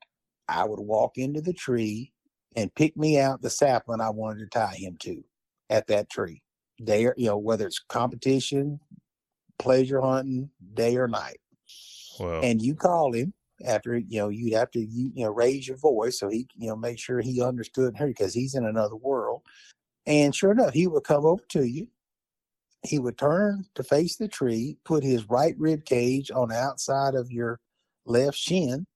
I would walk into the tree and pick me out the sapling I wanted to tie him to at that tree. Day or, you know, whether it's competition, pleasure hunting, day or night. Wow. And you call him after, you know, you'd have to, you, you know, raise your voice so he, you know, make sure he understood her because he's in another world. And sure enough, he would come over to you he would turn to face the tree, put his right rib cage on the outside of your left shin,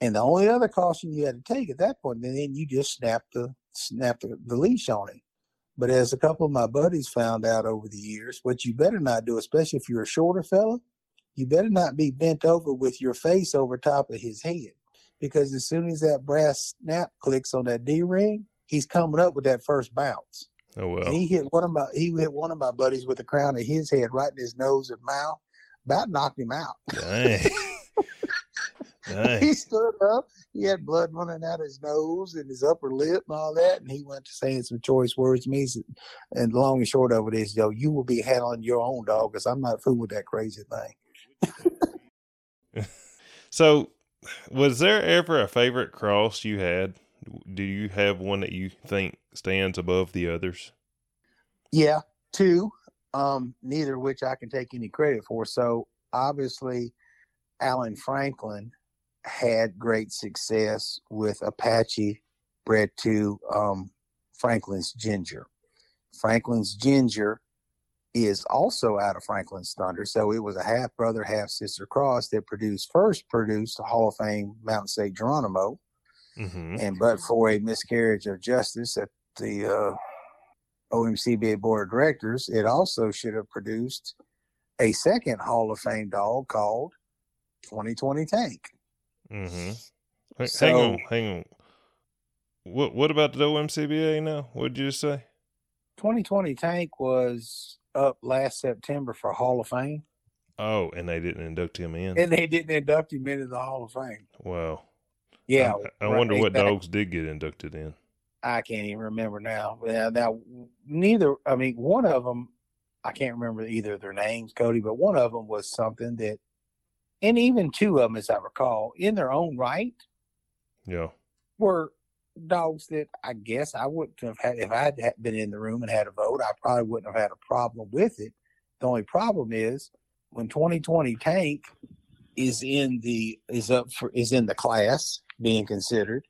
and the only other caution you had to take at that point, and then you just snap the snap the, the leash on him. But as a couple of my buddies found out over the years, what you better not do, especially if you're a shorter fella, you better not be bent over with your face over top of his head. Because as soon as that brass snap clicks on that D ring, he's coming up with that first bounce. Oh well. And he hit one of my he hit one of my buddies with the crown of his head right in his nose and mouth. About knocked him out. *laughs* Dang. *laughs* He stood up. He had blood running out his nose and his upper lip and all that. And he went to saying some choice words to me. And long and short of it is, yo, you will be handling your own dog because I'm not fooling with that crazy thing. *laughs* so, was there ever a favorite cross you had? do you have one that you think stands above the others? Yeah, two. Um, neither of which I can take any credit for. So obviously, Alan Franklin had great success with Apache bred to um, Franklin's Ginger. Franklin's Ginger is also out of Franklin's Thunder. So it was a half brother, half sister cross that produced first produced a Hall of Fame Mountain State Geronimo. Mm-hmm. And but for a miscarriage of justice at the uh, OMCBA board of directors, it also should have produced a second Hall of Fame dog called 2020 Tank. Mm-hmm. So, hang on, hang on. What what about the OMCBA now? What did you just say? 2020 Tank was up last September for Hall of Fame. Oh, and they didn't induct him in. And they didn't induct him into the Hall of Fame. Wow. Yeah, I, I right, wonder what exactly. dogs did get inducted in. I can't even remember now. Now, now, neither. I mean, one of them, I can't remember either of their names, Cody, but one of them was something that, and even two of them, as I recall, in their own right, yeah, were dogs that I guess I wouldn't have had if I had been in the room and had a vote. I probably wouldn't have had a problem with it. The only problem is when 2020 Tank is in the is up for is in the class being considered.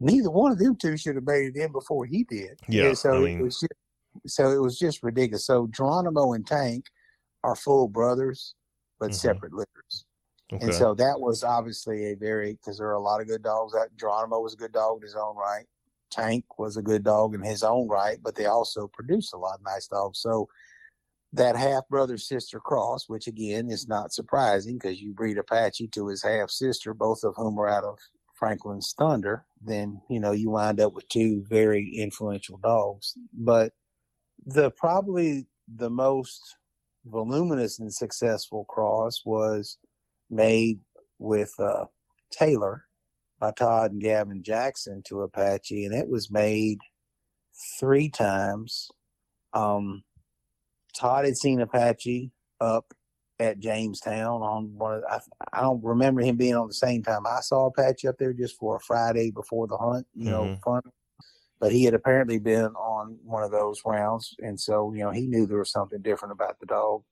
Neither one of them two should have made it in before he did. Yeah. And so I mean, it was just, so it was just ridiculous. So Geronimo and Tank are full brothers, but mm-hmm. separate litters. Okay. And so that was obviously a very because there are a lot of good dogs. That Geronimo was a good dog in his own right. Tank was a good dog in his own right, but they also produced a lot of nice dogs. So that half brother sister cross, which again is not surprising because you breed Apache to his half sister, both of whom are out of Franklin's Thunder, then you know you wind up with two very influential dogs. But the probably the most voluminous and successful cross was made with uh, Taylor by Todd and Gavin Jackson to Apache, and it was made three times. Um, Todd had seen Apache up at Jamestown on one of the, I, I don't remember him being on the same time I saw Apache up there just for a Friday before the hunt, you know, Mhm. fun. But he had apparently been on one of those rounds, and so you know he knew there was something different about the dog.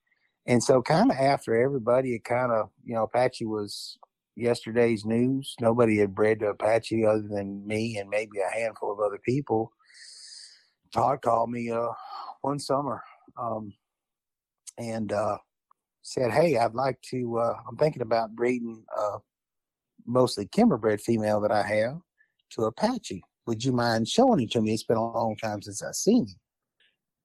And so, kind of after everybody, it kind of you know Apache was yesterday's news. Nobody had bred to Apache other than me and maybe a handful of other people. Todd called me uh, one summer um, and uh, said, "Hey, I'd like to. Uh, I'm thinking about breeding uh, mostly Kemmer bred female that I have to Apache. Would you mind showing it to me? It's been a long time since I've seen him."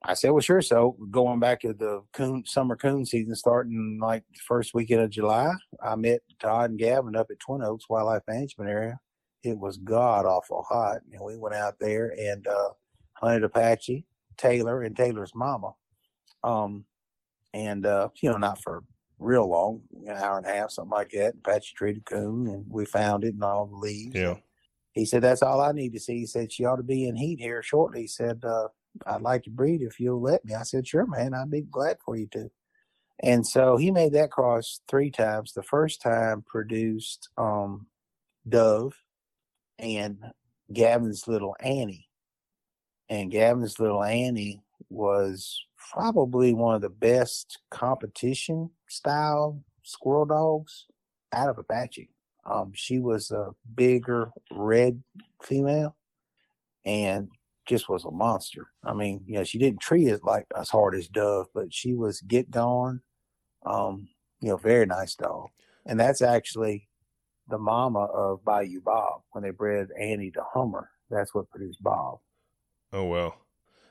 I said, "Well, sure." So going back to the coon summer coon season, starting like the first weekend of July, I met Todd and Gavin up at Twin Oaks Wildlife Management Area. It was god awful hot, and we went out there and uh, hunted Apache, Taylor, and Taylor's mama. Um, and uh, you know, not for real long, an hour and a half, something like that. Apache treated coon, and we found it in all the leaves. Yeah. He said, "That's all I need to see." He said, "She ought to be in heat here shortly." He said, uh, "I'd like to breed if you'll let me." I said, "Sure, man. I'd be glad for you to." And so he made that cross three times. The first time produced um, Dove and Gavin's little Annie, and Gavin's little Annie was probably one of the best competition style squirrel dogs out of Apache. Um, she was a bigger red female and just was a monster. I mean, you know, she didn't treat it like as hard as Dove, but she was get gone. Um, you know, very nice dog. And that's actually the mama of Bayou Bob when they bred Annie to Hummer. That's what produced Bob. Oh well.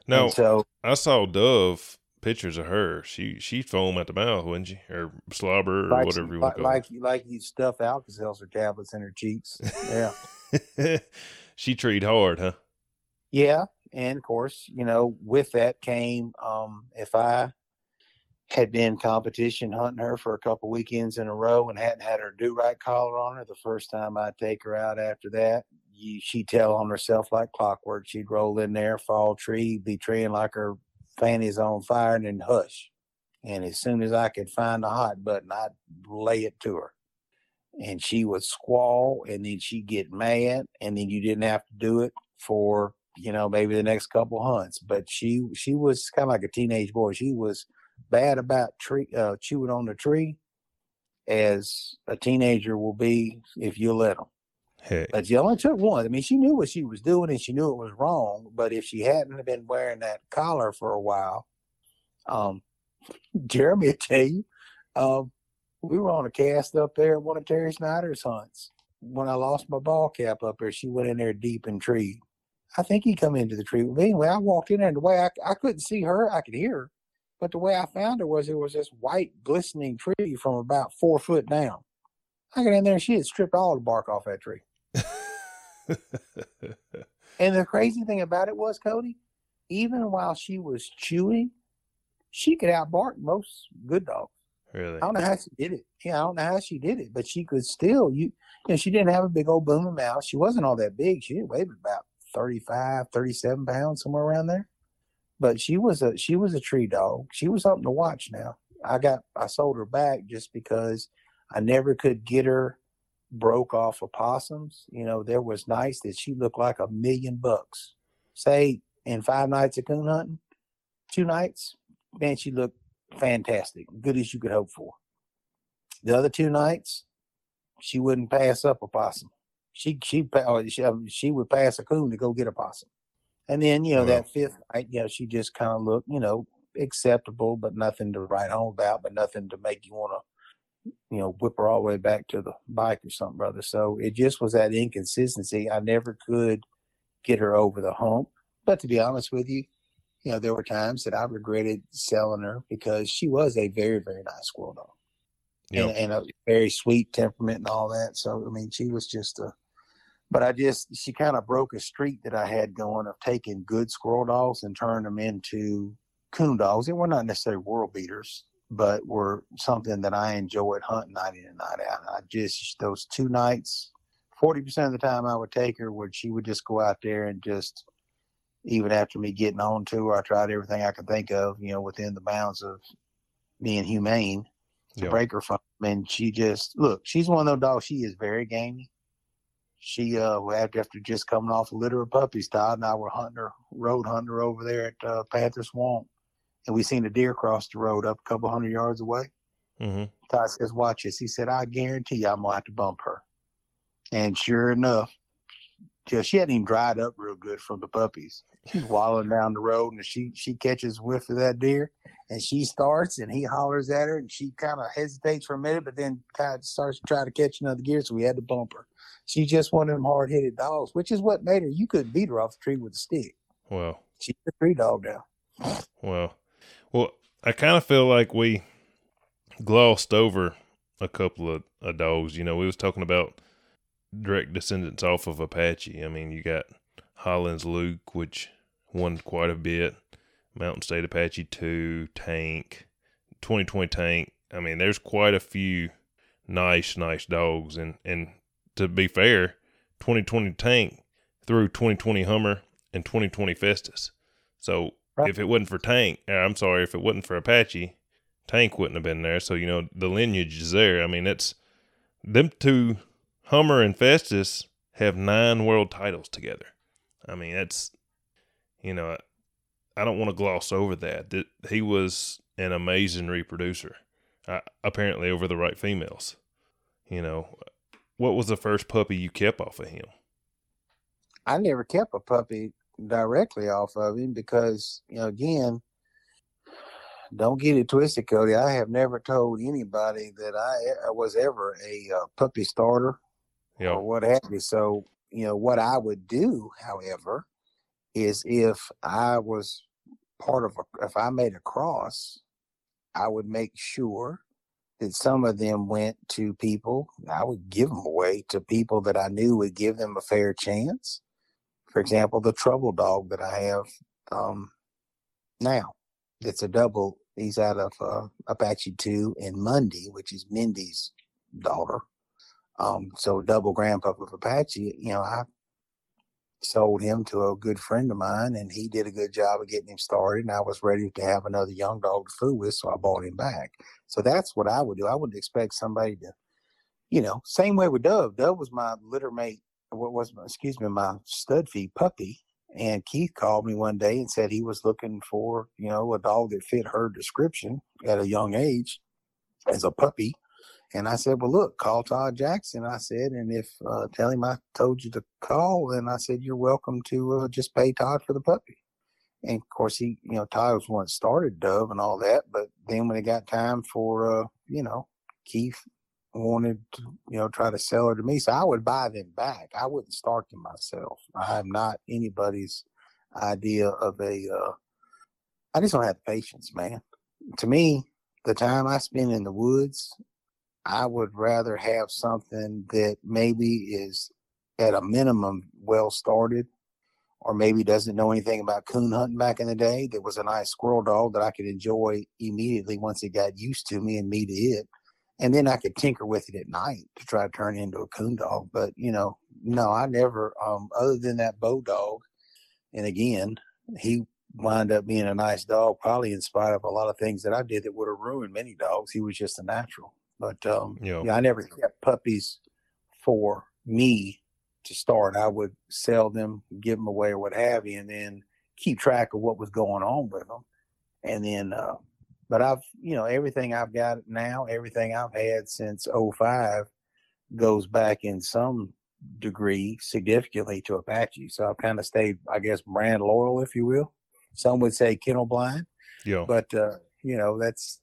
And Now so I saw Dove pictures of her. She she foam at the mouth, wouldn't she? Or slobber or like, whatever you want like, like, like you stuff Alka-Seltzer tablets in her cheeks. Yeah. *laughs* she treed hard, huh? Yeah, and of course, you know, with that came um, if I had been competition hunting her for a couple weekends in a row and hadn't had her do right collar on her, the first time I'd take her out after that, you, she'd tell on herself like clockwork. She'd roll in there, fall tree, be treeing like her fanny's on fire, and then hush. And as soon as I could find the hot button, I'd lay it to her. And she would squall, and then she'd get mad, and then you didn't have to do it for you know maybe the next couple hunts. But she she was kind of like a teenage boy. She was bad about tree uh, chewing on the tree, as a teenager will be if you let them. Heck. But she only took one. I mean, she knew what she was doing and she knew it was wrong. But if she hadn't been wearing that collar for a while, um, *laughs* Jeremy will tell you, um, we were on a cast up there at one of Terry Snyder's hunts. When I lost my ball cap up there, she went in there deep in tree. I think he come into the tree. But anyway, I walked in there and the way I, I couldn't see her, I could hear her. But the way I found her was it was this white glistening tree from about four foot down. I got in there and she had stripped all the bark off that tree. *laughs* And the crazy thing about it was, Cody, even while she was chewing, she could outbark most good dogs. really? I don't know how she did it. Yeah, I don't know how she did it, but she could still. You, you know, she didn't have a big old booming mouth. She wasn't all that big. She didn't weigh about 35, 37 pounds, somewhere around there. But she was a she was a tree dog. She was something to watch. Now I got I sold her back just because I never could get her broke off of possums. You know, there was nights that she looked like a million bucks. Say in five nights of coon hunting, two nights, man, she looked fantastic, good as you could hope for. The other two nights, she wouldn't pass up a possum. She she oh, she, um, she would pass a coon to go get a possum, and then you know Wow. that fifth night, you know, she just kind of looked, you know, acceptable, but nothing to write home about, but nothing to make you want to, you know, whip her all the way back to the bike or something, brother. So it just was that inconsistency. I never could get her over the hump. But to be honest with you, you know, there were times that I regretted selling her because she was a very, very nice squirrel dog Yep. and, and a very sweet temperament and all that. So, I mean, she was just a, but I just, she kind of broke a streak that I had going of taking good squirrel dogs and turning them into coon dogs. They were not necessarily world beaters, but were something that I enjoyed hunting night in and night out. I just, those two nights, 40% of the time I would take her, would she would just go out there and just, even after me getting on to her, I tried everything I could think of, you know, within the bounds of being humane to Yeah. break her from. And she just look, she's one of those dogs. She is very gamey. She uh after after just coming off a litter of puppies, Todd and I were hunting her, road hunting her over there at uh, Panther Swamp, and we seen a deer cross the road up a couple hundred yards away. hmm Todd says, "Watch this." He said, "I guarantee you, I'm gonna have to bump her." And sure enough, just she hadn't even dried up real good from the puppies. She's wallowing down the road, and she she catches whiff of that deer, and she starts, and he hollers at her, and she kind of hesitates for a minute, but then kind of starts to try to catch another gear, so we had to bump her. She's just one of them hard headed dogs, which is what made her. You couldn't beat her off the tree with a stick. Well, She's a tree dog now. well, well. I kind of feel like we glossed over a couple of, of dogs. You know, we was talking about direct descendants off of Apache. I mean, you got Hollins Luke, which won quite a bit. Mountain State Apache two, Tank, 2020 Tank. I mean, there's quite a few nice, nice dogs. And and to be fair, 2020 Tank through 2020 Hummer and 2020 Festus. So Right. if it wasn't for Tank, uh, I'm sorry, if it wasn't for Apache, Tank wouldn't have been there. So you know the lineage is there. I mean, it's them two, Hummer and Festus, have nine world titles together. I mean, that's you know, I don't want to gloss over that. That he was an amazing reproducer. Uh, apparently, over the right females. You know, what was the first puppy you kept off of him? I never kept a puppy directly off of him because, you know, again, don't get it twisted, Cody. I have never told anybody that I, I was ever a uh, puppy starter You or what have you. So, you know, what I would do, however, is if I was part of a, if I made a cross, I would make sure that some of them went to people. I would give them away to people that I knew would give them a fair chance. For example, the trouble dog that I have um, now, it's a double. He's out of uh, Apache 2 and Monday, which is Mindy's daughter. Um, so double grandpa of Apache, you know, I sold him to a good friend of mine and he did a good job of getting him started and I was ready to have another young dog to fool with, so I bought him back. So that's what I would do. I wouldn't expect somebody to, you know, same way with Dove. Dove was my litter mate, what was my, excuse me, my stud feed puppy. And Keith called me one day and said he was looking for, you know, a dog that fit her description at a young age as a puppy. And I said, well, look, call Todd Jackson. I said, and if uh, tell him I told you to call, and I said, you're welcome to uh, just pay Todd for the puppy. And of course, he, you know, Todd was one that started Dove and all that. But then when it got time for, uh, you know, Keith wanted to, you know, try to sell her to me, so I would buy them back. I wouldn't start them myself. I am not anybody's idea of a. Uh, I just don't have patience, man. To me, the time I spend in the woods I would rather have something that maybe is at a minimum well started, or maybe doesn't know anything about coon hunting back in the day. That was a nice squirrel dog that I could enjoy immediately once it got used to me and me to it. And then I could tinker with it at night to try to turn it into a coon dog. But you know, no, I never. Um, other than that bow dog, and again, he wound up being a nice dog, probably in spite of a lot of things that I did that would have ruined many dogs. He was just a natural. But um, know, yeah, I never kept puppies for me to start. I would sell them, give them away, or what have you, and then keep track of what was going on with them. And then, uh, but I've, you know, everything I've got now, everything I've had since 05 goes back in some degree significantly to Apache. So I've kind of stayed, I guess, brand loyal, if you will. Some would say kennel blind Yeah. but uh, you know that's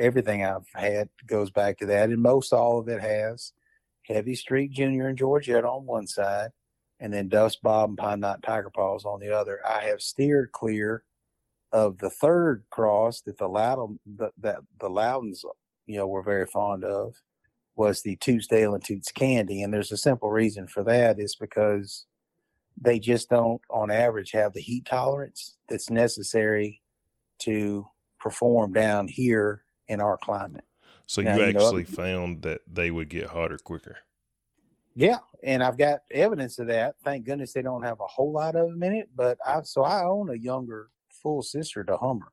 everything I've had goes back to that, and most all of it has Heavy Streak Junior and Georgette on one side, and then Duff's Bob and Pine Knot Tiger Paws on the other. I have steered clear of the third cross that the Loudon that, that the Loudons you know were very fond of was the Toots Dale and Toots Candy, and there's a simple reason for that is because they just don't on average have the heat tolerance that's necessary to perform down here in our climate. so now, you you know- actually found that they would get hotter quicker. Yeah, and I've got evidence of that. Thank goodness they don't have a whole lot of them in it. But I so I own a younger full sister to Hummer,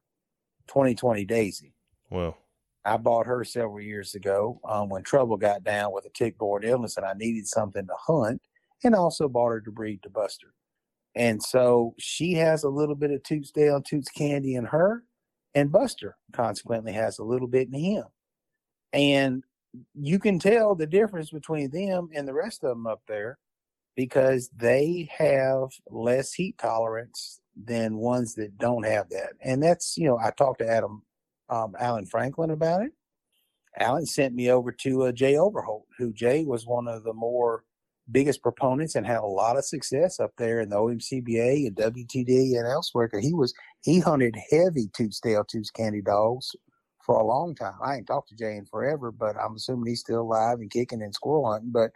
2020 Daisy. Well, I bought her several years ago um, when trouble got down with a tick-borne illness, and I needed something to hunt, and also bought her to breed to Buster. And so she has a little bit of Toots Dale Toots Candy in her, and Buster consequently has a little bit in him. And you can tell the difference between them and the rest of them up there because they have less heat tolerance than ones that don't have that. And that's, you know, I talked to Adam, um, Alan Franklin about it. Alan sent me over to uh, Jay Overholt, who Jay was one of the more biggest proponents and had a lot of success up there in the OMCBA and WTD and elsewhere. He was, he hunted heavy Toots Dale Toots Candy dogs for a long time. I ain't talked to Jay in forever, but I'm assuming he's still alive and kicking and squirrel hunting. But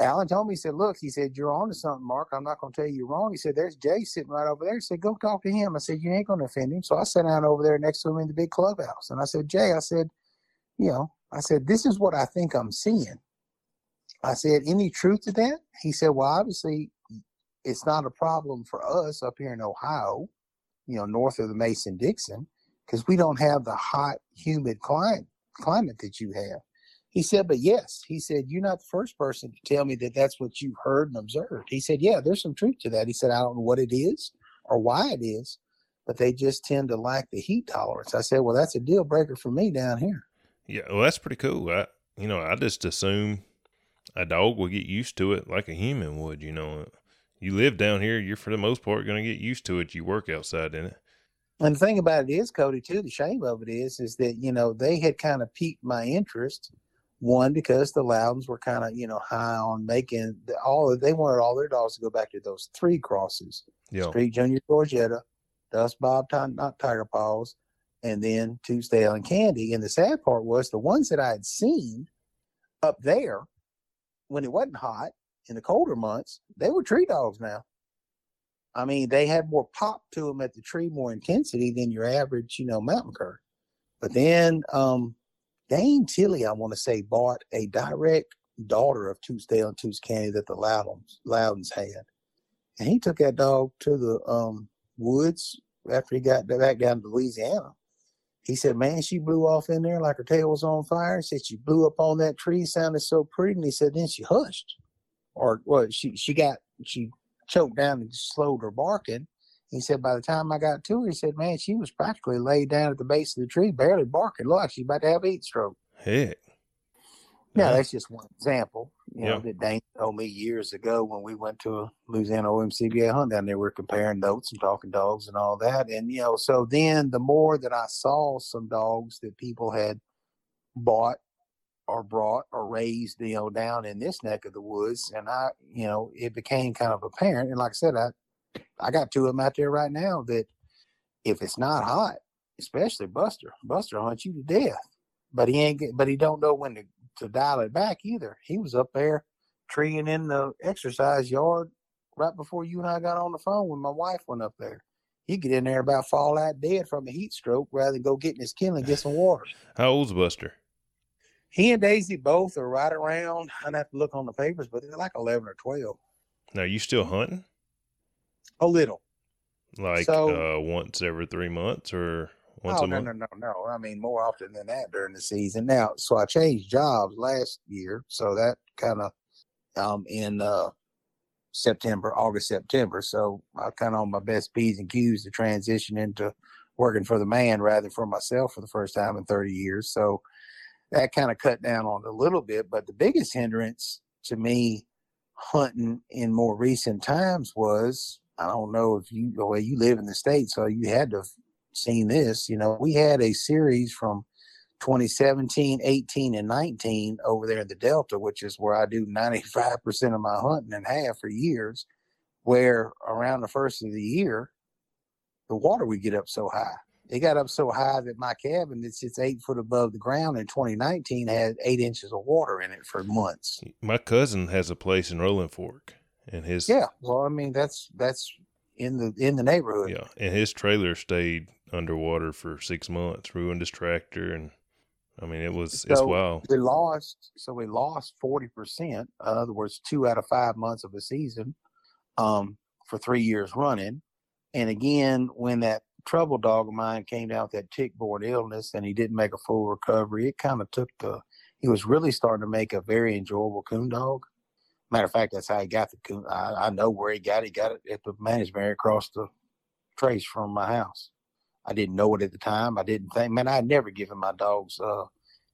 Alan told me, he said, Look, he said, You're on to something, Mark. I'm not going to tell you you're wrong. He said, There's Jay sitting right over there. He said, Go talk to him. I said, You ain't going to offend him. So I sat down over there next to him in the big clubhouse. And I said, Jay, I said, You know, I said, This is what I think I'm seeing. I said, Any truth to that? He said, Well, obviously, it's not a problem for us up here in Ohio, you know, north of the Mason Dixon, because we don't have the hot, humid climate, climate that you have. He said, but yes, he said, you're not the first person to tell me that that's what you've heard and observed. He said, yeah, there's some truth to that. He said, I don't know what it is or why it is, but they just tend to lack the heat tolerance. I said, well, that's a deal breaker for me down here. Yeah, well, that's pretty cool. I, you know, I just assume a dog will get used to it like a human would. You know, you live down here, you're for the most part going to get used to it. You work outside in it. And the thing about it is, Cody, too, the shame of it is, is that, you know, they had kind of piqued my interest one, because the Loudons were kind of, you know, high on making the, all of, they wanted all their dogs to go back to those three crosses. Yeah. Streak Junior Georgetta, Duff's Bob, Knot Tiger Paws, and then Dale and Candy. And the sad part was the ones that I had seen up there when it wasn't hot in the colder months, they were tree dogs now. I mean, they had more pop to them at the tree, more intensity than your average, you know, mountain cur. But then um, Dane Tilly, I want to say, bought a direct daughter of Toots Dale and Toots Candy that the Loudons, Loudons had. And he took that dog to the um, woods after he got back down to Louisiana. He said, Man, she blew off in there like her tail was on fire. He said she blew up on that tree, sounded so pretty. And he said, then she hushed. Or well, she she got she choked down and slowed her barking. He said, by the time I got to her, he said, man, she was practically laid down at the base of the tree, barely barking. Look she's about to have a heat stroke. Heck. Now, that's just one example, you know, that Dane told me years ago when we went to a Louisiana OMCBA hunt down there. We are comparing notes and talking dogs and all that. And, you know, so then the more that I saw some dogs that people had bought or brought or raised, you know, down in this neck of the woods, and I, you know, it became kind of apparent. And like I said, I, I got two of them out there right now that if it's not hot, especially Buster, Buster hunts you to death. But he ain't but he don't know when to, to dial it back either. He was up there treeing in the exercise yard right before you and I got on the phone when my wife went up there. He'd get in there about fall out dead from a heat stroke rather than go get in his kennel and get some water. *laughs* How old's Buster? He and Daisy both are right around. I'd have to look on the papers, but they're like eleven or twelve. Now you still hunting? A little. Like so, uh, once every three months or once oh, a no, month? No, no, no, I mean more often than that during the season. Now, so I changed jobs last year, so that kind of um in uh September, August, September. So I kind of on my best P's and Q's to transition into working for the man rather than for myself for the first time in 30 years. So that kind of cut down on a little bit. But the biggest hindrance to me hunting in more recent times was I don't know if you well you live in the states, so you had to seen this. You know, we had a series from 2017, 18, and 19 over there in the Delta, which is where I do 95% of my hunting and have for years, where around the first of the year, the water would get up so high. It got up so high that my cabin that sits eight foot above the ground in 2019 had eight inches of water in it for months. My cousin has a place in Rolling Fork and his yeah well i mean that's that's in the in the neighborhood yeah and his trailer stayed underwater for six months ruined his tractor and i mean it was so it's wild we lost so we lost 40 percent in other words two out of five months of a season um for three years running and again when that trouble dog of mine came down with that tick-borne illness, and he didn't make a full recovery. It kind of took the. He was really starting to make a very enjoyable coon dog. Matter of fact, that's how he got the coon. I, I know where he got it. He got it at the management across the trace from my house. I didn't know it at the time. I didn't think, man, I'd never given my dogs uh,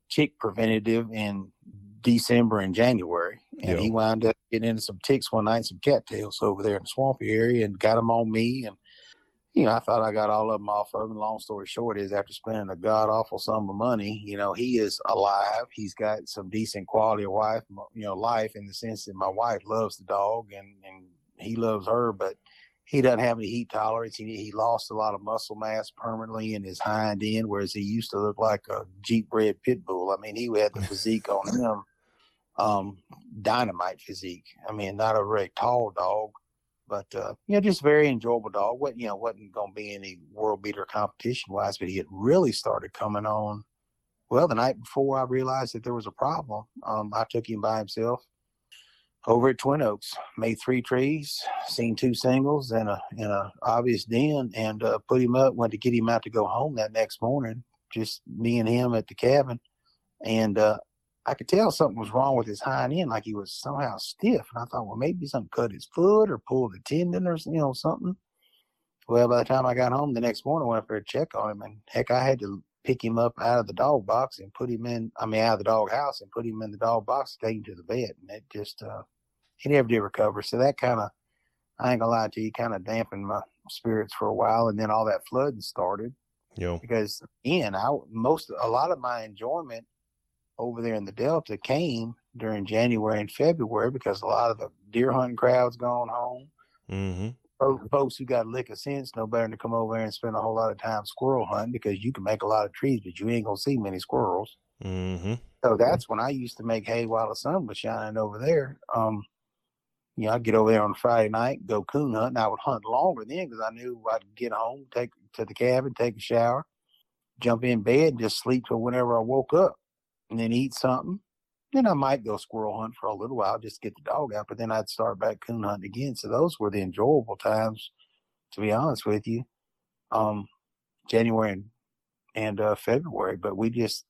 tick preventative in December and January. And he wound up getting into some ticks one night, some cattails over there in the swampy area and got them on me. And, you know, I thought I got all of them off of him. Long story short is after spending a god awful sum of money, you know, he is alive. He's got some decent quality of life, you know, life in the sense that my wife loves the dog and, and he loves her, but he doesn't have any heat tolerance. He, he lost a lot of muscle mass permanently in his hind end, whereas he used to look like a Jeep bred pit bull. I mean, he had the physique on *laughs* him, um, dynamite physique. I mean, not a very tall dog, but uh, you know, just very enjoyable dog. What you know, wasn't going to be any world beater competition wise, but he had really started coming on. Well, the night before I realized that there was a problem, um, I took him by himself over at Twin Oaks. Made three trees, seen two singles and a in a obvious den, and uh, put him up. Went to get him out to go home that next morning. Just me and him at the cabin, and uh, I could tell something was wrong with his hind end, like he was somehow stiff. And I thought, well, maybe something cut his foot or pulled a tendon or you know something. Well, by the time I got home the next morning, I went up there to check on him, and heck, I had to pick him up out of the dog box and put him in. I mean, out of the dog house and put him in the dog box, take him to the vet, and it just uh, he never did recover. So that kind of, I ain't gonna lie to you, kind of dampened my spirits for a while, and then all that flooding started. Yeah. Because again, I most a lot of my enjoyment over there in the Delta came during January and February because a lot of the deer hunting crowds gone home. Mm-hmm. Folks who got a lick of sense know better than to come over there and spend a whole lot of time squirrel hunting because you can make a lot of trees, but you ain't gonna see many squirrels. Mm-hmm. So that's when I used to make hay while the sun was shining over there. Um, you know, I'd get over there on Friday night, go coon hunting. I would hunt longer then because I knew I'd get home, take to the cabin, take a shower, jump in bed, just sleep till whenever I woke up, and then eat something. Then I might go squirrel hunt for a little while, just get the dog out. But then I'd start back coon hunting again. So those were the enjoyable times, to be honest with you. Um, January and, and uh, February, but we just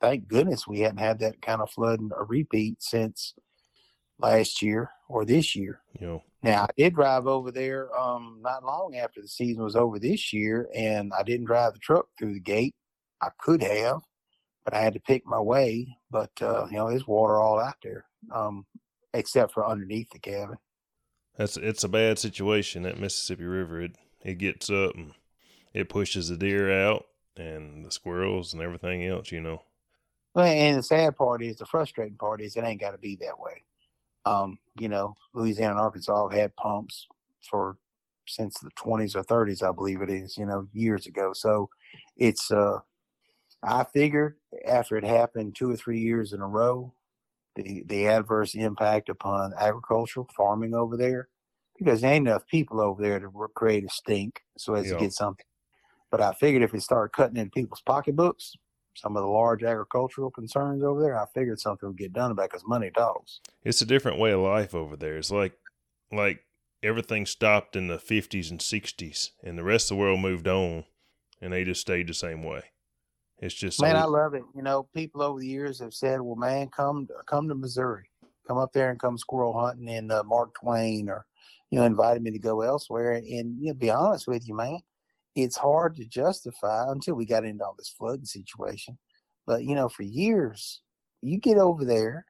thank goodness we hadn't had that kind of flood and a repeat since last year or this year. Yeah. Now I did drive over there um not long after the season was over this year and I didn't drive the truck through the gate. I could have, but I had to pick my way. But uh, you know, there's water all out there. Um except for underneath the cabin. That's it's a bad situation that Mississippi River. It it gets up and it pushes the deer out and the squirrels and everything else, you know. Well, and the sad part is the frustrating part is it ain't got to be that way. Um, you know, Louisiana and Arkansas have had pumps for since the 20s or 30s, I believe it is, you know, years ago. So it's, uh, I figured after it happened two or three years in a row, the, the adverse impact upon agricultural farming over there, because there ain't enough people over there to create a stink so as to get something. But I figured if it started cutting into people's pocketbooks, some of the large agricultural concerns over there, I figured something would get done about because money talks. It's a different way of life over there. It's like like everything stopped in the fifties and sixties, and the rest of the world moved on, and they just stayed the same way. It's just man, so- I love it. You know, people over the years have said, "Well, man, come come to Missouri, come up there and come squirrel hunting and uh, Mark Twain," or you know, invited me to go elsewhere. And you know, be honest with you, man, it's hard to justify until we got into all this flooding situation. But you know, for years, you get over there,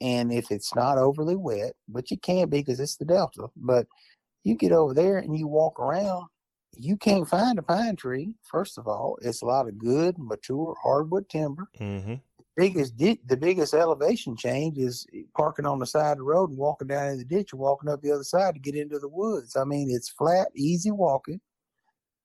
and if it's not overly wet, but you can't be because it's the Delta, but you get over there and you walk around, you can't find a pine tree. First of all, it's a lot of good, mature hardwood timber. Mm-hmm. Biggest the biggest elevation change is parking on the side of the road and walking down in the ditch and walking up the other side to get into the woods. I mean, it's flat, easy walking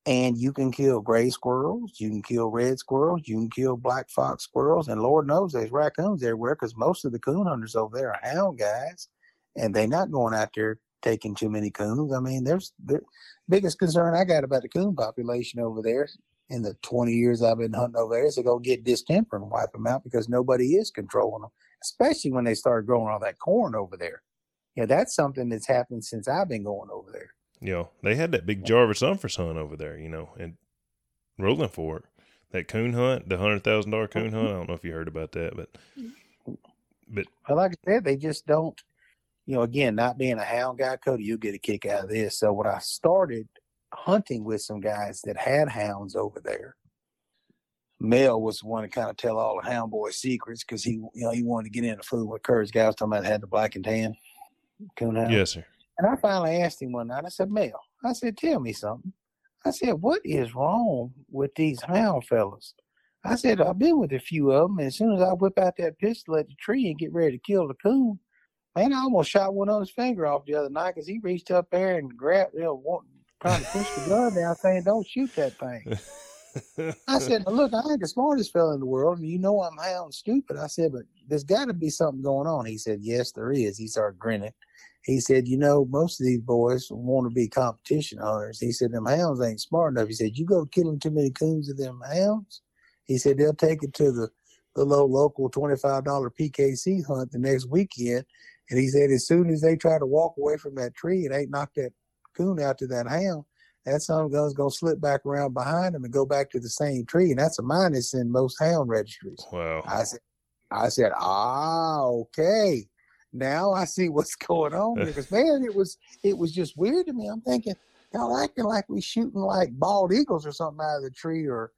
and you can kill gray squirrels, you can kill red squirrels, you can kill black fox squirrels, and Lord knows there's raccoons everywhere because most of the coon hunters over there are hound guys, and they're not going out there taking too many coons. I mean, there's the biggest concern I got about the coon population over there in the 20 years I've been hunting over there is they're going to get distemper and wipe them out because nobody is controlling them, especially when they start growing all that corn over there. Yeah, that's something that's happened since I've been going over there you know, they had that big Jarvis Umphreys hunt over there, you know, and Rolling Fork. That coon hunt, the hundred thousand dollar coon hunt. I don't know if you heard about that, but but Well, like I said, they just don't. You know, again, not being a hound guy, Cody, you'll get a kick out of this. So when I started hunting with some guys that had hounds over there, Mel was the one to kind of tell all the hound boy secrets because he, you know, he wanted to get in the food with Kurt's guys talking about had the black and tan coon hound. yes, sir. And I finally asked him one night, I said, Mel, I said, tell me something. I said, what is wrong with these hound fellas? I said, I've been with a few of them, and as soon as I whip out that pistol at the tree and get ready to kill the coon, man, I almost shot one on his finger off the other night because he reached up there and grabbed, you know, trying to push the gun down, saying, don't shoot that thing. *laughs* I said, look, I ain't the smartest fella in the world, and you know I'm hound stupid. I said, but there's got to be something going on. He said, yes, there is. He started grinning. He said, you know, most of these boys want to be competition hunters. He said, them hounds ain't smart enough. He said, you go killing too many coons of them hounds. He said, they'll take it to the, the low local $25 PKC hunt the next weekend. And he said, as soon as they try to walk away from that tree and ain't knock that coon out to that hound, that son of a gun's gonna slip back around behind him and go back to the same tree, and that's a minus in most hound registries. wow. I said, I said, ah, okay. Now I see what's *laughs* going on. Because *laughs* man, it was it was just weird to me. I'm thinking, y'all acting like we shooting like bald eagles or something out of the tree, or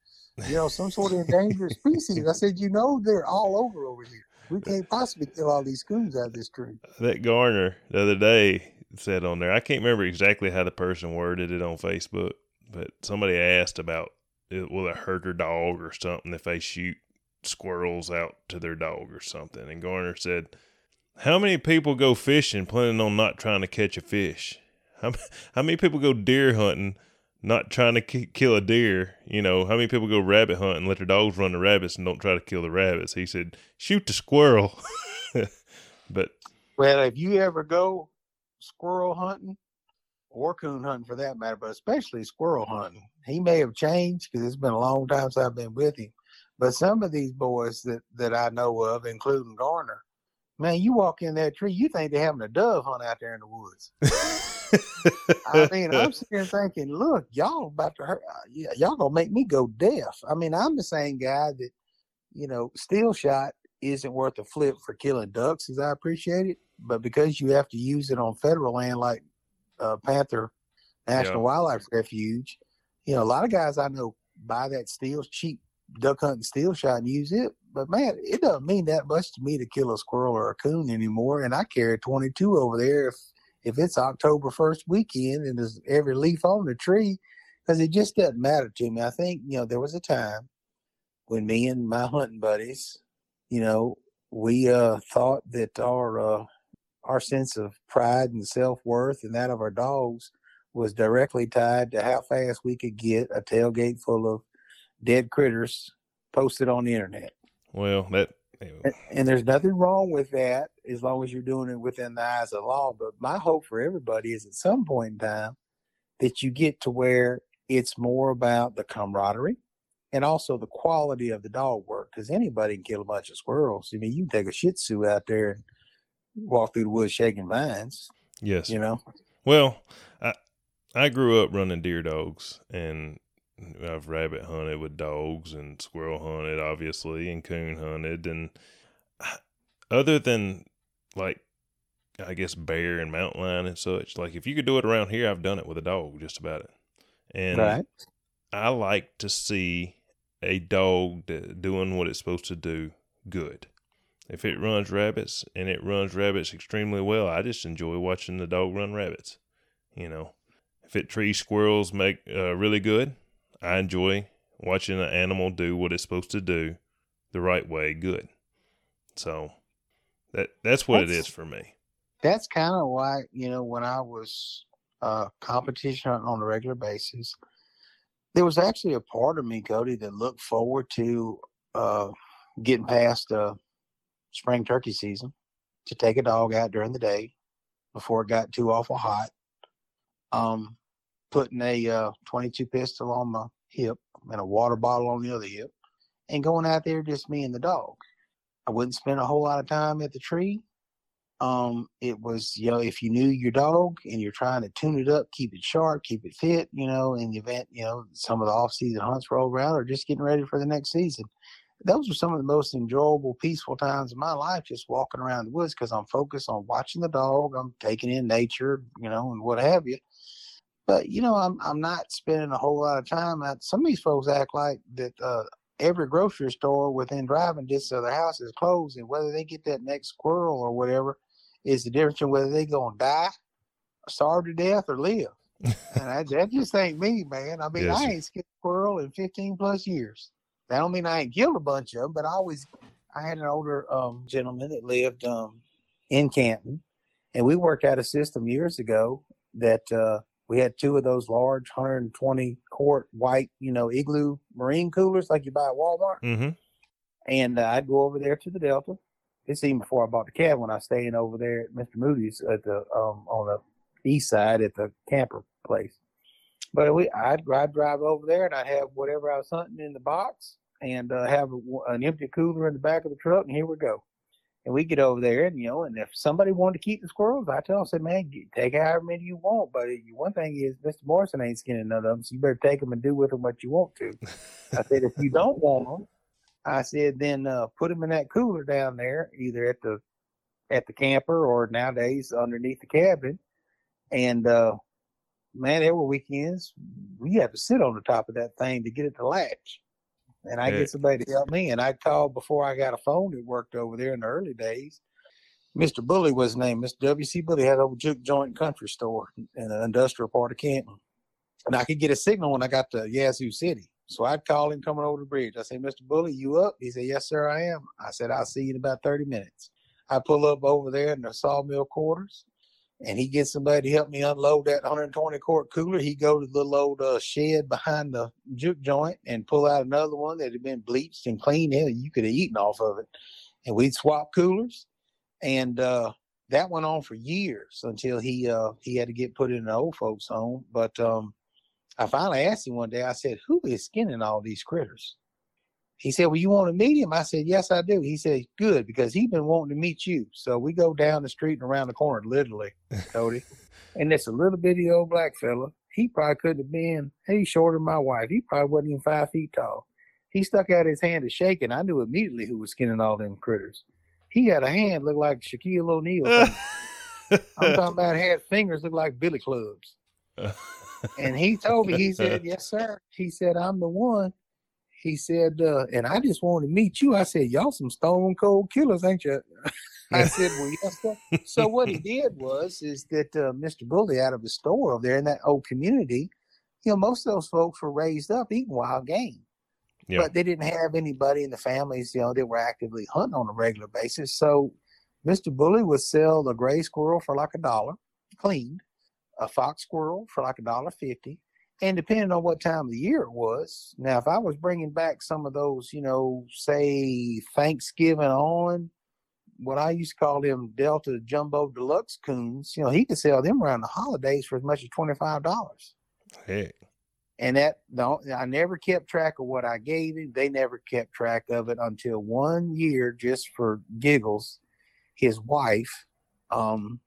you know, some sort of endangered *laughs* species. I said, you know, they're all over over here. We can't possibly kill all these coons out of this tree. that Garner the other day said on there. I can't remember exactly how the person worded it on Facebook, but somebody asked about it, will it hurt their dog or something if they shoot squirrels out to their dog or something. And Garner said, "How many people go fishing planning on not trying to catch a fish? *laughs* How many people go deer hunting?" Not trying to ki- kill a deer, you know. How many people go rabbit hunting, let their dogs run the rabbits, and don't try to kill the rabbits? He said, "Shoot the squirrel." *laughs* but Well, if you ever go squirrel hunting or coon hunting for that matter, but especially squirrel hunting, he may have changed because it's been a long time since I've been with him. But some of these boys that, that I know of, including Garner, man, you walk in that tree, you think they're having a dove hunt out there in the woods. *laughs* I mean, I'm sitting there thinking, look, y'all about to hurt, uh, yeah, y'all gonna make me go deaf. I mean, I'm the same guy that, you know, steel shot isn't worth a flip for killing ducks, as I appreciate it, but because you have to use it on federal land like uh, Panther National Yeah. Wildlife Refuge, you know, a lot of guys I know buy that steel cheap duck hunting steel shot and use it. But man, it doesn't mean that much to me to kill a squirrel or a coon anymore. And I carry 22 over there if if it's October first weekend and there's every leaf on the tree, because it just doesn't matter to me. I think you know there was a time when me and my hunting buddies, you know, we uh thought that our uh our sense of pride and self worth and that of our dogs was directly tied to how fast we could get a tailgate full of dead critters posted on the internet. well, that And, and there's nothing wrong with that as long as you're doing it within the eyes of the law. But my hope for everybody is at some point in time that you get to where it's more about the camaraderie and also the quality of the dog work. Because anybody can kill a bunch of squirrels. I mean, you can take a Shih Tzu out there and walk through the woods shaking vines. yes, You know, Well, I I grew up running deer dogs, and I've rabbit hunted with dogs and squirrel hunted, obviously, and coon hunted, and other than like I guess bear and mountain lion and such, like if you could do it around here, I've done it with a dog, just about it. And right? I like to see a dog doing what it's supposed to do good. If it runs rabbits and it runs rabbits extremely well, I just enjoy watching the dog run rabbits. You know, if it trees squirrels make uh, really good, I enjoy watching an animal do what it's supposed to do the right way good. So that that's what it That's- is for me. that's kind of why you know when I was uh, competition on a regular basis, there was actually a part of me, Cody, that looked forward to uh, getting past uh, spring turkey season to take a dog out during the day before it got too awful hot. Um, putting a uh, 22 pistol on my hip and a water bottle on the other hip, and going out there just me and the dog. I wouldn't spend a whole lot of time at the tree um, it was you know if you knew your dog and you're trying to tune it up, keep it sharp, keep it fit, you know, in the event you know some of the off season hunts roll around or just getting ready for the next season. Those were some of the most enjoyable, peaceful times of my life, just walking around the woods because I'm focused on watching the dog. I'm taking in nature, you know, and what have you. But you know, I'm I'm not spending a whole lot of time. At, some of these folks act like that uh, every grocery store within driving distance of their house is closed, and whether they get that next squirrel or whatever is the difference in whether they're gonna die, starve to death, or live. and that, that just ain't me, man. I mean, yes. I ain't skipped a squirrel in 15 plus years. That don't mean I ain't killed a bunch of them, but I always, I had an older um, gentleman that lived um, in Canton, and we worked out a system years ago that uh, we had two of those large 120 quart white, you know, igloo marine coolers like you buy at Walmart. Mm-hmm. And uh, I'd go over there to the Delta it's even before I bought the cab when I was staying over there at Mr. Moody's at the um, on the east side at the camper place. But we, I'd, I'd drive over there and I'd have whatever I was hunting in the box and uh, have a, an empty cooler in the back of the truck, and here we go. And we get over there, and you know, and if somebody wanted to keep the squirrels, I tell them, I said, man, take however many you want. But one thing is, Mr. Morrison ain't skinning none of them, so you better take them and do with them what you want to. I said, if you don't want them, I said, then uh, put them in that cooler down there, either at the at the camper or nowadays underneath the cabin. And uh, man, there were weekends we had to sit on the top of that thing to get it to latch. And I get somebody to help me. And I called before I got a phone that worked over there in the early days. Mr. Bully was his name. Mr. W.C. Bully had a juke joint country store in the industrial part of Canton. And I could get a signal when I got to Yazoo City. So I'd call him coming over the bridge. I say, Mr. Bully, you up? He said, Yes, sir, I am. I said, I'll see you in about 30 minutes. I pull up over there in the sawmill quarters and he gets somebody to help me unload that 120 quart cooler. He go to the little old uh, shed behind the juke joint and pull out another one that had been bleached and cleaned in. You could have eaten off of it. And we'd swap coolers. And uh, that went on for years until he uh, he had to get put in an old folks home. But um, I finally asked him one day, I said, Who is skinning all these critters? He said, Well, you want to meet him? I said, Yes, I do. He said, Good, because he's been wanting to meet you. So we go down the street and around the corner, literally, Cody. *laughs* and it's a little bitty old black fella. He probably couldn't have been, he's shorter than my wife. He probably wasn't even five feet tall. He stuck out his hand to shake, and I knew immediately who was skinning all them critters. He had a hand looked like Shaquille O'Neal. *laughs* I'm talking about had fingers look like billy clubs and he told me, he said, Yes, sir. He said, I'm the one. He said, uh, and I just wanted to meet you. I said, Y'all some stone cold killers, ain't you? *laughs* I said, Well, yes, sir. So what he *laughs* did was is that uh, Mr. Bully out of the store over there in that old community, you know, most of those folks were raised up eating wild game. Yeah. But they didn't have anybody in the families, you know, that were actively hunting on a regular basis. So Mr. Bully would sell a gray squirrel for like a dollar, cleaned a fox squirrel for like a dollar fifty, and depending on what time of the year it was. Now, if I was bringing back some of those, you know, say Thanksgiving on, what I used to call them Delta Jumbo Deluxe coons, you know, he could sell them around the holidays for as much as twenty five dollars. Heck. And that don't I never kept track of what I gave him. They never kept track of it until one year, just for giggles, his wife um,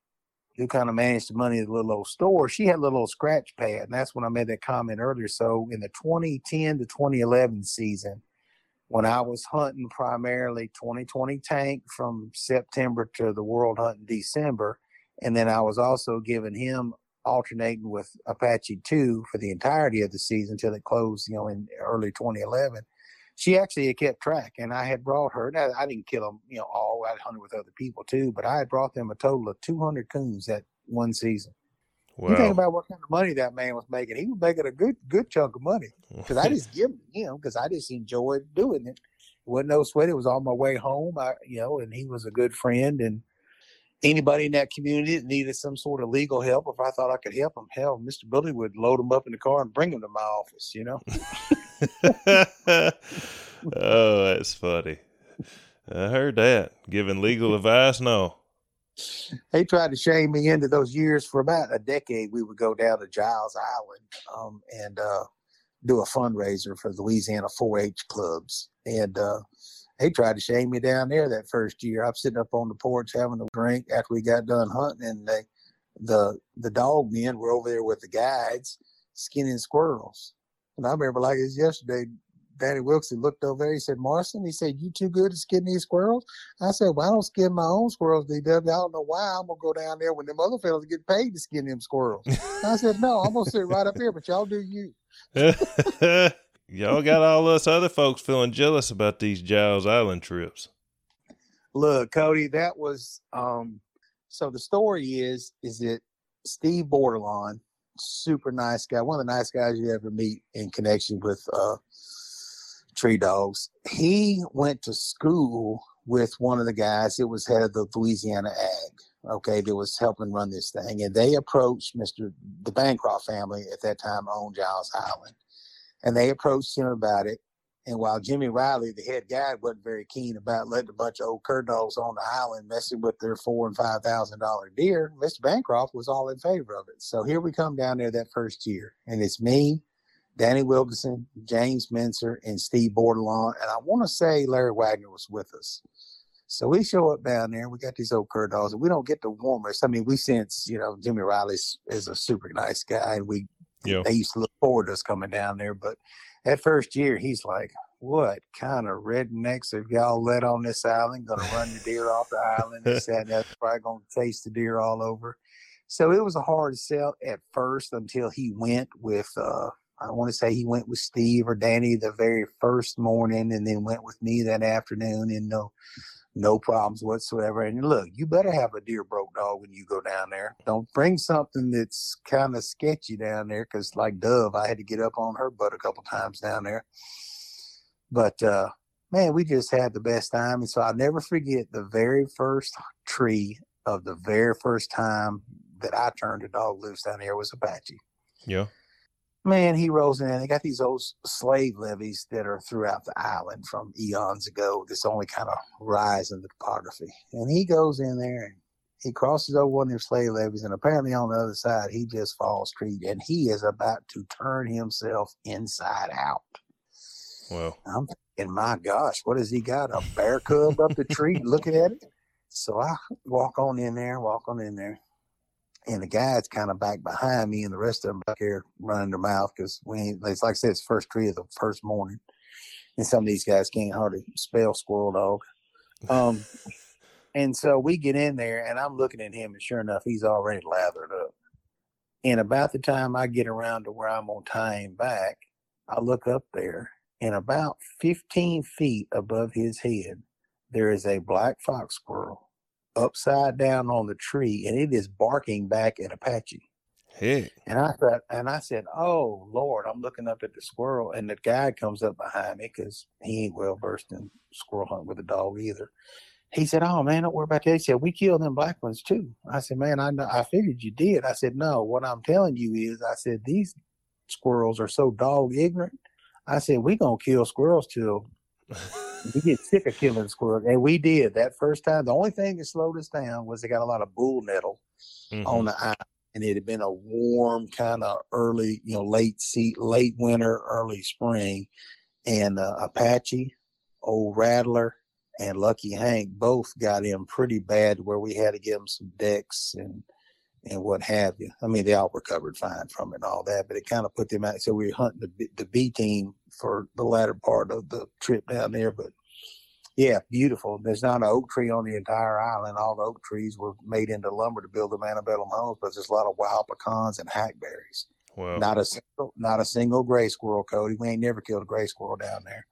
who kind of managed the money at the little old store, she had a little scratch pad. And that's when I made that comment earlier. So in the 2010 to 2011 season, when I was hunting primarily 2020 tank from September to the world hunt in December, and then I was also giving him alternating with Apache 2 for the entirety of the season until it closed, you know, in early 2011 she actually had kept track, and I had brought her. Now, I didn't kill them, you know, all. I hunted with other people too, but I had brought them a total of 200 coons that one season. Wow. You think about what kind of money that man was making. He was making a good, good chunk of money *laughs* because I just give him, because I just enjoyed doing it. It wasn't no sweat. It was on my way home. I, you know, and he was a good friend. And anybody in that community that needed some sort of legal help, if I thought I could help them, hell, Mr. Billy would load them up in the car and bring them to my office. You know. *laughs* oh, that's funny. I heard that. Giving legal advice? No. They tried to shame me into those years for about a decade. We would go down to Giles Island um, and uh, do a fundraiser for Louisiana 4 H clubs. and uh, they tried to shame me down there that first year. I'm sitting up on the porch having a drink after we got done hunting, and they, the the dog men were over there with the guides skinning squirrels. And I remember like it was yesterday. Danny Wilson looked over there. He said, "Marson," he said, "You too good at skin these squirrels?" I said, "Well, I don't skin my own squirrels, DW. I don't know why. I'm gonna go down there when them other fellas get paid to skin them squirrels." I said, "No, I'm gonna sit right up here, but y'all do you." *laughs* Y'all got all us other folks feeling jealous about these Giles Island trips. Look, Cody, that was um so the story is is that Steve Bordelon, super nice guy, one of the nice guys you ever meet in connection with uh tree dogs. He went to school with one of the guys that was head of the Louisiana Ag, okay, that was helping run this thing. And they approached Mr. the Bancroft family at that time owned Giles Island and they approached him about it. And while Jimmy Riley, the head guide, wasn't very keen about letting a bunch of old cur dogs on the island messing with their four and five thousand dollar deer, Mr. Bancroft was all in favor of it. So here we come down there that first year, and it's me, Danny Wilkinson, James Mincer, and Steve Bordelon, and I want to say Larry Wagner was with us. So we show up down there, and we got these old cur dogs, and we don't get the warmest. I mean, we sense, you know, Jimmy Riley is a super nice guy, and we Yeah. they used to look forward to us coming down there. But that first year, he's like, "What kind of rednecks have y'all let on this island? Going to run the deer off the island? This, that, that's *laughs* probably going to chase the deer all over." So it was a hard sell at first until he went with. uh I want to say he went with Steve or Danny the very first morning, and then went with me that afternoon, and no, no problems whatsoever. And look, you better have a deer broke dog when you go down there. Don't bring something that's kind of sketchy down there, because like Dove, I had to get up on her butt a couple times down there. But uh, man, we just had the best time, and so I'll never forget the very first tree of the very first time that I turned a dog loose down there was Apache Yeah. Man, he rolls in. And they got these old slave levees that are throughout the island from eons ago. This only kind of rise in the topography. And he goes in there and he crosses over one of their slave levees, and apparently on the other side, he just falls treed, and he is about to turn himself inside out. Well, I'm thinking, my gosh, what has he got? A bear *laughs* cub up the tree looking at it? So I walk on in there, walk on in there. And the guy's kind of back behind me, and the rest of them back here running their mouth because we ain't, it's like I said, it's first tree of the first morning. And some of these guys can't hardly spell squirrel dog. Um, *laughs* and so we get in there, and I'm looking at him, and sure enough, he's already lathered up. And about the time I get around to where I'm going to tie him back, I look up there, and about 15 feet above his head, there is a black fox squirrel upside down on the tree, and it is barking back at Apache. heck. And I thought, and I said, "Oh Lord!" I'm looking up at the squirrel, and the guy comes up behind me because he ain't well versed in squirrel hunting with a dog either. He said, "Oh man, don't worry about that." He said, "We killed them black ones too." I said, "Man, I know, I figured you did." I said, "No, what I'm telling you is, I said these squirrels are so dog ignorant. I said we gonna kill squirrels till we get sick of killing squirrels, and we did that first time. The only thing that slowed us down was they got a lot of bull nettle Mhm. on the island, and it had been a warm kind of early, you know, late sea, late winter, early spring, and uh, Apache, old Rattler, and Lucky Hank both got in pretty bad where we had to give them some decks and and what have you. I mean, they all recovered fine from it and all that, but it kind of put them out. So we were hunting the the B team for the latter part of the trip down there, but yeah, beautiful. There's not an oak tree on the entire island. All the oak trees were made into lumber to build the antebellum homes, but there's a lot of wild pecans and hackberries. Wow. Not a single, not a single gray squirrel, Cody. We ain't never killed a gray squirrel down there.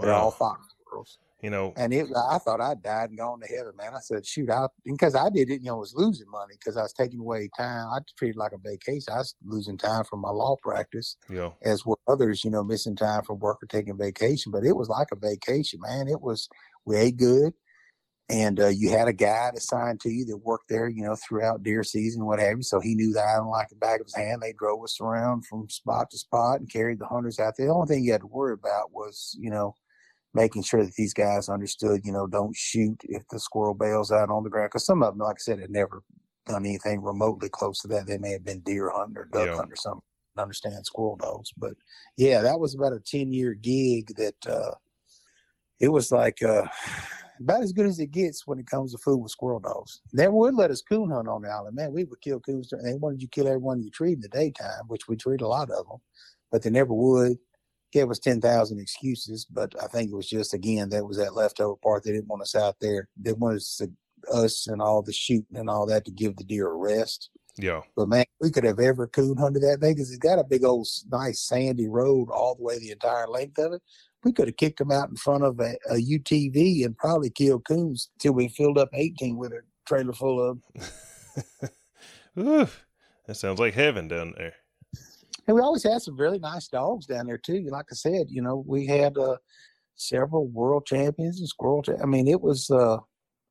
They're all fox squirrels. You know, And it, I thought I died and gone to heaven, man. I said, shoot, I because I did it, you know, was losing money because I was taking away time. I treated it like a vacation. I was losing time from my law practice, know, as were others, you know, missing time from work or taking vacation. But it was like a vacation, man. It was we ate good, and uh, you had a guide assigned to you that worked there, you know, throughout deer season, what have you. So he knew the island like the back of his hand. They drove us around from spot to spot and carried the hunters out there. The only thing you had to worry about was, you know, making sure that these guys understood, you know, don't shoot if the squirrel bails out on the ground. Because some of them, like I said, had never done anything remotely close to that. They may have been deer hunting or duck Yeah. hunting or something. Understand squirrel dogs, but yeah, that was about a ten year gig that uh, it was like uh, about as good as it gets when it comes to food with squirrel dogs. They would let us coon hunt on the island. Man, we would kill coons. They wanted you to kill everyone you treat in the daytime, which we treat a lot of them, but they never would. Gave us 10,000 excuses, but I think it was just, again, that was that leftover part. They didn't want us out there. They wanted us, us and all the shooting and all that to give the deer a rest. Yeah. But man, we could have ever coon hunted that thing because it's got a big old nice sandy road all the way the entire length of it we could have kicked them out in front of a, a UTV and probably killed coons till we filled up 18 with a trailer full of. *laughs* Ooh, that sounds like heaven down there. And we always had some really nice dogs down there too. Like I said, you know, we had uh, several world champions and squirrel. I mean, it was, uh,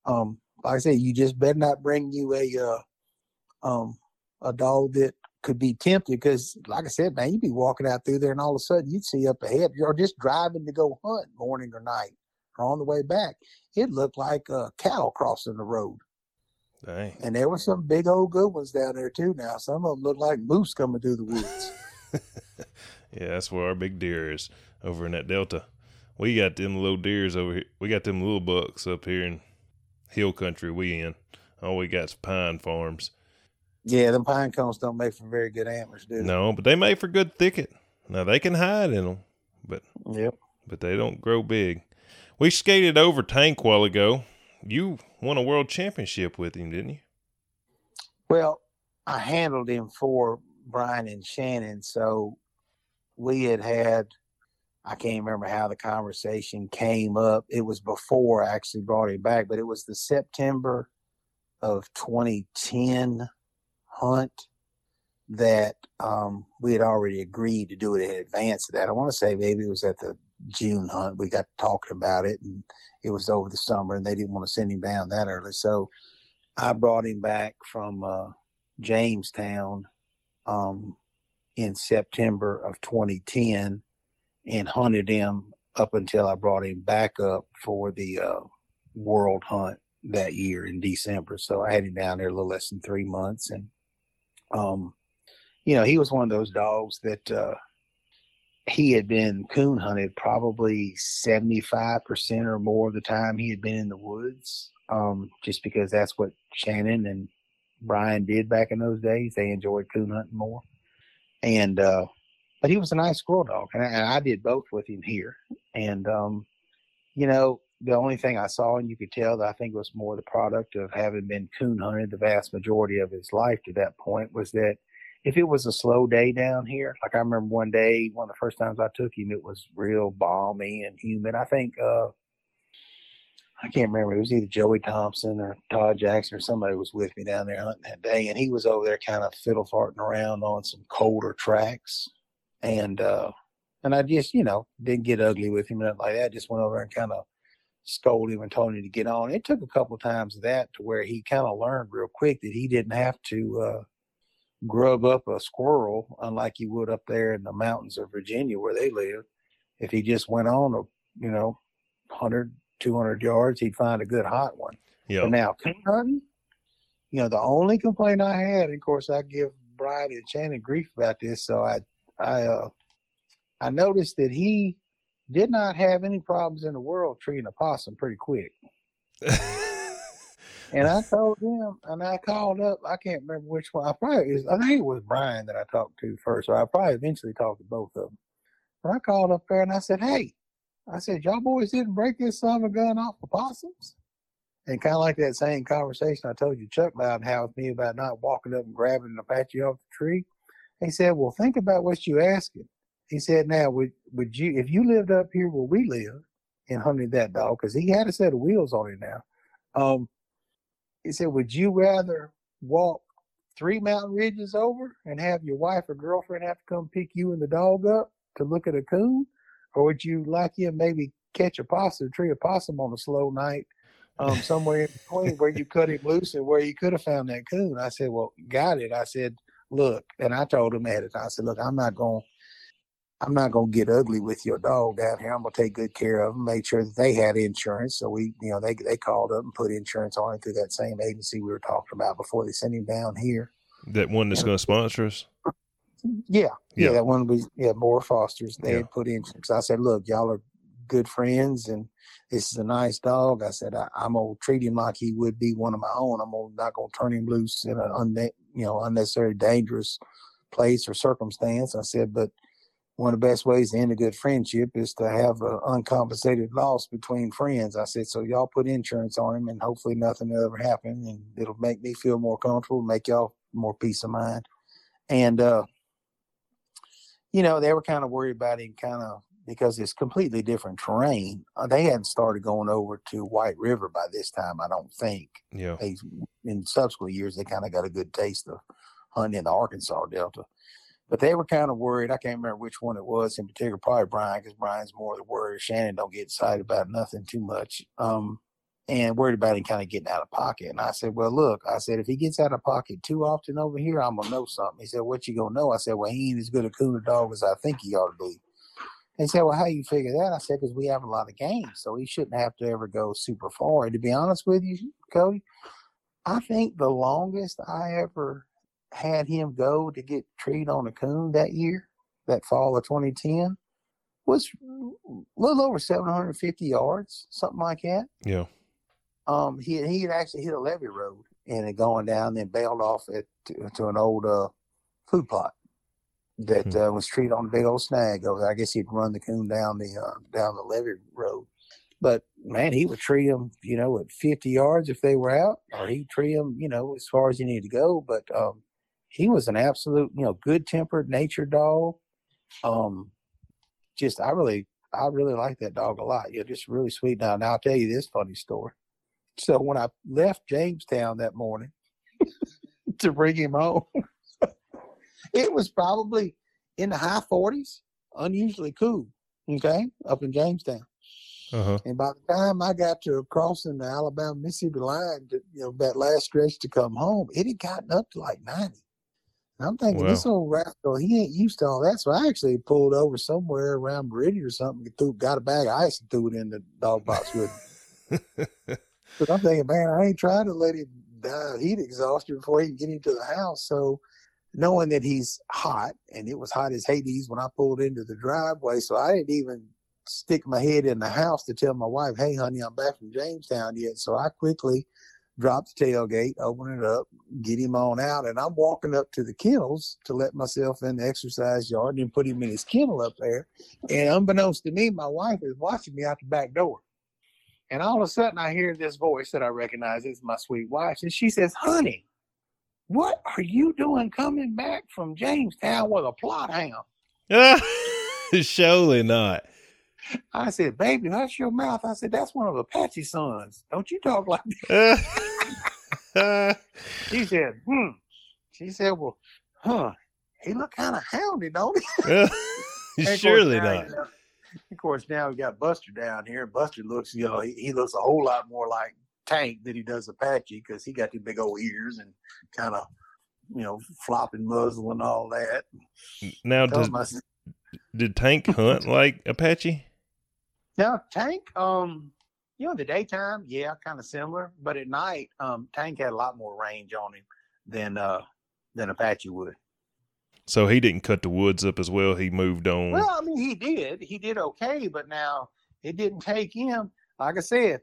um, like I said, you just better not bring you a, uh, um, a dog that could be tempted because, like I said, man, you'd be walking out through there and all of a sudden you'd see up ahead, You're just driving to go hunt morning or night or on the way back. It looked like uh, cattle crossing the road. Dang. And there were some big old good ones down there too. Now some of them look like moose coming through the woods. *laughs* yeah, that's where our big deer is over in that delta. We got them little deers over here. We got them little bucks up here in hill country. We in. all we got pine farms. Yeah, them pine cones don't make for very good antlers, do they? No, but they make for good thicket. Now they can hide in them, but yep. but they don't grow big. We skated over Tank while ago. You won a world championship with him, didn't you? Well, I handled him for Brian and Shannon, so we had had. I can't remember how the conversation came up. It was before I actually brought him back, but it was the September of 2010 hunt that um, we had already agreed to do it in advance of that. I want to say maybe it was at the June hunt. We got talking about it, and it was over the summer, and they didn't want to send him down that early. So I brought him back from uh, Jamestown um, in September of 2010 and hunted him up until I brought him back up for the uh, world hunt that year in December. So I had him down there a little less than three months, and um, you know, he was one of those dogs that uh, he had been coon hunted probably 75% or more of the time he had been in the woods, um, just because that's what Shannon and Brian did back in those days. They enjoyed coon hunting more. And, uh, but he was a nice squirrel dog, and I, and I did both with him here. And, um, you know, the only thing I saw, and you could tell that I think was more the product of having been coon hunted the vast majority of his life to that point, was that if it was a slow day down here, like I remember one day, one of the first times I took him, it was real balmy and humid. I think, uh, I can't remember, it was either Joey Thompson or Todd Jackson or somebody was with me down there hunting that day, and he was over there kind of fiddle farting around on some colder tracks. And, uh, and I just, you know, didn't get ugly with him and like that. Just went over and kind of scolded him and told him to get on. It took a couple of times of that to where he kind of learned real quick that he didn't have to uh, grub up a squirrel unlike he would up there in the mountains of Virginia where they live. If he just went on a, you know, 100, 200 yards, he'd find a good hot one. Yeah. Now coon hunting, you know, the only complaint I had, of course, I give Brian and Shannon grief about this. So I, I, uh, I noticed that he did not have any problems in the world treating a possum pretty quick. *laughs* and I *laughs* told him, and I called up. I can't remember which one. I probably, I think it was Brian that I talked to first. So I probably eventually talked to both of them. But I called up there and I said, "Hey, I said, y'all boys didn't break this son of a gun off the possums." And kind of like that same conversation I told you Chuck about how with me about not walking up and grabbing an Apache off the tree. He said, "Well, think about what you're asking." He said, "Now, would would you if you lived up here where we live and hunted that dog because he had a set of wheels on it now? Um, he said, would you rather walk three mountain ridges over and have your wife or girlfriend have to come pick you and the dog up to look at a coon, or would you like him maybe catch a possum, tree a possum on a slow night?" Um, *laughs* somewhere in between where you cut him loose and where you could have found that coon. I said, Well, got it. I said, Look, and I told him at it, I said, Look, I'm not going I'm not gonna get ugly with your dog down here. I'm gonna take good care of them. make sure that they had insurance, so we, you know, they they called up and put insurance on it through that same agency we were talking about before they sent him down here. That one that's going to sponsor us. Yeah, yeah, Yeah. that one was yeah, Mourer Foster's. They Yeah. had put insurance. I said, look, y'all are good friends, and this is a nice dog. I said I, am gonna treat him like he would be one of my own. I'm gonna, not gonna turn him loose in an unne- you know unnecessary dangerous place or circumstance. I said, but one of the best ways to end a good friendship is to have an uncompensated loss between friends. I said, so y'all put insurance on him, and hopefully nothing will ever happen, and it'll make me feel more comfortable, make y'all more peace of mind. And uh, you know, they were kind of worried about him, kind of because it's completely different terrain. Uh, they hadn't started going over to White River by this time, I don't think. Yeah. They, in subsequent years, they kind of got a good taste of hunting in the Arkansas Delta but they were kind of worried. I can't remember which one it was in particular, probably Brian, because Brian's more the worrier. Shannon don't get excited about nothing too much. Um, and worried about him kind of getting out of pocket. And I said, Well, look, I said, if he gets out of pocket too often over here, I'm gonna know something. He said, What you gonna know? I said, Well, he ain't as good a cooler dog as I think he ought to be. He said, Well, how you figure that? I said, Because we have a lot of games, so he shouldn't have to ever go super far. And to be honest with you, Cody, I think the longest I ever had him go to get treed on a coon that year, that fall of 2010, was a little over 750 yards, something like that. Yeah. Um, he he had actually hit a levee road and had gone down, then bailed off at to, to an old uh, food plot that hmm. uh, was treed on a big old snag. I guess he'd run the coon down the uh, down the levee road. But man, he would tree them, you know, at 50 yards if they were out, or he'd tree them, you know, as far as he needed to go. But um, he was an absolute, you know, good tempered nature dog. Um, just I really, I really like that dog a lot. Yeah, just really sweet. Now, now I'll tell you this funny story. So when I left Jamestown that morning *laughs* to bring him home, *laughs* it was probably in the high forties, unusually cool. Okay, up in Jamestown. Uh-huh. And by the time I got to crossing the Alabama Mississippi line, to, you know, that last stretch to come home, it had gotten up to like 90. I'm thinking well, this old rascal, he ain't used to all that. So I actually pulled over somewhere around Meridian or something, threw, got a bag of ice and threw it in the dog box with me. *laughs* but I'm thinking, man, I ain't trying to let him die heat exhaustion before he can get into the house. So knowing that he's hot and it was hot as Hades when I pulled into the driveway, so I didn't even stick my head in the house to tell my wife, hey, honey, I'm back from Jamestown yet. So I quickly – drop the tailgate, open it up, get him on out. And I'm walking up to the kennels to let myself in the exercise yard and put him in his kennel up there. And unbeknownst to me, my wife is watching me out the back door. And all of a sudden, I hear this voice that I recognize. It's my sweet wife. And she says, Honey, what are you doing coming back from Jamestown with a Plott hound? *laughs* Surely not. I said, baby, hush your mouth. I said, that's one of Apache's sons. Don't you talk like *laughs* that. she said, hmm. She said, well, huh. He look kind of houndy, don't he? *laughs* He surely not. Of course, now we got Buster down here. Buster looks, you know, he, he looks a whole lot more like Tank than he does Apache because he got the big old ears and kind of, you know, flopping muzzle and all that. Now, does, did Tank hunt *laughs* like Apache? Now, Tank, um, you know, in the daytime, yeah, kind of similar, but at night, um, Tank had a lot more range on him than uh than Apache would. So he didn't cut the woods up as well. He moved on. Well, I mean, he did. He did okay, but now it didn't take him. Like I said,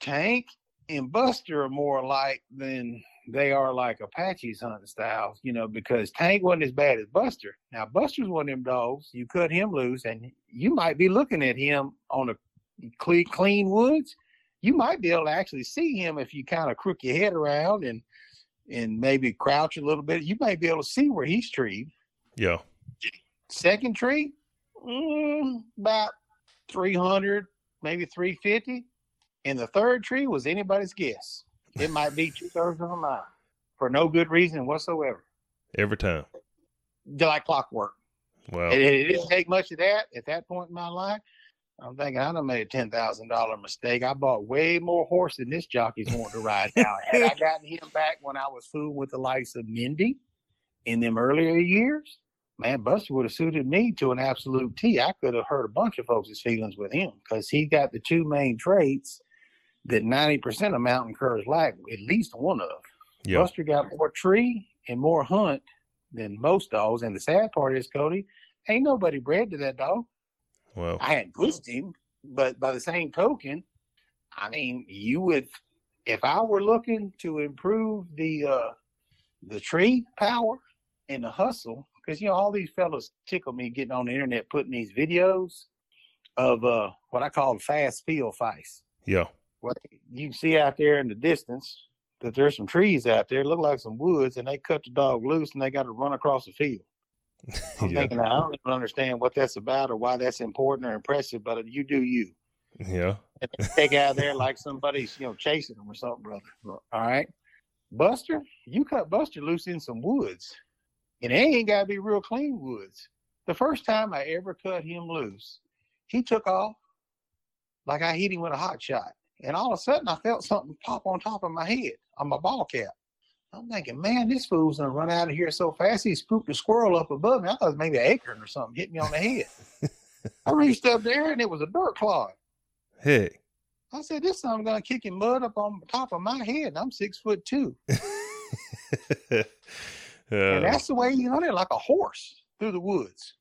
Tank and Buster are more alike than they are like Apache's hunting styles, you know, because Tank wasn't as bad as Buster. Now Buster's one of them dogs. You cut him loose, and you might be looking at him on a clean, clean woods. You might be able to actually see him if you kind of crook your head around and and maybe crouch a little bit. You may be able to see where he's treed. Yeah. Second tree, mm, about three hundred, maybe three fifty, and the third tree was anybody's guess. It might be two thirds of a mile for no good reason whatsoever. Every time. Like clockwork. Well, it, it, didn't take much of that at that point in my life. I'm thinking I done made a ten thousand dollar mistake. I bought way more horse than this jockey's wanting to ride now. *laughs* Had I gotten him back when I was fooling with the likes of Mindy in them earlier years, man, Buster would have suited me to an absolute T. I could have hurt a bunch of folks' feelings with him because he got the two main traits that 90% of mountain curs lack at least one of. Yep. Buster got more tree and more hunt than most dogs. And the sad part is, Cody, ain't nobody bred to that dog. Well, I hadn't pushed him, but by the same token, I mean, you would, if I were looking to improve the uh, the tree power and the hustle, because you know all these fellows tickle me getting on the internet putting these videos of uh, what I call fast field fights. Yeah. What you can see out there in the distance that there's some trees out there, look like some woods, and they cut the dog loose and they got to run across the field. *laughs* I'm yeah. thinking I don't even understand what that's about or why that's important or impressive, but you do you. Yeah. And they take out there like somebody's, you know, chasing them or something, brother. All right. Buster, you cut Buster loose in some woods. And it ain't gotta be real clean woods. The first time I ever cut him loose, he took off like I hit him with a hot shot. And all of a sudden I felt something pop on top of my head on my ball cap. I'm thinking, man, this fool's gonna run out of here so fast. He spooked a squirrel up above me. I thought it was maybe an acorn or something hit me on the head. *laughs* I reached up there and it was a dirt clod. Heck. I said, this son gonna kick him mud up on top of my head. And I'm six foot two. *laughs* And Uh, that's the way he hunted like a horse through the woods.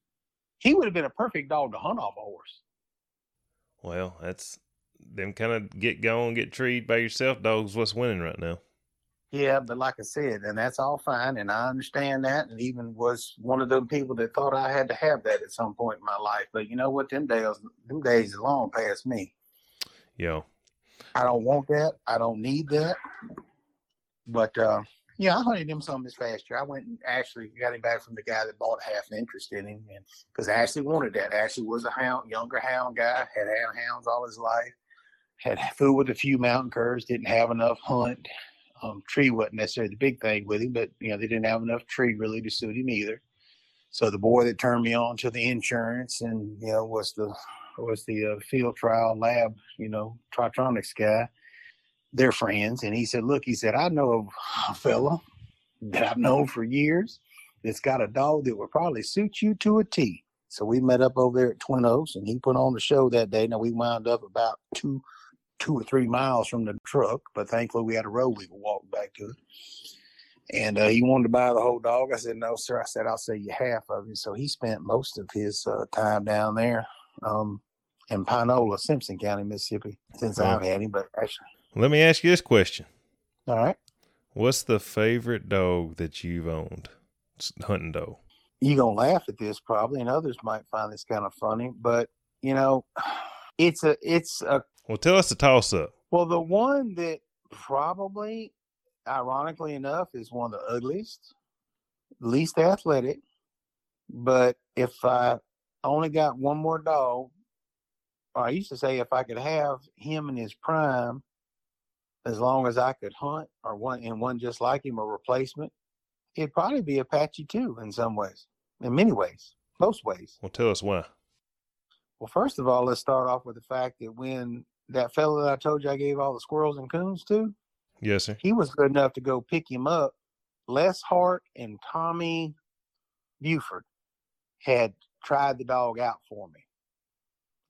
He would have been a perfect dog to hunt off a horse. well, that's them kind of get going, get treed by yourself dogs. What's winning right now? Yeah, but like I said, and that's all fine, and I understand that, and even was one of them people that thought I had to have that at some point in my life. But you know what? Them days, them days are long past me. Yeah. I don't want that. I don't need that. But uh, yeah, I hunted him some this past year. I went and actually got him back from the guy that bought half an interest in him, and because Ashley wanted that. Ashley was a hound, younger hound guy, had had hounds all his life, had food with a few mountain curs, didn't have enough hunt. Um, tree wasn't necessarily the big thing with him, but you know they didn't have enough tree really to suit him either. So the boy that turned me on to the insurance and you know was the was the uh, field trial lab, you know, Tri-Tronics guy. They're friends, and he said, "Look," he said, "I know a fella that I've known for years that's got a dog that would probably suit you to a T." So we met up over there at Twin Oaks, and he put on the show that day. Now we wound up about two, two or three miles from the truck, but thankfully we had a road we could walk back to it. And uh, he wanted to buy the whole dog. I said, "No, sir." I said, "I'll sell you half of it." So he spent most of his uh, time down there um, in Pinola, Simpson County, Mississippi, since Wow. I've had him. But actually, Let me ask you this question. all right. What's the favorite dog that you've owned? S- Hunting dog. you're gonna laugh at this probably, and others might find this kind of funny, but you know, *sighs* it's a it's a Well, tell us the toss up. well the one that probably ironically enough is one of the ugliest, least athletic. But if I only got one more dog, or I used to say if I could have him in his prime, as long as I could hunt or one and one just like him, a replacement, it'd probably be Apache II in some ways, in many ways, most ways. Well, tell us why. Well, first of all, let's start off with the fact that when that fellow that I told you I gave all the squirrels and coons to, Yes, sir. he was good enough to go pick him up. Les Hart and Tommy Buford had tried the dog out for me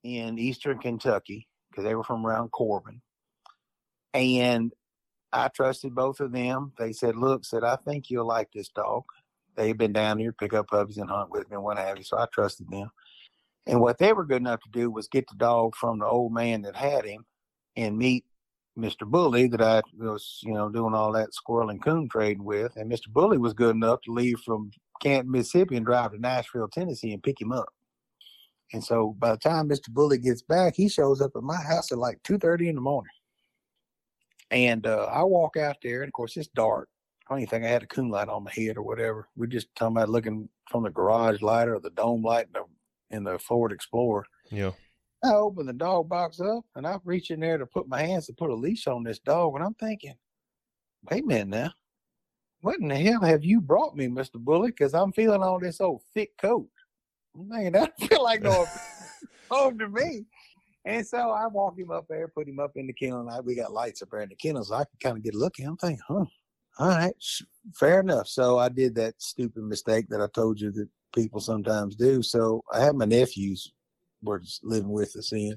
in eastern Kentucky because they were from around Corbin. And I trusted both of them. They said, Look, said, I think you'll like this dog. They've been down here, pick up puppies and hunt with me and what have you. So I trusted them. And what they were good enough to do was get the dog from the old man that had him and meet Mr. Bully that I was, you know, doing all that squirrel and coon trading with. And Mr. Bully was good enough to leave from Canton, Mississippi and drive to Nashville, Tennessee and pick him up. And so by the time Mr. Bully gets back, he shows up at my house at like 2.30 in the morning. And uh, I walk out there, and of course it's dark. I don't even think I had a coon light on my head or whatever. We're just talking about looking from the garage light or the dome light in the, in the Ford Explorer. Yeah. I open the dog box up and I reach in there to put my hands to put a leash on this dog, and I'm thinking, wait a minute now. What in the hell have you brought me, Mr. Bully? Because I'm feeling all this old thick coat. I'm thinking *laughs* that don't feel like no *laughs* home to me. And so I walk him up there, put him up in the kennel. And I, we got lights up there in the kennel, so I can kind of get a look at him. I'm thinking, huh, all right, fair enough. So I did that stupid mistake that I told you that people sometimes do. So I had my nephews were living with us in,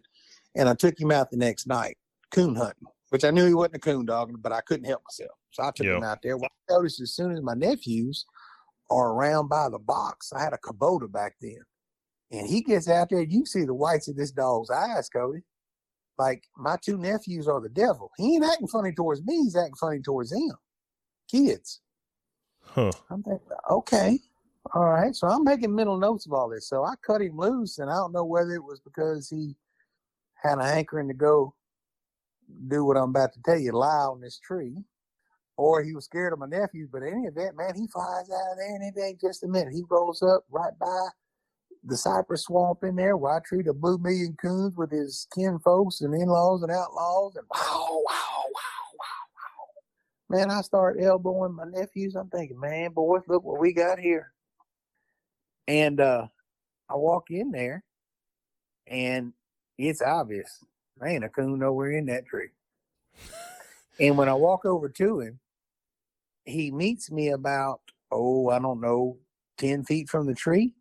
and I took him out the next night coon hunting, which I knew he wasn't a coon dog, but I couldn't help myself. So I took him out there. Well, I noticed as soon as my nephews are around by the box, I had a Kubota back then. And he gets out there, you see the whites of this dog's eyes, Cody. like my two nephews are the devil. He ain't acting funny towards me. He's acting funny towards them, kids. Huh. I'm thinking, okay, all right. So I'm making mental notes of all this. So I cut him loose, and I don't know whether it was because he had a hankering to go do what I'm about to tell you, lie on this tree, or he was scared of my nephews. But in any event, man, he flies out of there, and it ain't just a minute. He rolls up right by the cypress swamp in there where I treat a blue million coons with his kin folks and in-laws and outlaws, and wow, wow, wow, wow, wow. Man, I start elbowing my nephews. I'm thinking, man, boys, look what we got here. And uh, I walk in there, and it's obvious. There ain't a coon nowhere in that tree. *laughs* and when I walk over to him, he meets me about, oh, I don't know, 10 feet from the tree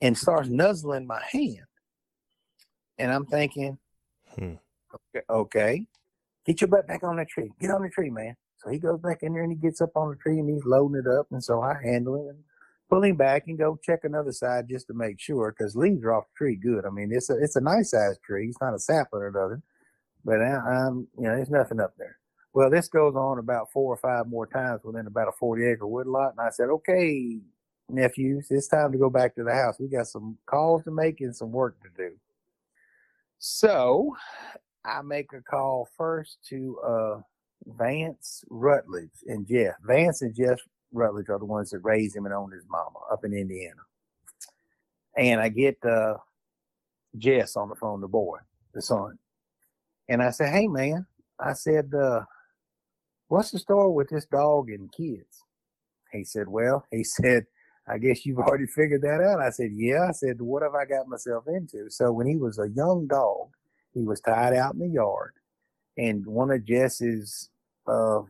and starts nuzzling my hand. And I'm thinking, Hmm. okay, okay, get your butt back on the tree. Get on the tree, man. So he goes back in there and he gets up on the tree and he's loading it up. And so I handle it and pull him back and go check another side just to make sure because leaves are off the tree good. I mean, it's a it's a nice sized tree. It's not a sapling or nothing, but I, I'm you know there's nothing up there. Well, this goes on about four or five more times within about a 40 acre woodlot. And I said, okay, nephews, it's time to go back to the house. We got some calls to make and some work to do. So I make a call first to uh, Vance Rutledge and Jeff. Vance and Jeff Rutledge are the ones that raised him and owned his mama up in Indiana. And I get uh, Jess on the phone, the boy, the son. And I said, hey, man, I said, uh, what's the story with this dog and kids? He said, well, he *laughs* said, I guess you've already figured that out. I said, yeah. I said, what have I got myself into? So when he was a young dog, he was tied out in the yard, and one of Jess's uh,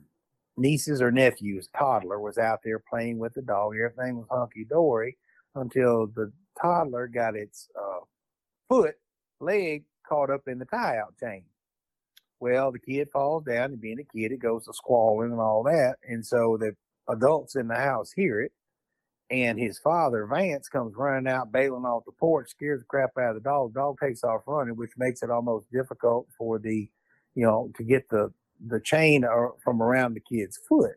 nieces or nephews, toddler, was out there playing with the dog. Everything was hunky dory until the toddler got its uh, foot, leg caught up in the tie out chain. Well, the kid falls down, and being a kid, it goes to squalling and all that. And so the adults in the house hear it. And his father, Vance, comes running out, bailing off the porch, scares the crap out of the dog. Dog takes off running, which makes it almost difficult for the, you know, to get the the chain from around the kid's foot.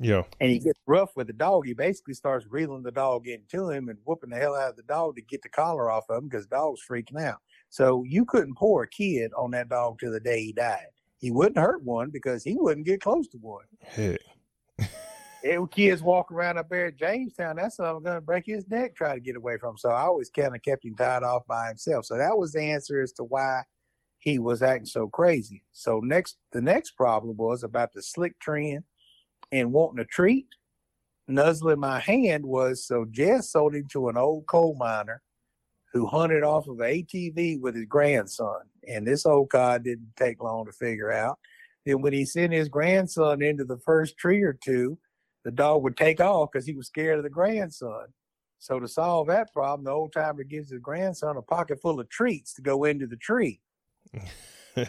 Yeah. And he gets rough with the dog. He basically starts reeling the dog into him and whooping the hell out of the dog to get the collar off of him because the dog's freaking out. So you couldn't pour a kid on that dog till the day he died. He wouldn't hurt one because he wouldn't get close to one. Heck. *laughs* Every kids walk around up there at Jamestown, that's something going to break his neck try to get away from. him. So I always kind of kept him tied off by himself. So that was the answer as to why he was acting so crazy. So next, the next problem was about the slick trend and wanting a treat. Nuzzling my hand was so Jess sold him to an old coal miner who hunted off of an ATV with his grandson. And this old cod didn't take long to figure out. Then when he sent his grandson into the first tree or two, the dog would take off because he was scared of the grandson. So to solve that problem, the old timer gives his grandson a pocket full of treats to go into the tree. *laughs*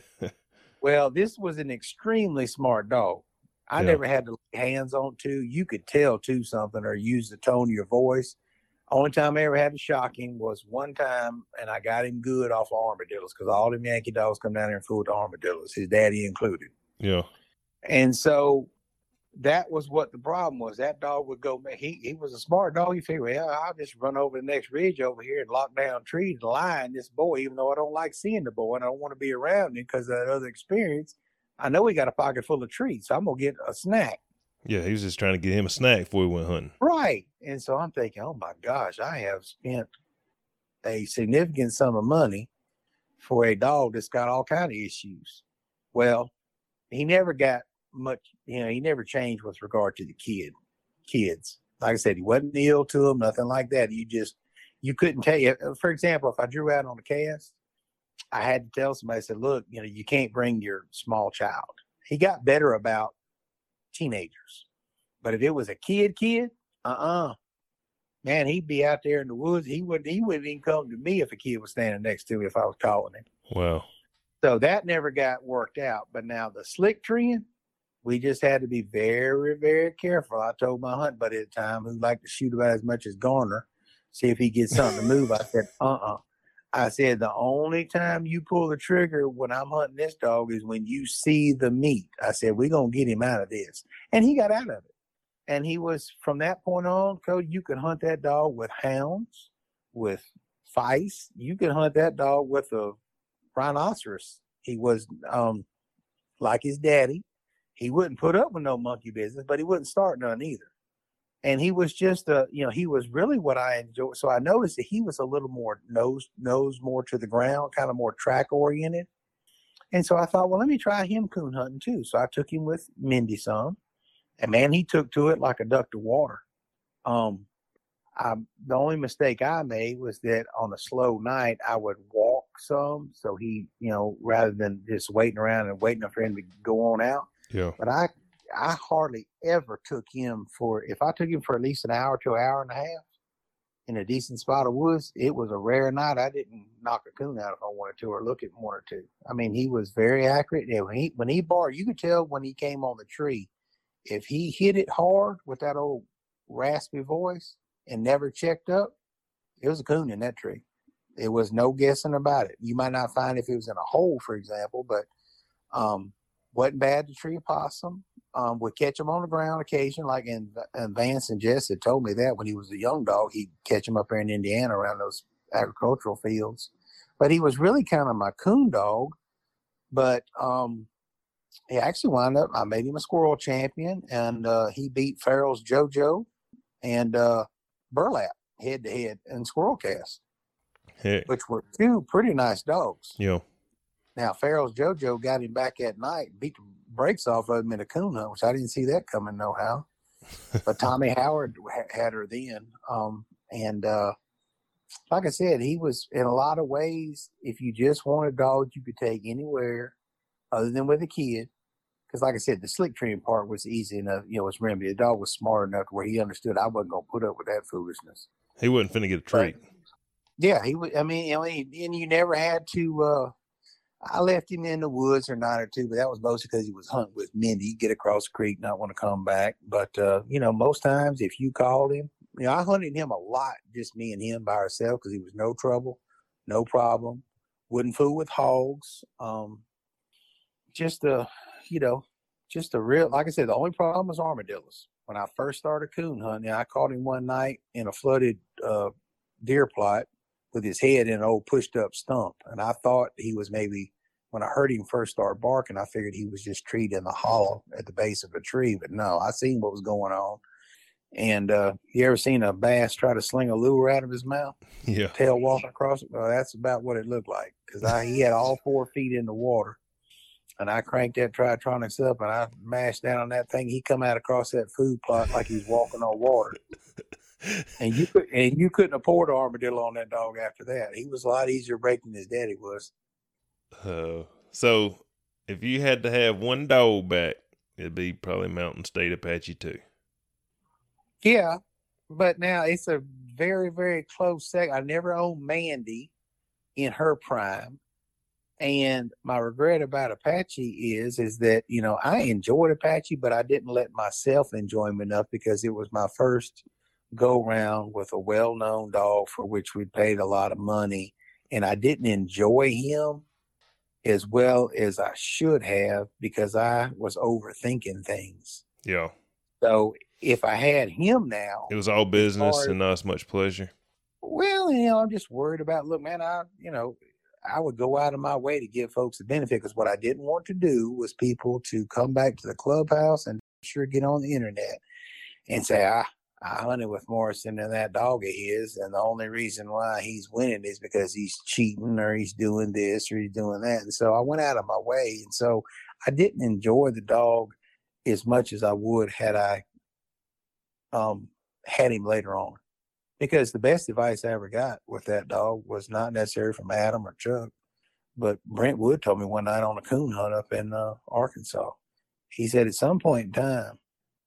Well, this was an extremely smart dog. I Yeah. never had to lay hands on two. You could tell two something or use the tone of your voice. Only time I ever had to shock him was one time, and I got him good off of armadillos because all them Yankee dogs come down there and fool with the armadillos, his daddy included. yeah. And so that was what the problem was. That dog would go. He he was a smart dog. He figured, well, I'll just run over the next ridge over here and lock down trees and line this boy, even though I don't like seeing the boy and I don't want to be around him because of that other experience. I know he got a pocket full of trees, so I'm gonna get a snack. Yeah. He was just trying to get him a snack before he went hunting. Right. And so I'm thinking, oh my gosh, I have spent a significant sum of money for a dog that's got all kind of issues. Well, he never got much, you know, he never changed with regard to the kid, kids. Like I said, he wasn't ill to them, nothing like that. You just, you couldn't tell you. For example, if I drew out on a cast, I had to tell somebody, I said, look, you know, you can't bring your small child. He got better about teenagers. But if it was a kid, kid, uh uh man, he'd be out there in the woods. He wouldn't he wouldn't even come to me if a kid was standing next to me if I was calling him. Wow. So that never got worked out. But now the slick trend, we just had to be very, very careful. I told my hunt buddy at the time who liked to shoot about as much as Garner, see if he gets something to move. I said, *laughs* uh uh I said the only time you pull the trigger when I'm hunting this dog is when you see the meat. I said we're gonna get him out of this, and he got out of it. And he was from that point on, Cody. You could hunt that dog with hounds, with feist. You could hunt that dog with a rhinoceros. He was um like his daddy. He wouldn't put up with no monkey business, but he wouldn't start none either and he was just a you know he was really what I enjoyed. So I noticed that he was a little more nose nose more to the ground, kind of more track oriented. And so I thought, well, let me try him coon hunting too. So I took him with Mindy some, and man, he took to it like a duck to water. Um, I, the only mistake I made was that on a slow night I would walk some, so he, you know, rather than just waiting around and waiting for him to go on out. Yeah. But I I hardly ever took him for if I took him for at least an hour to an hour and a half in a decent spot of woods, it was a rare night. I didn't knock a coon out if I wanted to or look at one or two. I mean, he was very accurate. Yeah, when he when he barred, you could tell when he came on the tree. If he hit it hard with that old raspy voice and never checked up, it was a coon in that tree. There was no guessing about it. You might not find if it was in a hole, for example, but um, wasn't bad to tree possum um, would catch him on the ground occasion, like in, in Vance and Jess had told me that when he was a young dog, he'd catch him up there in Indiana around those agricultural fields. But he was really kind of my coon dog. But um, he actually wound up, I made him a squirrel champion, and uh, he beat Farrell's JoJo and uh, Burlap head to head in squirrel cast, Heck. which were two pretty nice dogs. Yeah. Now Farrell's JoJo got him back at night, beat the brakes off of him in a coon hunt, which I didn't see that coming no how. But *laughs* Tommy Howard ha- had her then, um, and uh, like I said, he was in a lot of ways. If you just wanted dogs, you could take anywhere, other than with a kid. Because, like I said, the slick training part was easy enough. You know, it's remember the dog was smart enough where he understood I wasn't going to put up with that foolishness. He wasn't finna get a treat. Yeah, he would. I mean, you know, and you never had to. uh I left him in the woods for a night or two, but that was mostly because he was hunting with Mindy, He'd get across the creek, not want to come back. But uh, you know, most times if you called him, you know, I hunted him a lot, just me and him by ourselves, because he was no trouble, no problem, wouldn't fool with hogs. Um, just a, you know, just a real, like I said, the only problem was armadillos. When I first started coon hunting, I caught him one night in a flooded uh, deer plot with his head in an old pushed up stump. And I thought he was maybe, when I heard him first start barking, I figured he was just treed in the hollow at the base of a tree. But no, I seen what was going on. And uh, you ever seen a bass try to sling a lure out of his mouth, Yeah. tail walking across it? Well, that's about what it looked like because I he had all four feet in the water. And I cranked that Tri-Tronics up and I mashed down on that thing. He come out across that food plot like he's walking on water. And you could and you couldn't afford an armadillo on that dog after that. He was a lot easier breaking than his daddy was. Uh, so if you had to have one dog back, it'd be probably Mountain State Apache II. Yeah, but now it's a very very close second. I never owned Mandy in her prime, and my regret about Apache is is that you know I enjoyed Apache, but I didn't let myself enjoy him enough because it was my first go round with a well known dog for which we paid a lot of money, and I didn't enjoy him as well as I should have because I was overthinking things. Yeah. So if I had him now, It was all business hard. and not as much pleasure. well, you know, I'm just worried about. Look, man, I, you know, I would go out of my way to give folks the benefit because what I didn't want to do was people to come back to the clubhouse and sure get on the internet and say, I, I hunted with Morrison and that dog of his, and the only reason why he's winning is because he's cheating or he's doing this or he's doing that. And so I went out of my way, and so I didn't enjoy the dog as much as I would had I um, had him later on because the best advice I ever got with that dog was not necessarily from Adam or Chuck, but Brent Wood told me one night on a coon hunt up in uh, Arkansas. He said, at some point in time,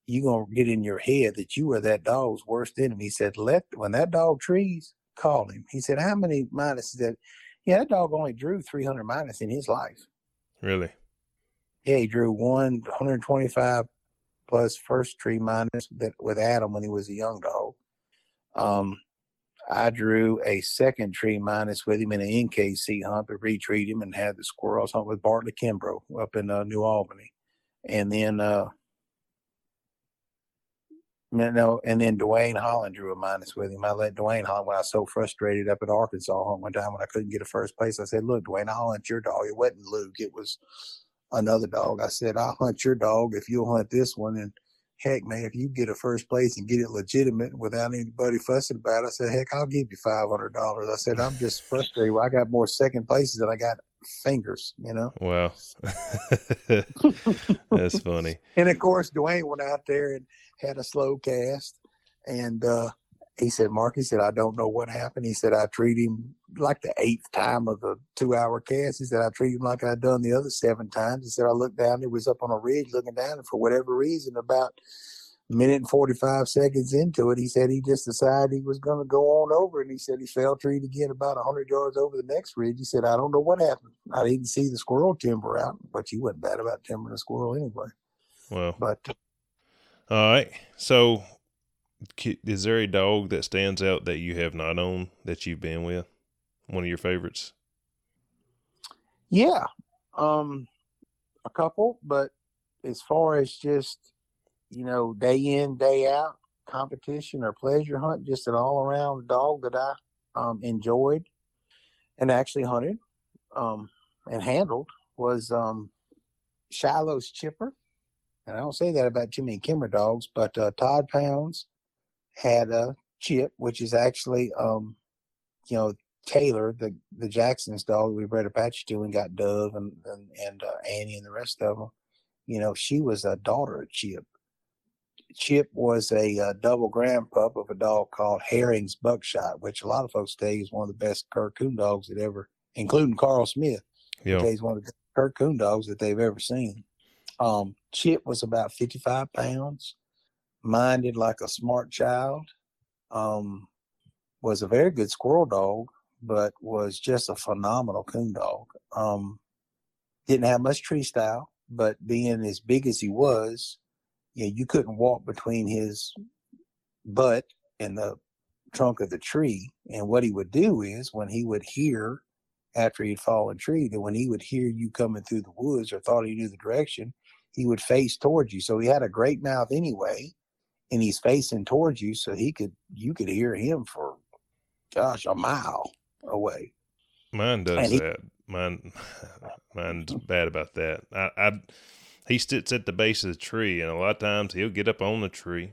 you're going to get in your head that you are that dog's worst enemy. He said, let, when that dog trees, call him. He said, how many minus?" minuses that? Yeah, that dog only drew 300 minus in his life. Really? Yeah, he drew one 125 plus first tree minus that with Adam when he was a young dog. Um, I drew a second tree minus with him in an NKC hunt to retreat him and had the squirrels hunt with Bartley Kimbrough up in uh, New Albany. And then, uh, no, and then Dwayne Holland drew a minus with him. I let Dwayne Holland when I was so frustrated up at Arkansas hunt one time when I couldn't get a first place. I said, "Look, Dwayne Holland, your dog. It wasn't Luke. It was another dog." I said, "I'll hunt your dog if you'll hunt this one." And heck, man, if you get a first place and get it legitimate without anybody fussing about it, I said, heck, I'll give you five hundred dollars. I said, I'm just frustrated. I got more second places than I got fingers, you know. Wow, *laughs* that's funny. *laughs* and of course, Dwayne went out there and had a slow cast, and uh, he said, Mark, he said, I don't know what happened. He said, I treat him like the eighth time of the two hour cast. He said, I treat him like I'd done the other seven times. He said, I looked down, it was up on a ridge looking down, and for whatever reason, about minute and 45 seconds into it, he said he just decided he was going to go on over. And he said he fell treed again about 100 yards over the next ridge. He said, I don't know what happened. I didn't see the squirrel timber out, but he wasn't bad about timbering a squirrel anyway. Well, but all right. So is there a dog that stands out that you have not owned that you've been with? One of your favorites? Yeah, um, a couple, but as far as just you know, day in day out competition or pleasure hunt, just an all around dog that I um, enjoyed and actually hunted um, and handled was um, Shiloh's Chipper. And I don't say that about too many Kimmer dogs, but uh, Todd Pounds had a chip, which is actually, um, you know, Taylor, the the Jackson's dog we bred Apache to and got Dove and and, and uh, Annie and the rest of them. You know, she was a daughter of Chip. Chip was a, uh, double grand pup of a dog called Herring's Buckshot, which a lot of folks say is one of the best cur Coon dogs that ever, including Carl Smith. Yeah, he's one of the cur Coon dogs that they've ever seen. Um, Chip was about 55 pounds minded like a smart child, um, was a very good squirrel dog, but was just a phenomenal coon dog. Um, didn't have much tree style, but being as big as he was, know, you couldn't walk between his butt and the trunk of the tree. And what he would do is when he would hear after he'd fallen tree, that when he would hear you coming through the woods or thought he knew the direction, he would face towards you. So he had a great mouth anyway and he's facing towards you, so he could you could hear him for gosh a mile away. Mine does he, that. Mine, *laughs* mine's bad about that. I, I, he sits at the base of the tree, and a lot of times he'll get up on the tree,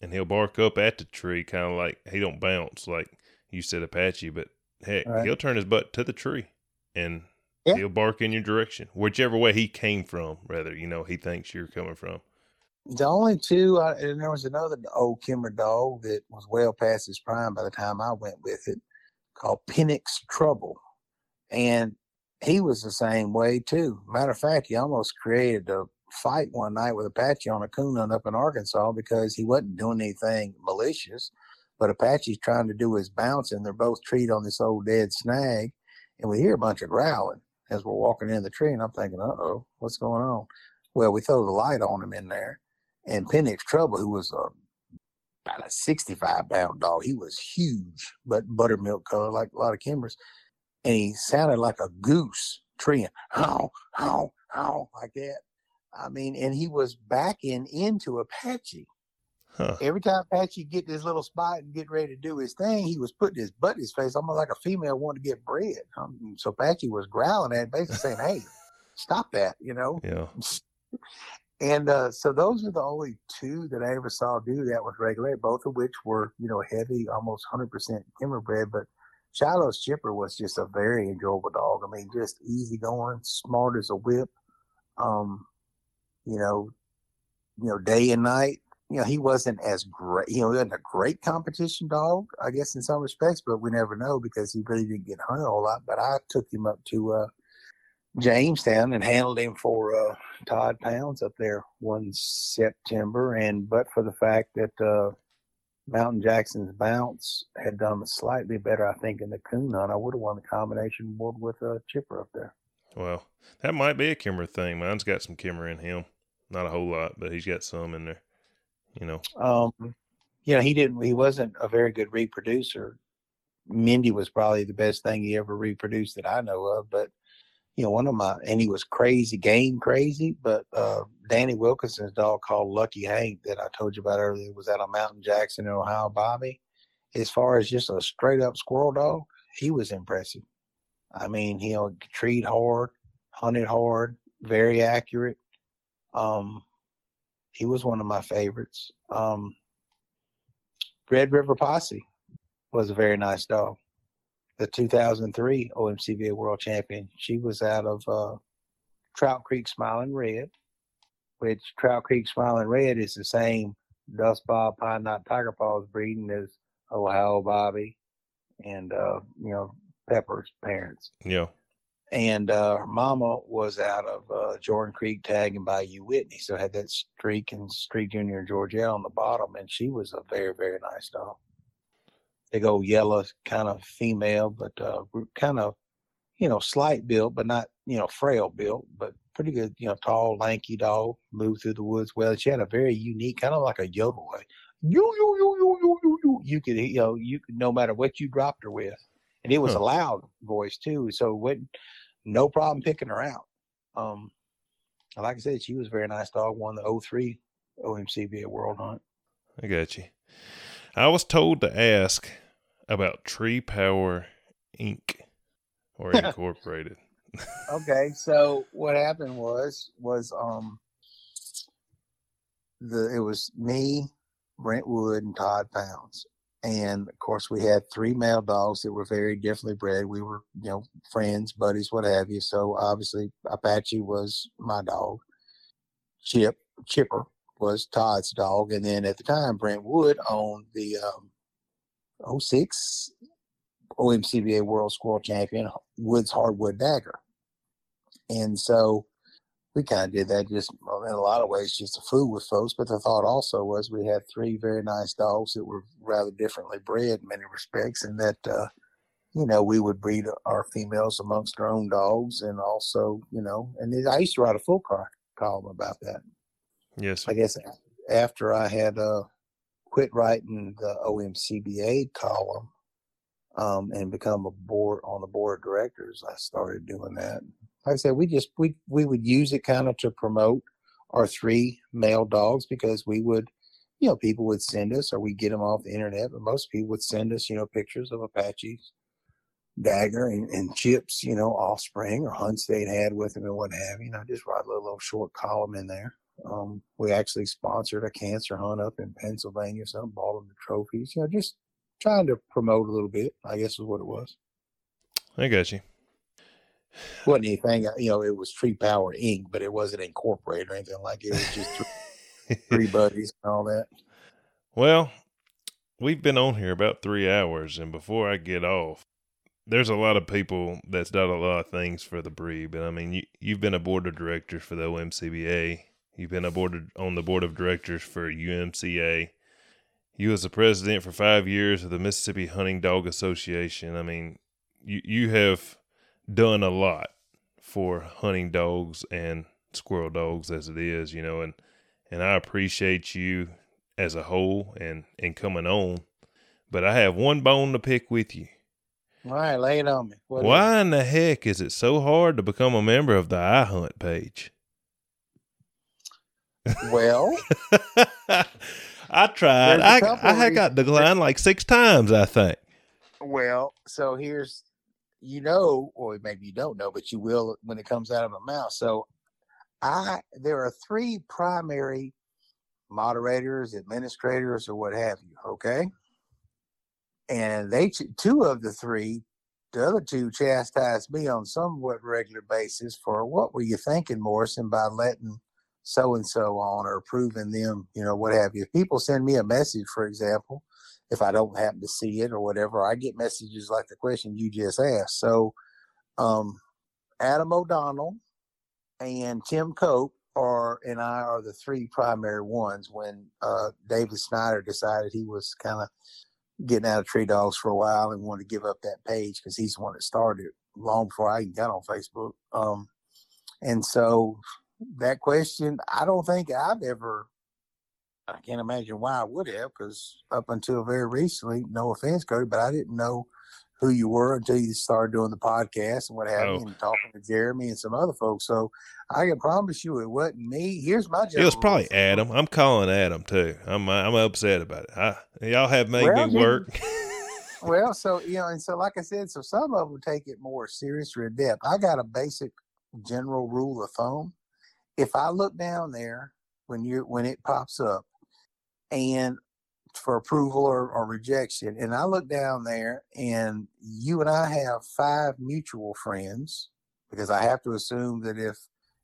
and he'll bark up at the tree, kind of like he don't bounce like you said Apache, but heck, right. he'll turn his butt to the tree, and yeah. he'll bark in your direction, whichever way he came from. Rather, you know, he thinks you're coming from. The only two, uh, and there was another old Kimmer dog that was well past his prime by the time I went with it, called Penix Trouble, and he was the same way too. Matter of fact, he almost created a fight one night with Apache on a coon up in Arkansas because he wasn't doing anything malicious, but Apache's trying to do his bounce, and they're both treed on this old dead snag, and we hear a bunch of growling as we're walking in the tree, and I'm thinking, uh oh, what's going on? Well, we throw the light on him in there, and Penix Trouble, who was a about a 65 pound dog. He was huge, but buttermilk color, like a lot of Kimmers. And he sounded like a goose treeing, how, how, how, like that. I mean, and he was backing into Apache. Huh. Every time Apache get this little spot and get ready to do his thing, he was putting his butt in his face, almost like a female wanted to get bred. Um, so Apache was growling at, basically saying, "Hey, stop that!" You know. Yeah. *laughs* And uh, so those are the only two that I ever saw do that with regular, both of which were, you know, heavy, almost 100% Kimmer bred. But Shiloh's Chipper was just a very enjoyable dog. I mean, just easy going, smart as a whip. Um, you know, you know, day and night. You know, he wasn't as great. You know, he wasn't a great competition dog, I guess, in some respects. But we never know because he really didn't get hunted a lot. But I took him up to uh, Jamestown and handled him for uh, Todd Pounds up there one September. And but for the fact that uh, Mountain Jackson's bounce had done slightly better, I think, in the coon hunt, I would have won the combination award with a uh, Chipper up there. Well, that might be a Kimmer thing. Mine's got some Kimmer in him. Not a whole lot, but he's got some in there. You know. Um, you know, he didn't. He wasn't a very good reproducer Mindy was probably the best thing he ever reproduced that I know of. But you know, one of my and he was crazy, game crazy. But uh, Danny Wilkinson's dog called Lucky Hank that I told you about earlier was out of Mountain Jackson in Ohio, Bobby. As far as just a straight up squirrel dog, he was impressive. I mean, he'll treat hard, hunted hard, very accurate. Um, he was one of my favorites. Um, Red River Posse was a very nice dog. The 2003 OMCBA World Champion. She was out of uh, Trout Creek Smiling Red, which Trout Creek Smiling Red is the same Duff's Bob Pine Knot Tiger Paws breeding as Ohio Bobby and uh, you know Pepper's parents. Yeah. And uh, her mama was out of uh, Jordan Creek tag and Bayou Whitney, so had that Streak and Streak Junior Georgia on the bottom, and she was a very very nice dog. Big old yellow kind of female, but uh, kind of you know slight built, but not you know frail built, but pretty good you know tall lanky dog. Moved through the woods well. She had a very unique kind of like a yodel way. You you you you you you you. You could you know you could no matter what you dropped her with and it was huh. a loud voice too. So it no problem picking her out. Um, like I said, she was a very nice dog. Won the 03 OMCBA World Hunt. I got you. I was told to ask about Tree Power Inc. or *laughs* Incorporated. *laughs* okay, so what happened was was um the it was me, Brent Wood, and Todd Pounds, and of course we had three male dogs that were very differently bred we were you know friends buddies what have you so obviously apache was my dog chip chipper was todd's dog and then at the time brent wood owned the um, 06 omcba world squirrel champion woods hardwood dagger and so we kind of did that just in a lot of ways just to fool with folks. But the thought also was we had three very nice dogs that were rather differently bred in many respects, and that uh, you know we would breed our females amongst our own dogs, and also you know, and I used to write a full car column about that. Yes, I guess after I had uh, quit writing the OMCBA column um, and become a board on the board of directors, I started doing that like I said, we just we we would use it kind of to promote our three male dogs because we would, you know, people would send us or we get them off the internet, but most people would send us, you know, pictures of Apaches, Dagger, and, and Chips, you know, offspring or hunts they'd had with them and what have you. And I just write a little, little short column in there. Um, we actually sponsored a cancer hunt up in Pennsylvania, so bought them the trophies. You know, just trying to promote a little bit. I guess is what it was. I got you wasn't anything, you know, it was Tree Power Inc., but it wasn't incorporated or anything like it. It was just three, *laughs* three buddies and all that. Well, we've been on here about three hours, and before I get off, there's a lot of people that's done a lot of things for the breed, but I mean, you, you've been a board of directors for the OMCBA. You've been a board of, on the board of directors for UMCA. You was the president for five years of the Mississippi Hunting Dog Association. I mean, you you have done a lot for hunting dogs and squirrel dogs as it is, you know, and and I appreciate you as a whole and and coming on. But I have one bone to pick with you. All right, lay it on me. What Why in the heck is it so hard to become a member of the I Hunt page? Well, *laughs* I tried. I I had got declined like six times. I think. Well, so here's you know, or maybe you don't know, but you will when it comes out of my mouth. So I there are three primary moderators, administrators, or what have you. Okay. And they two of the three, the other two chastised me on somewhat regular basis for what were you thinking, Morrison, by letting so and so on or approving them, you know, what have you. People send me a message, for example, if I don't happen to see it or whatever, I get messages like the question you just asked. So, um, Adam O'Donnell and Tim Cope are and I are the three primary ones. When uh, David Snyder decided he was kind of getting out of tree dogs for a while and wanted to give up that page because he's the one that started long before I even got on Facebook. Um, and so that question, I don't think I've ever I can't imagine why I would have, because up until very recently, no offense, Cody, but I didn't know who you were until you started doing the podcast and what have Oh. you, and talking to Jeremy and some other folks. So I can promise you it wasn't me. Here's my job. It was probably. Adam. I'm calling Adam too. I'm I'm upset about it. I, y'all have made Well, me work. *laughs* *laughs* Well, so you know, and so like I said, so some of them take it more serious or in depth. I got a basic general rule of thumb. If I look down there when you when it pops up and for approval or, or rejection, and I look down there and you and I have five mutual friends, because I have to assume that if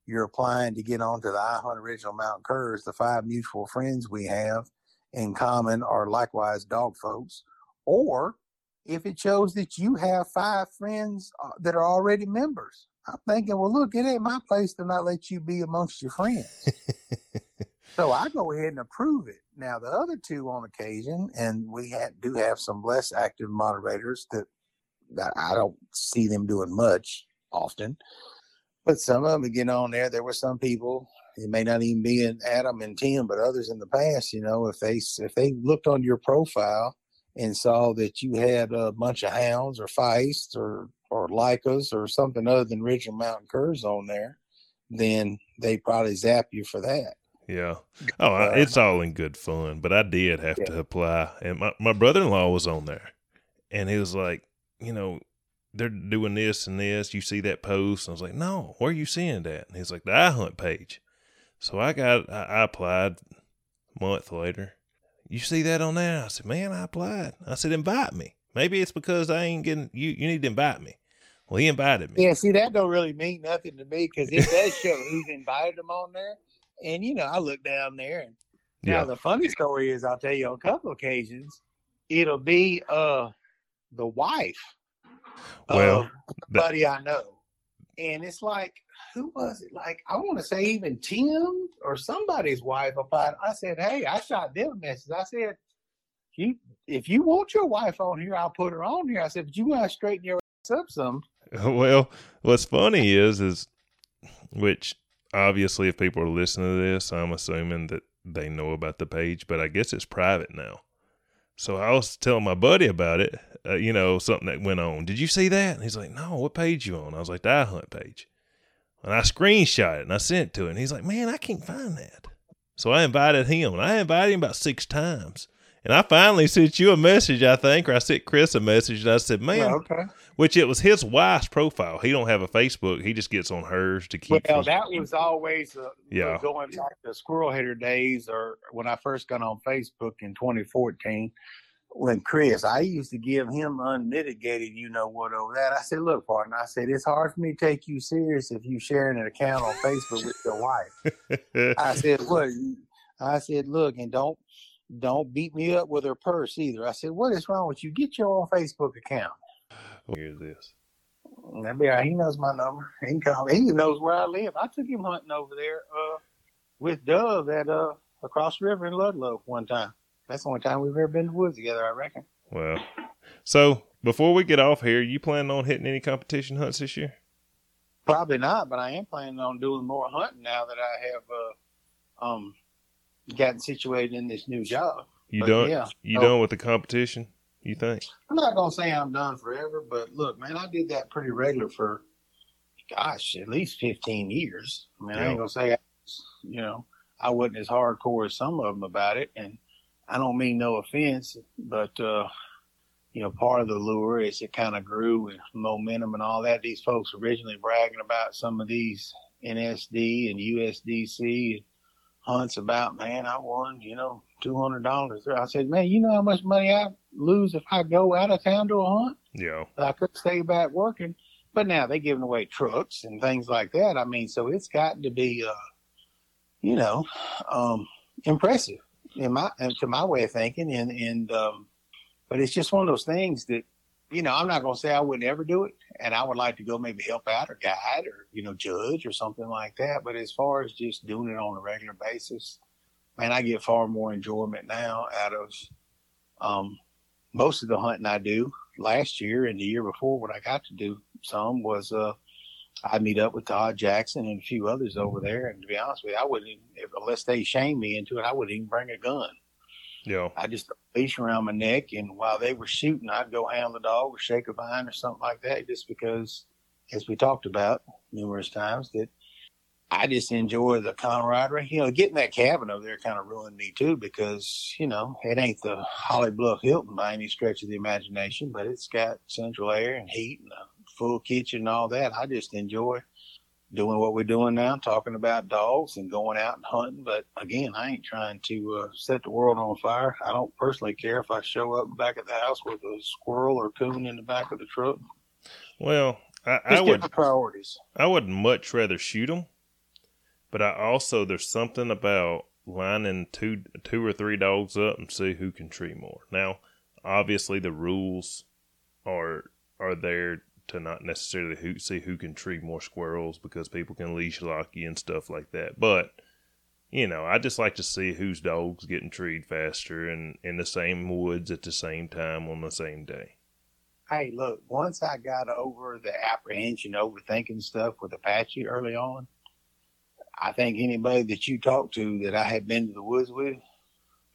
you're applying to get onto the I Hunt Original Mountain Curs, the five mutual friends we have in common are likewise dog folks. Or if it shows that you have five friends uh, that are already members. I'm thinking, well, look, it ain't my place to not let you be amongst your friends. *laughs* so I go ahead and approve it. Now, the other two on occasion, and we ha- do have some less active moderators that, that I don't see them doing much often. But some of them get on there. There were some people. It may not even be in Adam and Tim, but others in the past. You know, if they if they looked on your profile and saw that you had a bunch of hounds or feists or or Lycas or something other than Original Mountain Curs on there, then they probably zap you for that. Yeah. Oh, Uh, it's all in good fun, but I did have to apply, and my my brother in law was on there, and he was like, you know, they're doing this and this. You see that post? And I was like, no, where are you seeing that? And he's like, the iHunt page. So I got, I, I applied a month later. You see that on there? I said, man, I applied. I said, invite me. Maybe it's because I ain't getting you. You need to invite me. Well, he invited me. Yeah, see, that don't really mean nothing to me because it does show who's invited them on there. And you know, I look down there, and now Yeah. the funny story is, I'll tell you on a couple occasions, it'll be uh the wife Well, buddy I know, and it's like, who was it? Like, I want to say even Tim or somebody's wife applied. I said, hey, I shot them a message. I said, if you want your wife on here, I'll put her on here. I said, but you gotta straighten your ass up some. *laughs* Well, what's funny is, is which obviously, if people are listening to this, I'm assuming that they know about the page, but I guess it's private now. So I was telling my buddy about it, uh, you know, something that went on. Did you see that? And he's like, No, what page you on? I was like, the iHunt page. And I screenshot it and I sent it to him. And he's like, Man, I can't find that. So I invited him, and I invited him about six times. And I finally sent you a message, I think, or I sent Chris a message, and I said, "Man, okay. which it was his wife's profile. He don't have a Facebook. He just gets on hers to keep. Well, from- that was always uh, Yeah. going back to squirrel hitter days, or when I first got on Facebook in 2014. When Chris, I used to give him unmitigated, you know what, over that. I said, "Look, partner," I said, "It's hard for me to take you serious if you sharing an account on Facebook with your wife." *laughs* I said, "Look," I said, "Look, and don't don't beat me up with her purse either." I said, "What is wrong with you? Get your own Facebook account." Here's this. That'd be all right. He knows my number. He can call. He knows where I live. I took him hunting over there uh, with Dove at uh, across the river in Ludlow one time. That's the only time we've ever been to the woods together, I reckon. Well, so before we get off here, you planning on hitting any competition hunts this year? Probably not, but I am planning on doing more hunting now that I have uh, um, gotten situated in this new job. You But done? Yeah, You so- done with the competition? You think? I'm not gonna say I'm done forever, but look, man, I did that pretty regular for, gosh, at least 15 years. I mean, I ain't gonna say, I, you know, I wasn't as hardcore as some of them about it, and I don't mean no offense, but uh, you know, part of the lure is it kind of grew with momentum and all that. These folks originally bragging about some of these NSD and USDC hunts about, man, I won, you know, two hundred dollars. I said, man, you know how much money I lose if I go out of town to a hunt? Yeah. I could stay back working. But now they're giving away trucks and things like that. I mean, so it's got to be, uh, you know, um, impressive in my to my way of thinking. And and um, but it's just one of those things that, you know, I'm not gonna say I would never do it, and I would like to go maybe help out or guide or you know judge or something like that. But as far as just doing it on a regular basis, man, I get far more enjoyment now out of um, most of the hunting I do last year and the year before when I got to do some was uh I'd meet up with Todd Jackson and a few others over there. And to be honest with you, I wouldn't, unless they shame me into it, I wouldn't even bring a gun. Yeah. I just leash around my neck, and while they were shooting, I'd go handle the dog or shake a vine or something like that, just because, as we talked about numerous times, that I just enjoy the camaraderie. You know, getting that cabin over there kind of ruined me too because, you know, it ain't the Holly Bluff Hilton by any stretch of the imagination, but it's got central air and heat and a full kitchen and all that. I just enjoy doing what we're doing now, talking about dogs and going out and hunting. But again, I ain't trying to uh, set the world on fire. I don't personally care if I show up back at the house with a squirrel or coon in the back of the truck. Well, I, I would priorities. I would much rather shoot them, but I also there's something about lining two two or three dogs up and see who can tree more. Now, obviously, the rules are are there to not necessarily who, see who can tree more squirrels because people can leash lock you and stuff like that. But you know, I just like to see whose dogs getting treed faster and in the same woods at the same time on the same day. Hey, look, once I got over the apprehension, overthinking stuff with Apache early on, I think anybody that you talk to that I had been to the woods with,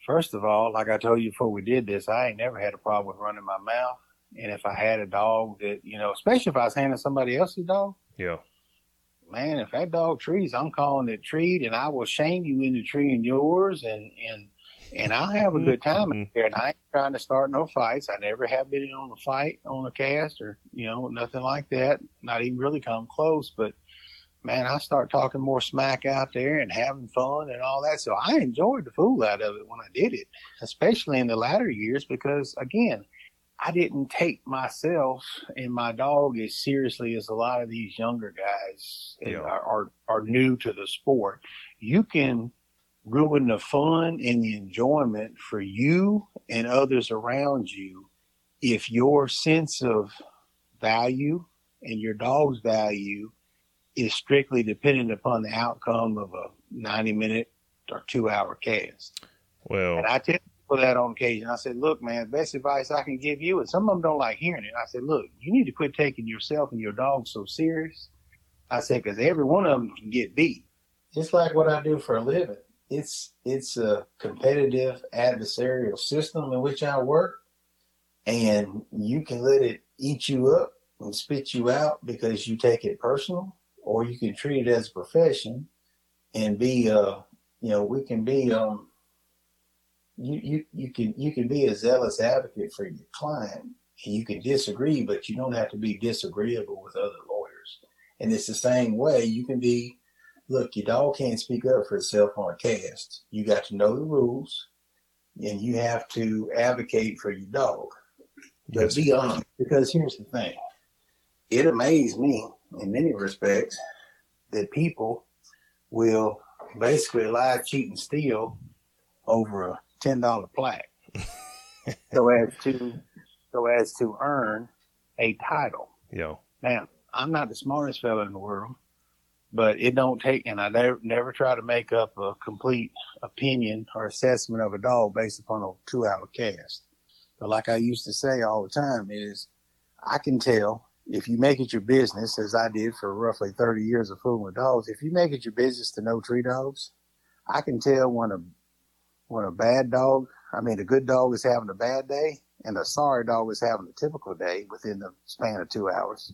first of all, like I told you before we did this, I ain't never had a problem with running my mouth. And if I had a dog that, you know, especially if I was handling somebody else's dog, Yeah, man, if that dog trees, I'm calling it treat and I will shame you into treeing yours and, and, and I'll have a good time Mhm. out there. And I ain't trying to start no fights. I never have been in on a fight on a cast or, you know, nothing like that. Not even really come close. But man, I start talking more smack out there and having fun and all that. So I enjoyed the fool out of it when I did it, especially in the latter years, because again, I didn't take myself and my dog as seriously as a lot of these younger guys Yeah. are, are are new to the sport. You can ruin the fun and the enjoyment for you and others around you if your sense of value and your dog's value is strictly dependent upon the outcome of a 90 minute or two hour cast. well, And I tell people that on occasion. I said, look, man, best advice I can give you, and some of them don't like hearing it. I said, look, you need to quit taking yourself and your dog so serious. I said, because every one of them can get beat. Just like what I do for a living. It's it's a competitive adversarial system in which I work, and you can let it eat you up and spit you out because you take it personal, or you can treat it as a profession and be uh you know we can be um you, you you can you can be a zealous advocate for your client and you can disagree but you don't have to be disagreeable with other lawyers. And it's the same way. You can be look your dog can't speak up for itself on a cast. You got to know the rules and you have to advocate for your dog. But be honest because here's the thing. It amazed me in many respects that people will basically lie, cheat, and steal over a ten dollar plaque, *laughs* so as to so as to earn a title. yeah, Now, I'm not the smartest fellow in the world, but it don't take, and I never never try to make up a complete opinion or assessment of a dog based upon a two hour cast. But like I used to say all the time is, I can tell if you make it your business, as I did for roughly 30 years of fooling with dogs, if you make it your business to know tree dogs, I can tell when a when a bad dog, I mean a good dog is having a bad day and a sorry dog is having a typical day within the span of two hours.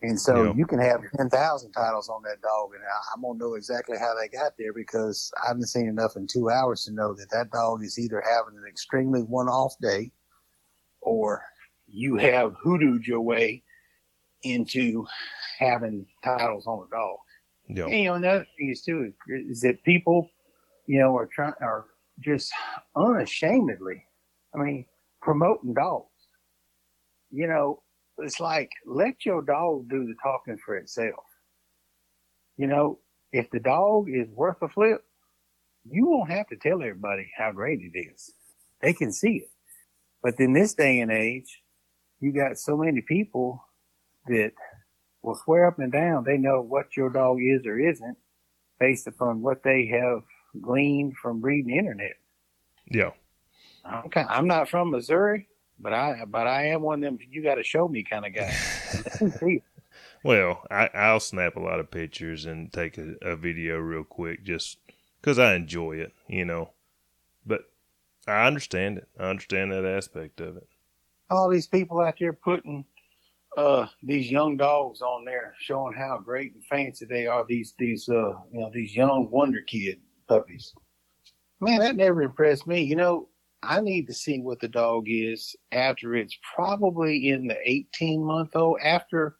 And so Yeah. you can have 10,000 titles on that dog, and I- I'm going to know exactly how they got there because I haven't seen enough in two hours to know that that dog is either having an extremely one off day or you have hoodooed your way into having titles on a dog. yeah, And, you know, another thing is too is that people, you know, are trying are just unashamedly, I mean, promoting dogs. You know, it's like let your dog do the talking for itself. You know, if the dog is worth a flip, you won't have to tell everybody how great it is. They can see it. But in this day and age, you got so many people that will swear up and down they know what your dog is or isn't based upon what they have gleaned from reading the internet. yeah. Okay, I'm not from Missouri, but I but I am one of them you got to show me kind of guy. Well, I, I'll snap a lot of pictures and take a, a video real quick just because I enjoy it, you know. But I understand it. I understand that aspect of it. All these people out there putting uh, these young dogs on there, showing how great and fancy they are. These these uh, you know these young wonder kid puppies. Man, that never impressed me. You know, I need to see what the dog is after it's probably in the 18 month old. After,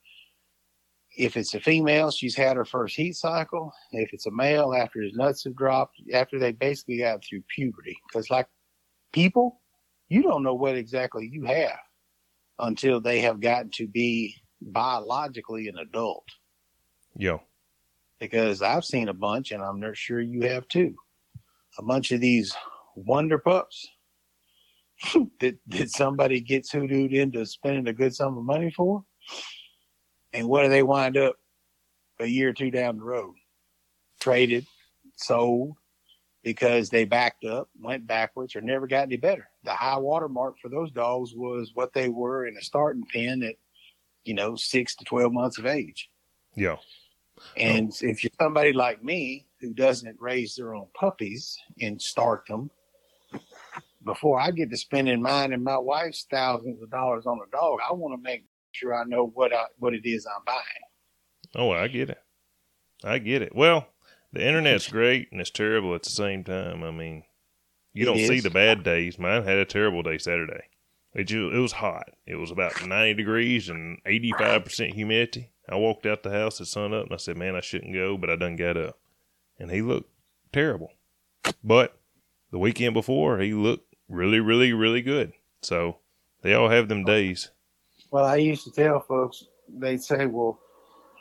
if it's a female, she's had her first heat cycle. If it's a male, after his nuts have dropped, after they basically got through puberty. Because, like people, you don't know what exactly you have until they have gotten to be biologically an adult. Yeah. Because I've seen a bunch, and I'm not sure you have too. A bunch of these wonder pups *laughs* that, that somebody gets hoodooed into spending a good sum of money for. And what do they wind up a year or two down the road? Traded, sold, because they backed up, went backwards, or never got any better. The high water mark for those dogs was what they were in a starting pen at, you know, six to 12 months of age. Yeah. Oh. And oh. if you're somebody like me who doesn't raise their own puppies and start them, before I get to spending mine and my wife's thousands of dollars on a dog, I want to make sure I know what I, what it is I'm buying. Oh, I get it. I get it. Well, the internet's *laughs* great and it's terrible at the same time. I mean, you it don't is. see the bad days. Mine had a terrible day Saturday. It, just, it was hot. It was about 90 degrees and 85% humidity. I walked out the house at sun up and I said, man, I shouldn't go, but I done got up. And he looked terrible. But the weekend before, he looked really, really, really good. So they all have them days. Well, I used to tell folks, they'd say, well,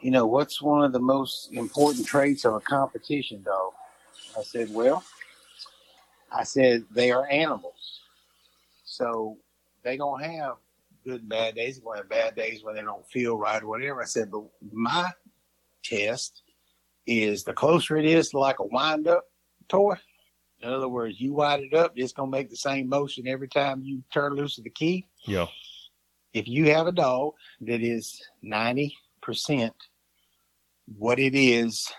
you know, what's one of the most important traits of a competition dog? I said, well, I said, they are animals. So they don't have good and bad days. They're going to have bad days when they don't feel right or whatever. I said, but my test is the closer it is to like a wind up toy. In other words, you wind it up, it's going to make the same motion every time you turn loose of the key. Yeah. If you have a dog that is 90% what it is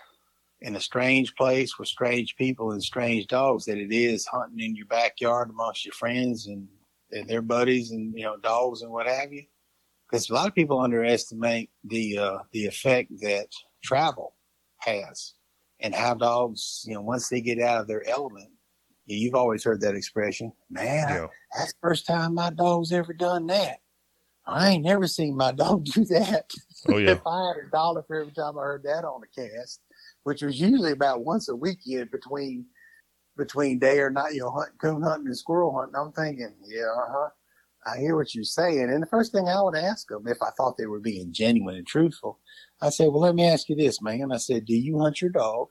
in a strange place with strange people and strange dogs that it is hunting in your backyard amongst your friends and, and their buddies and you know dogs and what have you because a lot of people underestimate the uh, the effect that travel has and how dogs you know once they get out of their element you've always heard that expression man yeah. that's the first time my dog's ever done that I ain't never seen my *laughs* dog do that. Oh yeah. *laughs* if I had a dollar for every time I heard that on a cast, which was usually about once a weekend between between day or night, you know, hunt, coon hunting and squirrel hunting. I'm thinking, yeah, uh-huh. I hear what you're saying. And the first thing I would ask them, if I thought they were being genuine and truthful, I said, well, let me ask you this, man. I said, do you hunt your dog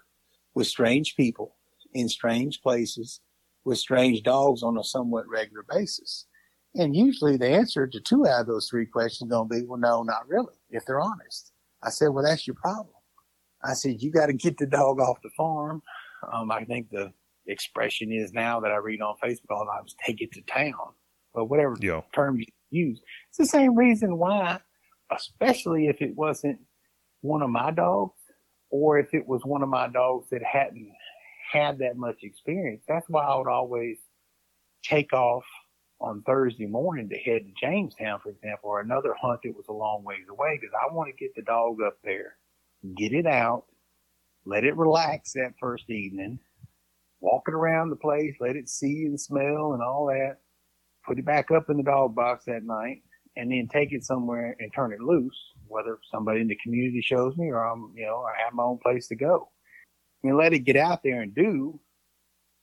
with strange people in strange places with strange dogs on a somewhat regular basis? And usually the answer to two out of those three questions going to be, well, no, not really, if they're honest. I said, well, that's your problem. I said, you got to get the dog off the farm. Um, I think the expression is now that I read on Facebook all the time is take it to town. But whatever yeah. term you use, it's the same reason why, especially if it wasn't one of my dogs or if it was one of my dogs that hadn't had that much experience. That's why I would always take off on Thursday morning to head to Jamestown, for example, or another hunt that was a long ways away because I want to get the dog up there, get it out, let it relax that first evening, walk it around the place, let it see and smell and all that, put it back up in the dog box that night, and then take it somewhere and turn it loose, whether somebody in the community shows me or I'm, you know, I have my own place to go. And let it get out there and do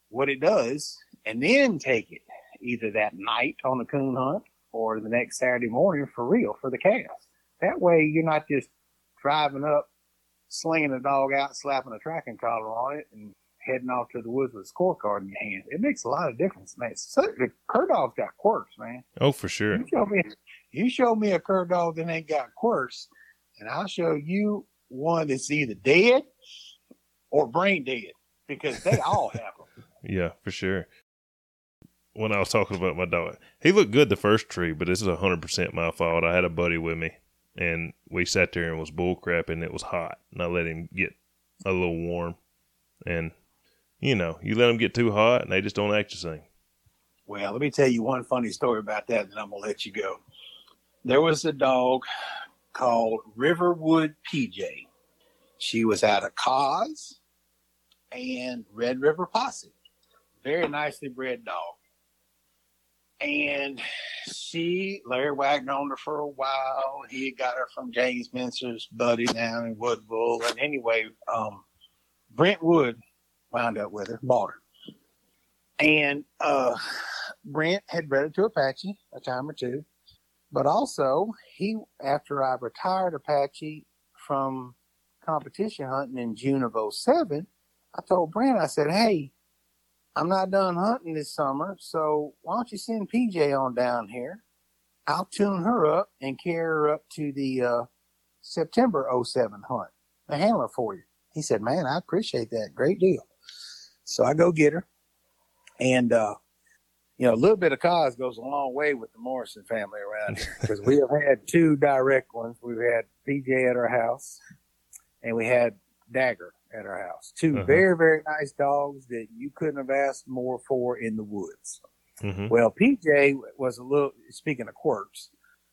what it does and then take it either that night on the coon hunt or the next Saturday morning for real for the cast. That way you're not just driving up, slinging the dog out, slapping a tracking collar on it, and heading off to the woods with a scorecard in your hand. It makes a lot of difference, man. The cur dog's got quirks, man. Oh, for sure. You show me, you show me a cur dog that ain't got quirks, and I'll show you one that's either dead or brain dead because they all *laughs* have them. Yeah, for sure when I was talking about my dog. He looked good the first tree, but this is hundred percent my fault. I had a buddy with me, and we sat there and was bull crap and it was hot. And I let him get a little warm, and you know, you let them get too hot and they just don't act the same. Well, let me tell you one funny story about that, and I'm gonna let you go. There was a dog called Riverwood PJ. She was out of Cause and Red River Posse. Very nicely bred dog. And she, Larry Wagner owned her for a while. He got her from James Mincer's buddy down in Woodville. And anyway, um, Brent Wood wound up with her, bought her. And uh, Brent had bred her to Apache a time or two. But also, he after I retired Apache from competition hunting in June of 07, I told Brent, I said, hey, I'm not done hunting this summer, so why don't you send PJ on down here? I'll tune her up and carry her up to the uh, September 07 hunt, the handler for you. He said, man, I appreciate that. Great deal. So I go get her. And, uh, you know, a little bit of cause goes a long way with the Morrison family around here because we have had two direct ones. We've had PJ at our house and we had Dagger at our house. 2 Uh-huh. very, very nice dogs that you couldn't have asked more for in the woods. hmm Well, PJ was a little, speaking of quirks.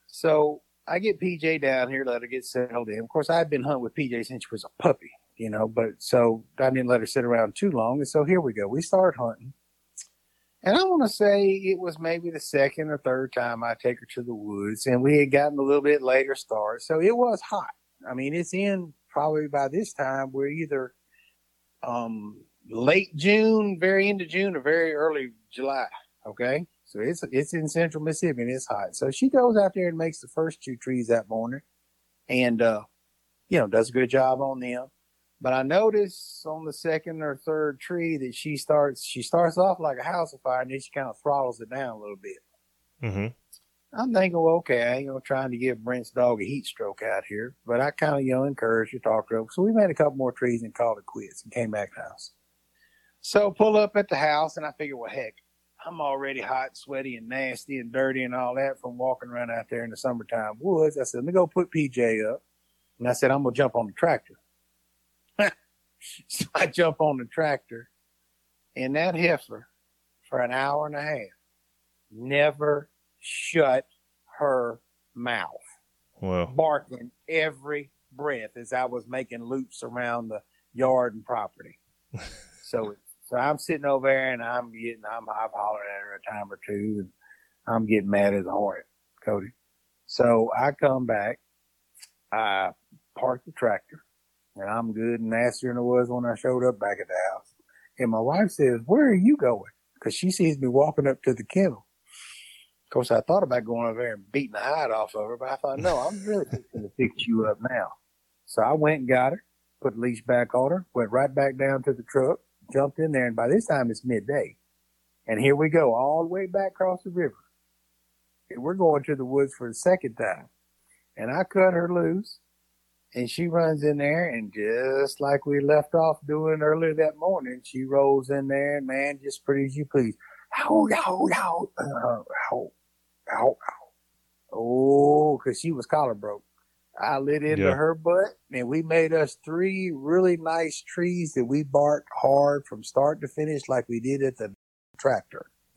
So I get PJ down here, let her get settled in. Of course, I've been hunting with PJ since she was a puppy, you know, but so I didn't let her sit around too long. And so here we go. We start hunting. And I want to say it was maybe the second or third time I take her to the woods, and we had gotten a little bit later start. So it was hot. I mean, it's in probably by this time, we're either um, late June, very end of June, or very early July. Okay. So it's it's in central Mississippi and it's hot. So she goes out there and makes the first two trees that morning and uh, you know, does a good job on them. But I notice on the second or third tree that she starts she starts off like a house of fire and then she kind of throttles it down a little bit. hmm I'm thinking, well, okay, I ain't gonna trying to give Brent's dog a heat stroke out here, but I kind of you know encouraged her, talked to her. So we made a couple more trees and called it quits and came back to the house. So pull up at the house and I figure, well, heck, I'm already hot, sweaty, and nasty and dirty and all that from walking around out there in the summertime woods. I said, let me go put PJ up, and I said, I'm gonna jump on the tractor. *laughs* so I jump on the tractor, and that heifer for an hour and a half never shut her mouth, barking every breath as I was making loops around the yard and property. *laughs* so, so I'm sitting over there and I'm getting, I'm, I've hollered at her a time or two and I'm getting mad as a hornet, Cody. So I come back, I park the tractor and I'm good and nastier than I was when I showed up back at the house. And my wife says, where are you going? Cause she sees me walking up to the kennel. Of course, I thought about going over there and beating the hide off of her, but I thought, no, I'm really going to fix you up now. So I went and got her, put the leash back on her, went right back down to the truck, jumped in there, and by this time it's midday. And here we go, all the way back across the river. And we're going to the woods for the second time. And I cut her loose, and she runs in there, and just like we left off doing earlier that morning, she rolls in there, and man, just pretty as you please. Ow, ow, ow, uh, ow, ow, ow. Oh, because she was collar broke. I lit into Yeah. her butt, and we made us three really nice trees that we barked hard from start to finish, like we did at the tractor. *laughs*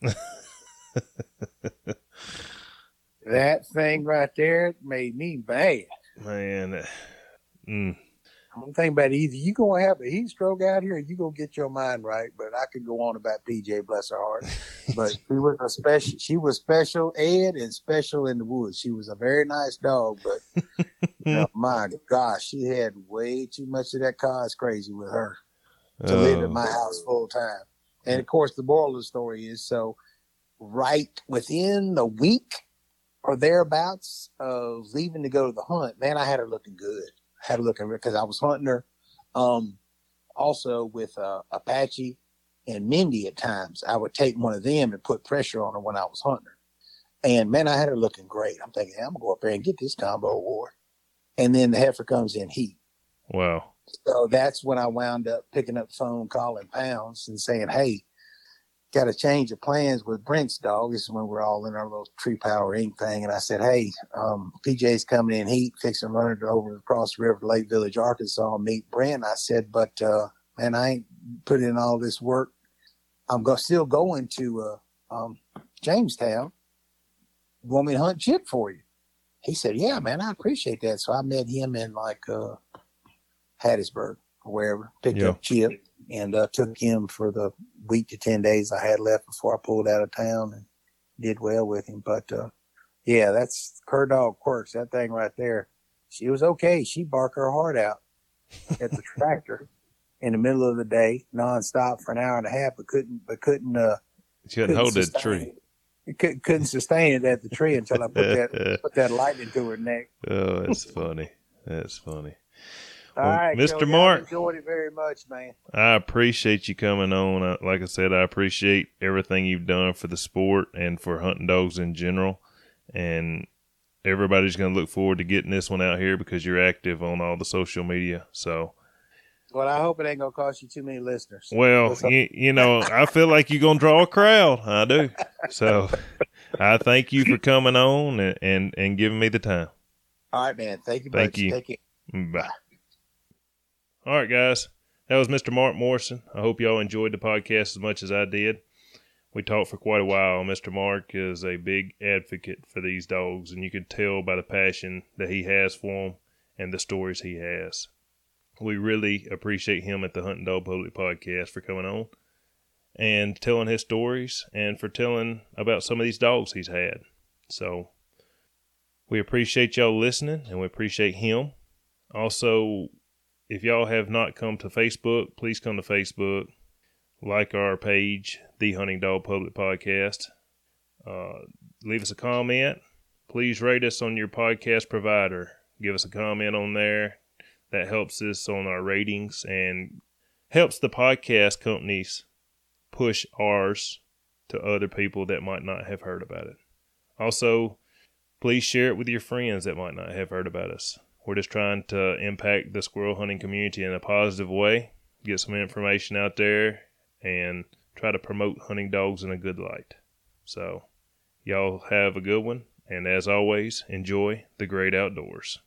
that thing right there made me mad. man, mm, I'm thinking about either you gonna have a heat stroke out here, you gonna get your mind right. But I could go on about PJ, bless her heart. *laughs* But she was a special. She was special ed and special in the woods. She was a very nice dog, but *laughs* you know, my gosh, she had way too much of that cause crazy with her to live oh, in my house full time. And of course, the moral of the story is so right within the week or thereabouts of leaving to go to the hunt, man, I had her looking good. Had her looking because I was hunting her. Um, also with uh, Apache and Mindy at times, I would take one of them and put pressure on her when I was hunting her. And man, I had her looking great. I'm thinking, I'm gonna go up there and get this combo award. And then the heifer comes in heat. wow. So that's when I wound up picking up the phone, calling pounds and saying, Hey, got a change of plans with Brent's dog. This is when we're all in our little Tree Power Inc. thing. And I said, Hey, um, PJ's coming in heat, fixing to run it over across the river to Lake Village, Arkansas, meet Brent. I said, But, uh, man, I ain't put in all this work. I'm go- still going to uh, um, Jamestown. You want me to hunt Chip for you? He said, Yeah, man, I appreciate that. So I met him in like uh, Hattiesburg or wherever, picked Yeah. up Chip and uh, took him for the week to 10 days I had left before I pulled out of town and did well with him. But uh, yeah, that's her dog quirks, that thing right there. She was okay. She barked her heart out at the tractor in the middle of the day, nonstop for an hour and a half, but couldn't, but couldn't, uh, She couldn't hold that sustain tree. it. It Couldn't, couldn't sustain it at the tree until I put that *laughs* put that light into her neck. oh, that's funny. That's funny. All Well, right, Mr. Cody, Mark. I've enjoyed it very much, man. I appreciate you coming on. Uh, Like I said, I appreciate everything you've done for the sport and for hunting dogs in general. And everybody's going to look forward to getting this one out here because you're active on all the social media. So, Well, I hope it ain't gonna cost you too many listeners. well, you, you know, I feel like you're going to draw a crowd. I do. So, *laughs* I thank you for coming on and, and, and giving me the time. All right, man. Thank you. Thank much. you. Take care. Bye. All right, guys. That was Mr. Mark Morrison. I hope y'all enjoyed the podcast as much as I did. We talked for quite a while. Mr. Mark is a big advocate for these dogs, and you can tell by the passion that he has for them and the stories he has. We really appreciate him at the Hunting Dog Public Podcast for coming on and telling his stories and for telling about some of these dogs he's had. So we appreciate y'all listening and we appreciate him. Also, if y'all have not come to Facebook, please come to Facebook, like our page, The Hunting Dog Public Podcast. Uh, leave us a comment. Please rate us on your podcast provider. Give us a comment on there. That helps us on our ratings and helps the podcast companies push ours to other people that might not have heard about it. Also, please share it with your friends that might not have heard about us. We're just trying to impact the squirrel hunting community in a positive way, get some information out there, and try to promote hunting dogs in a good light. So, y'all have a good one, and as always, enjoy the great outdoors.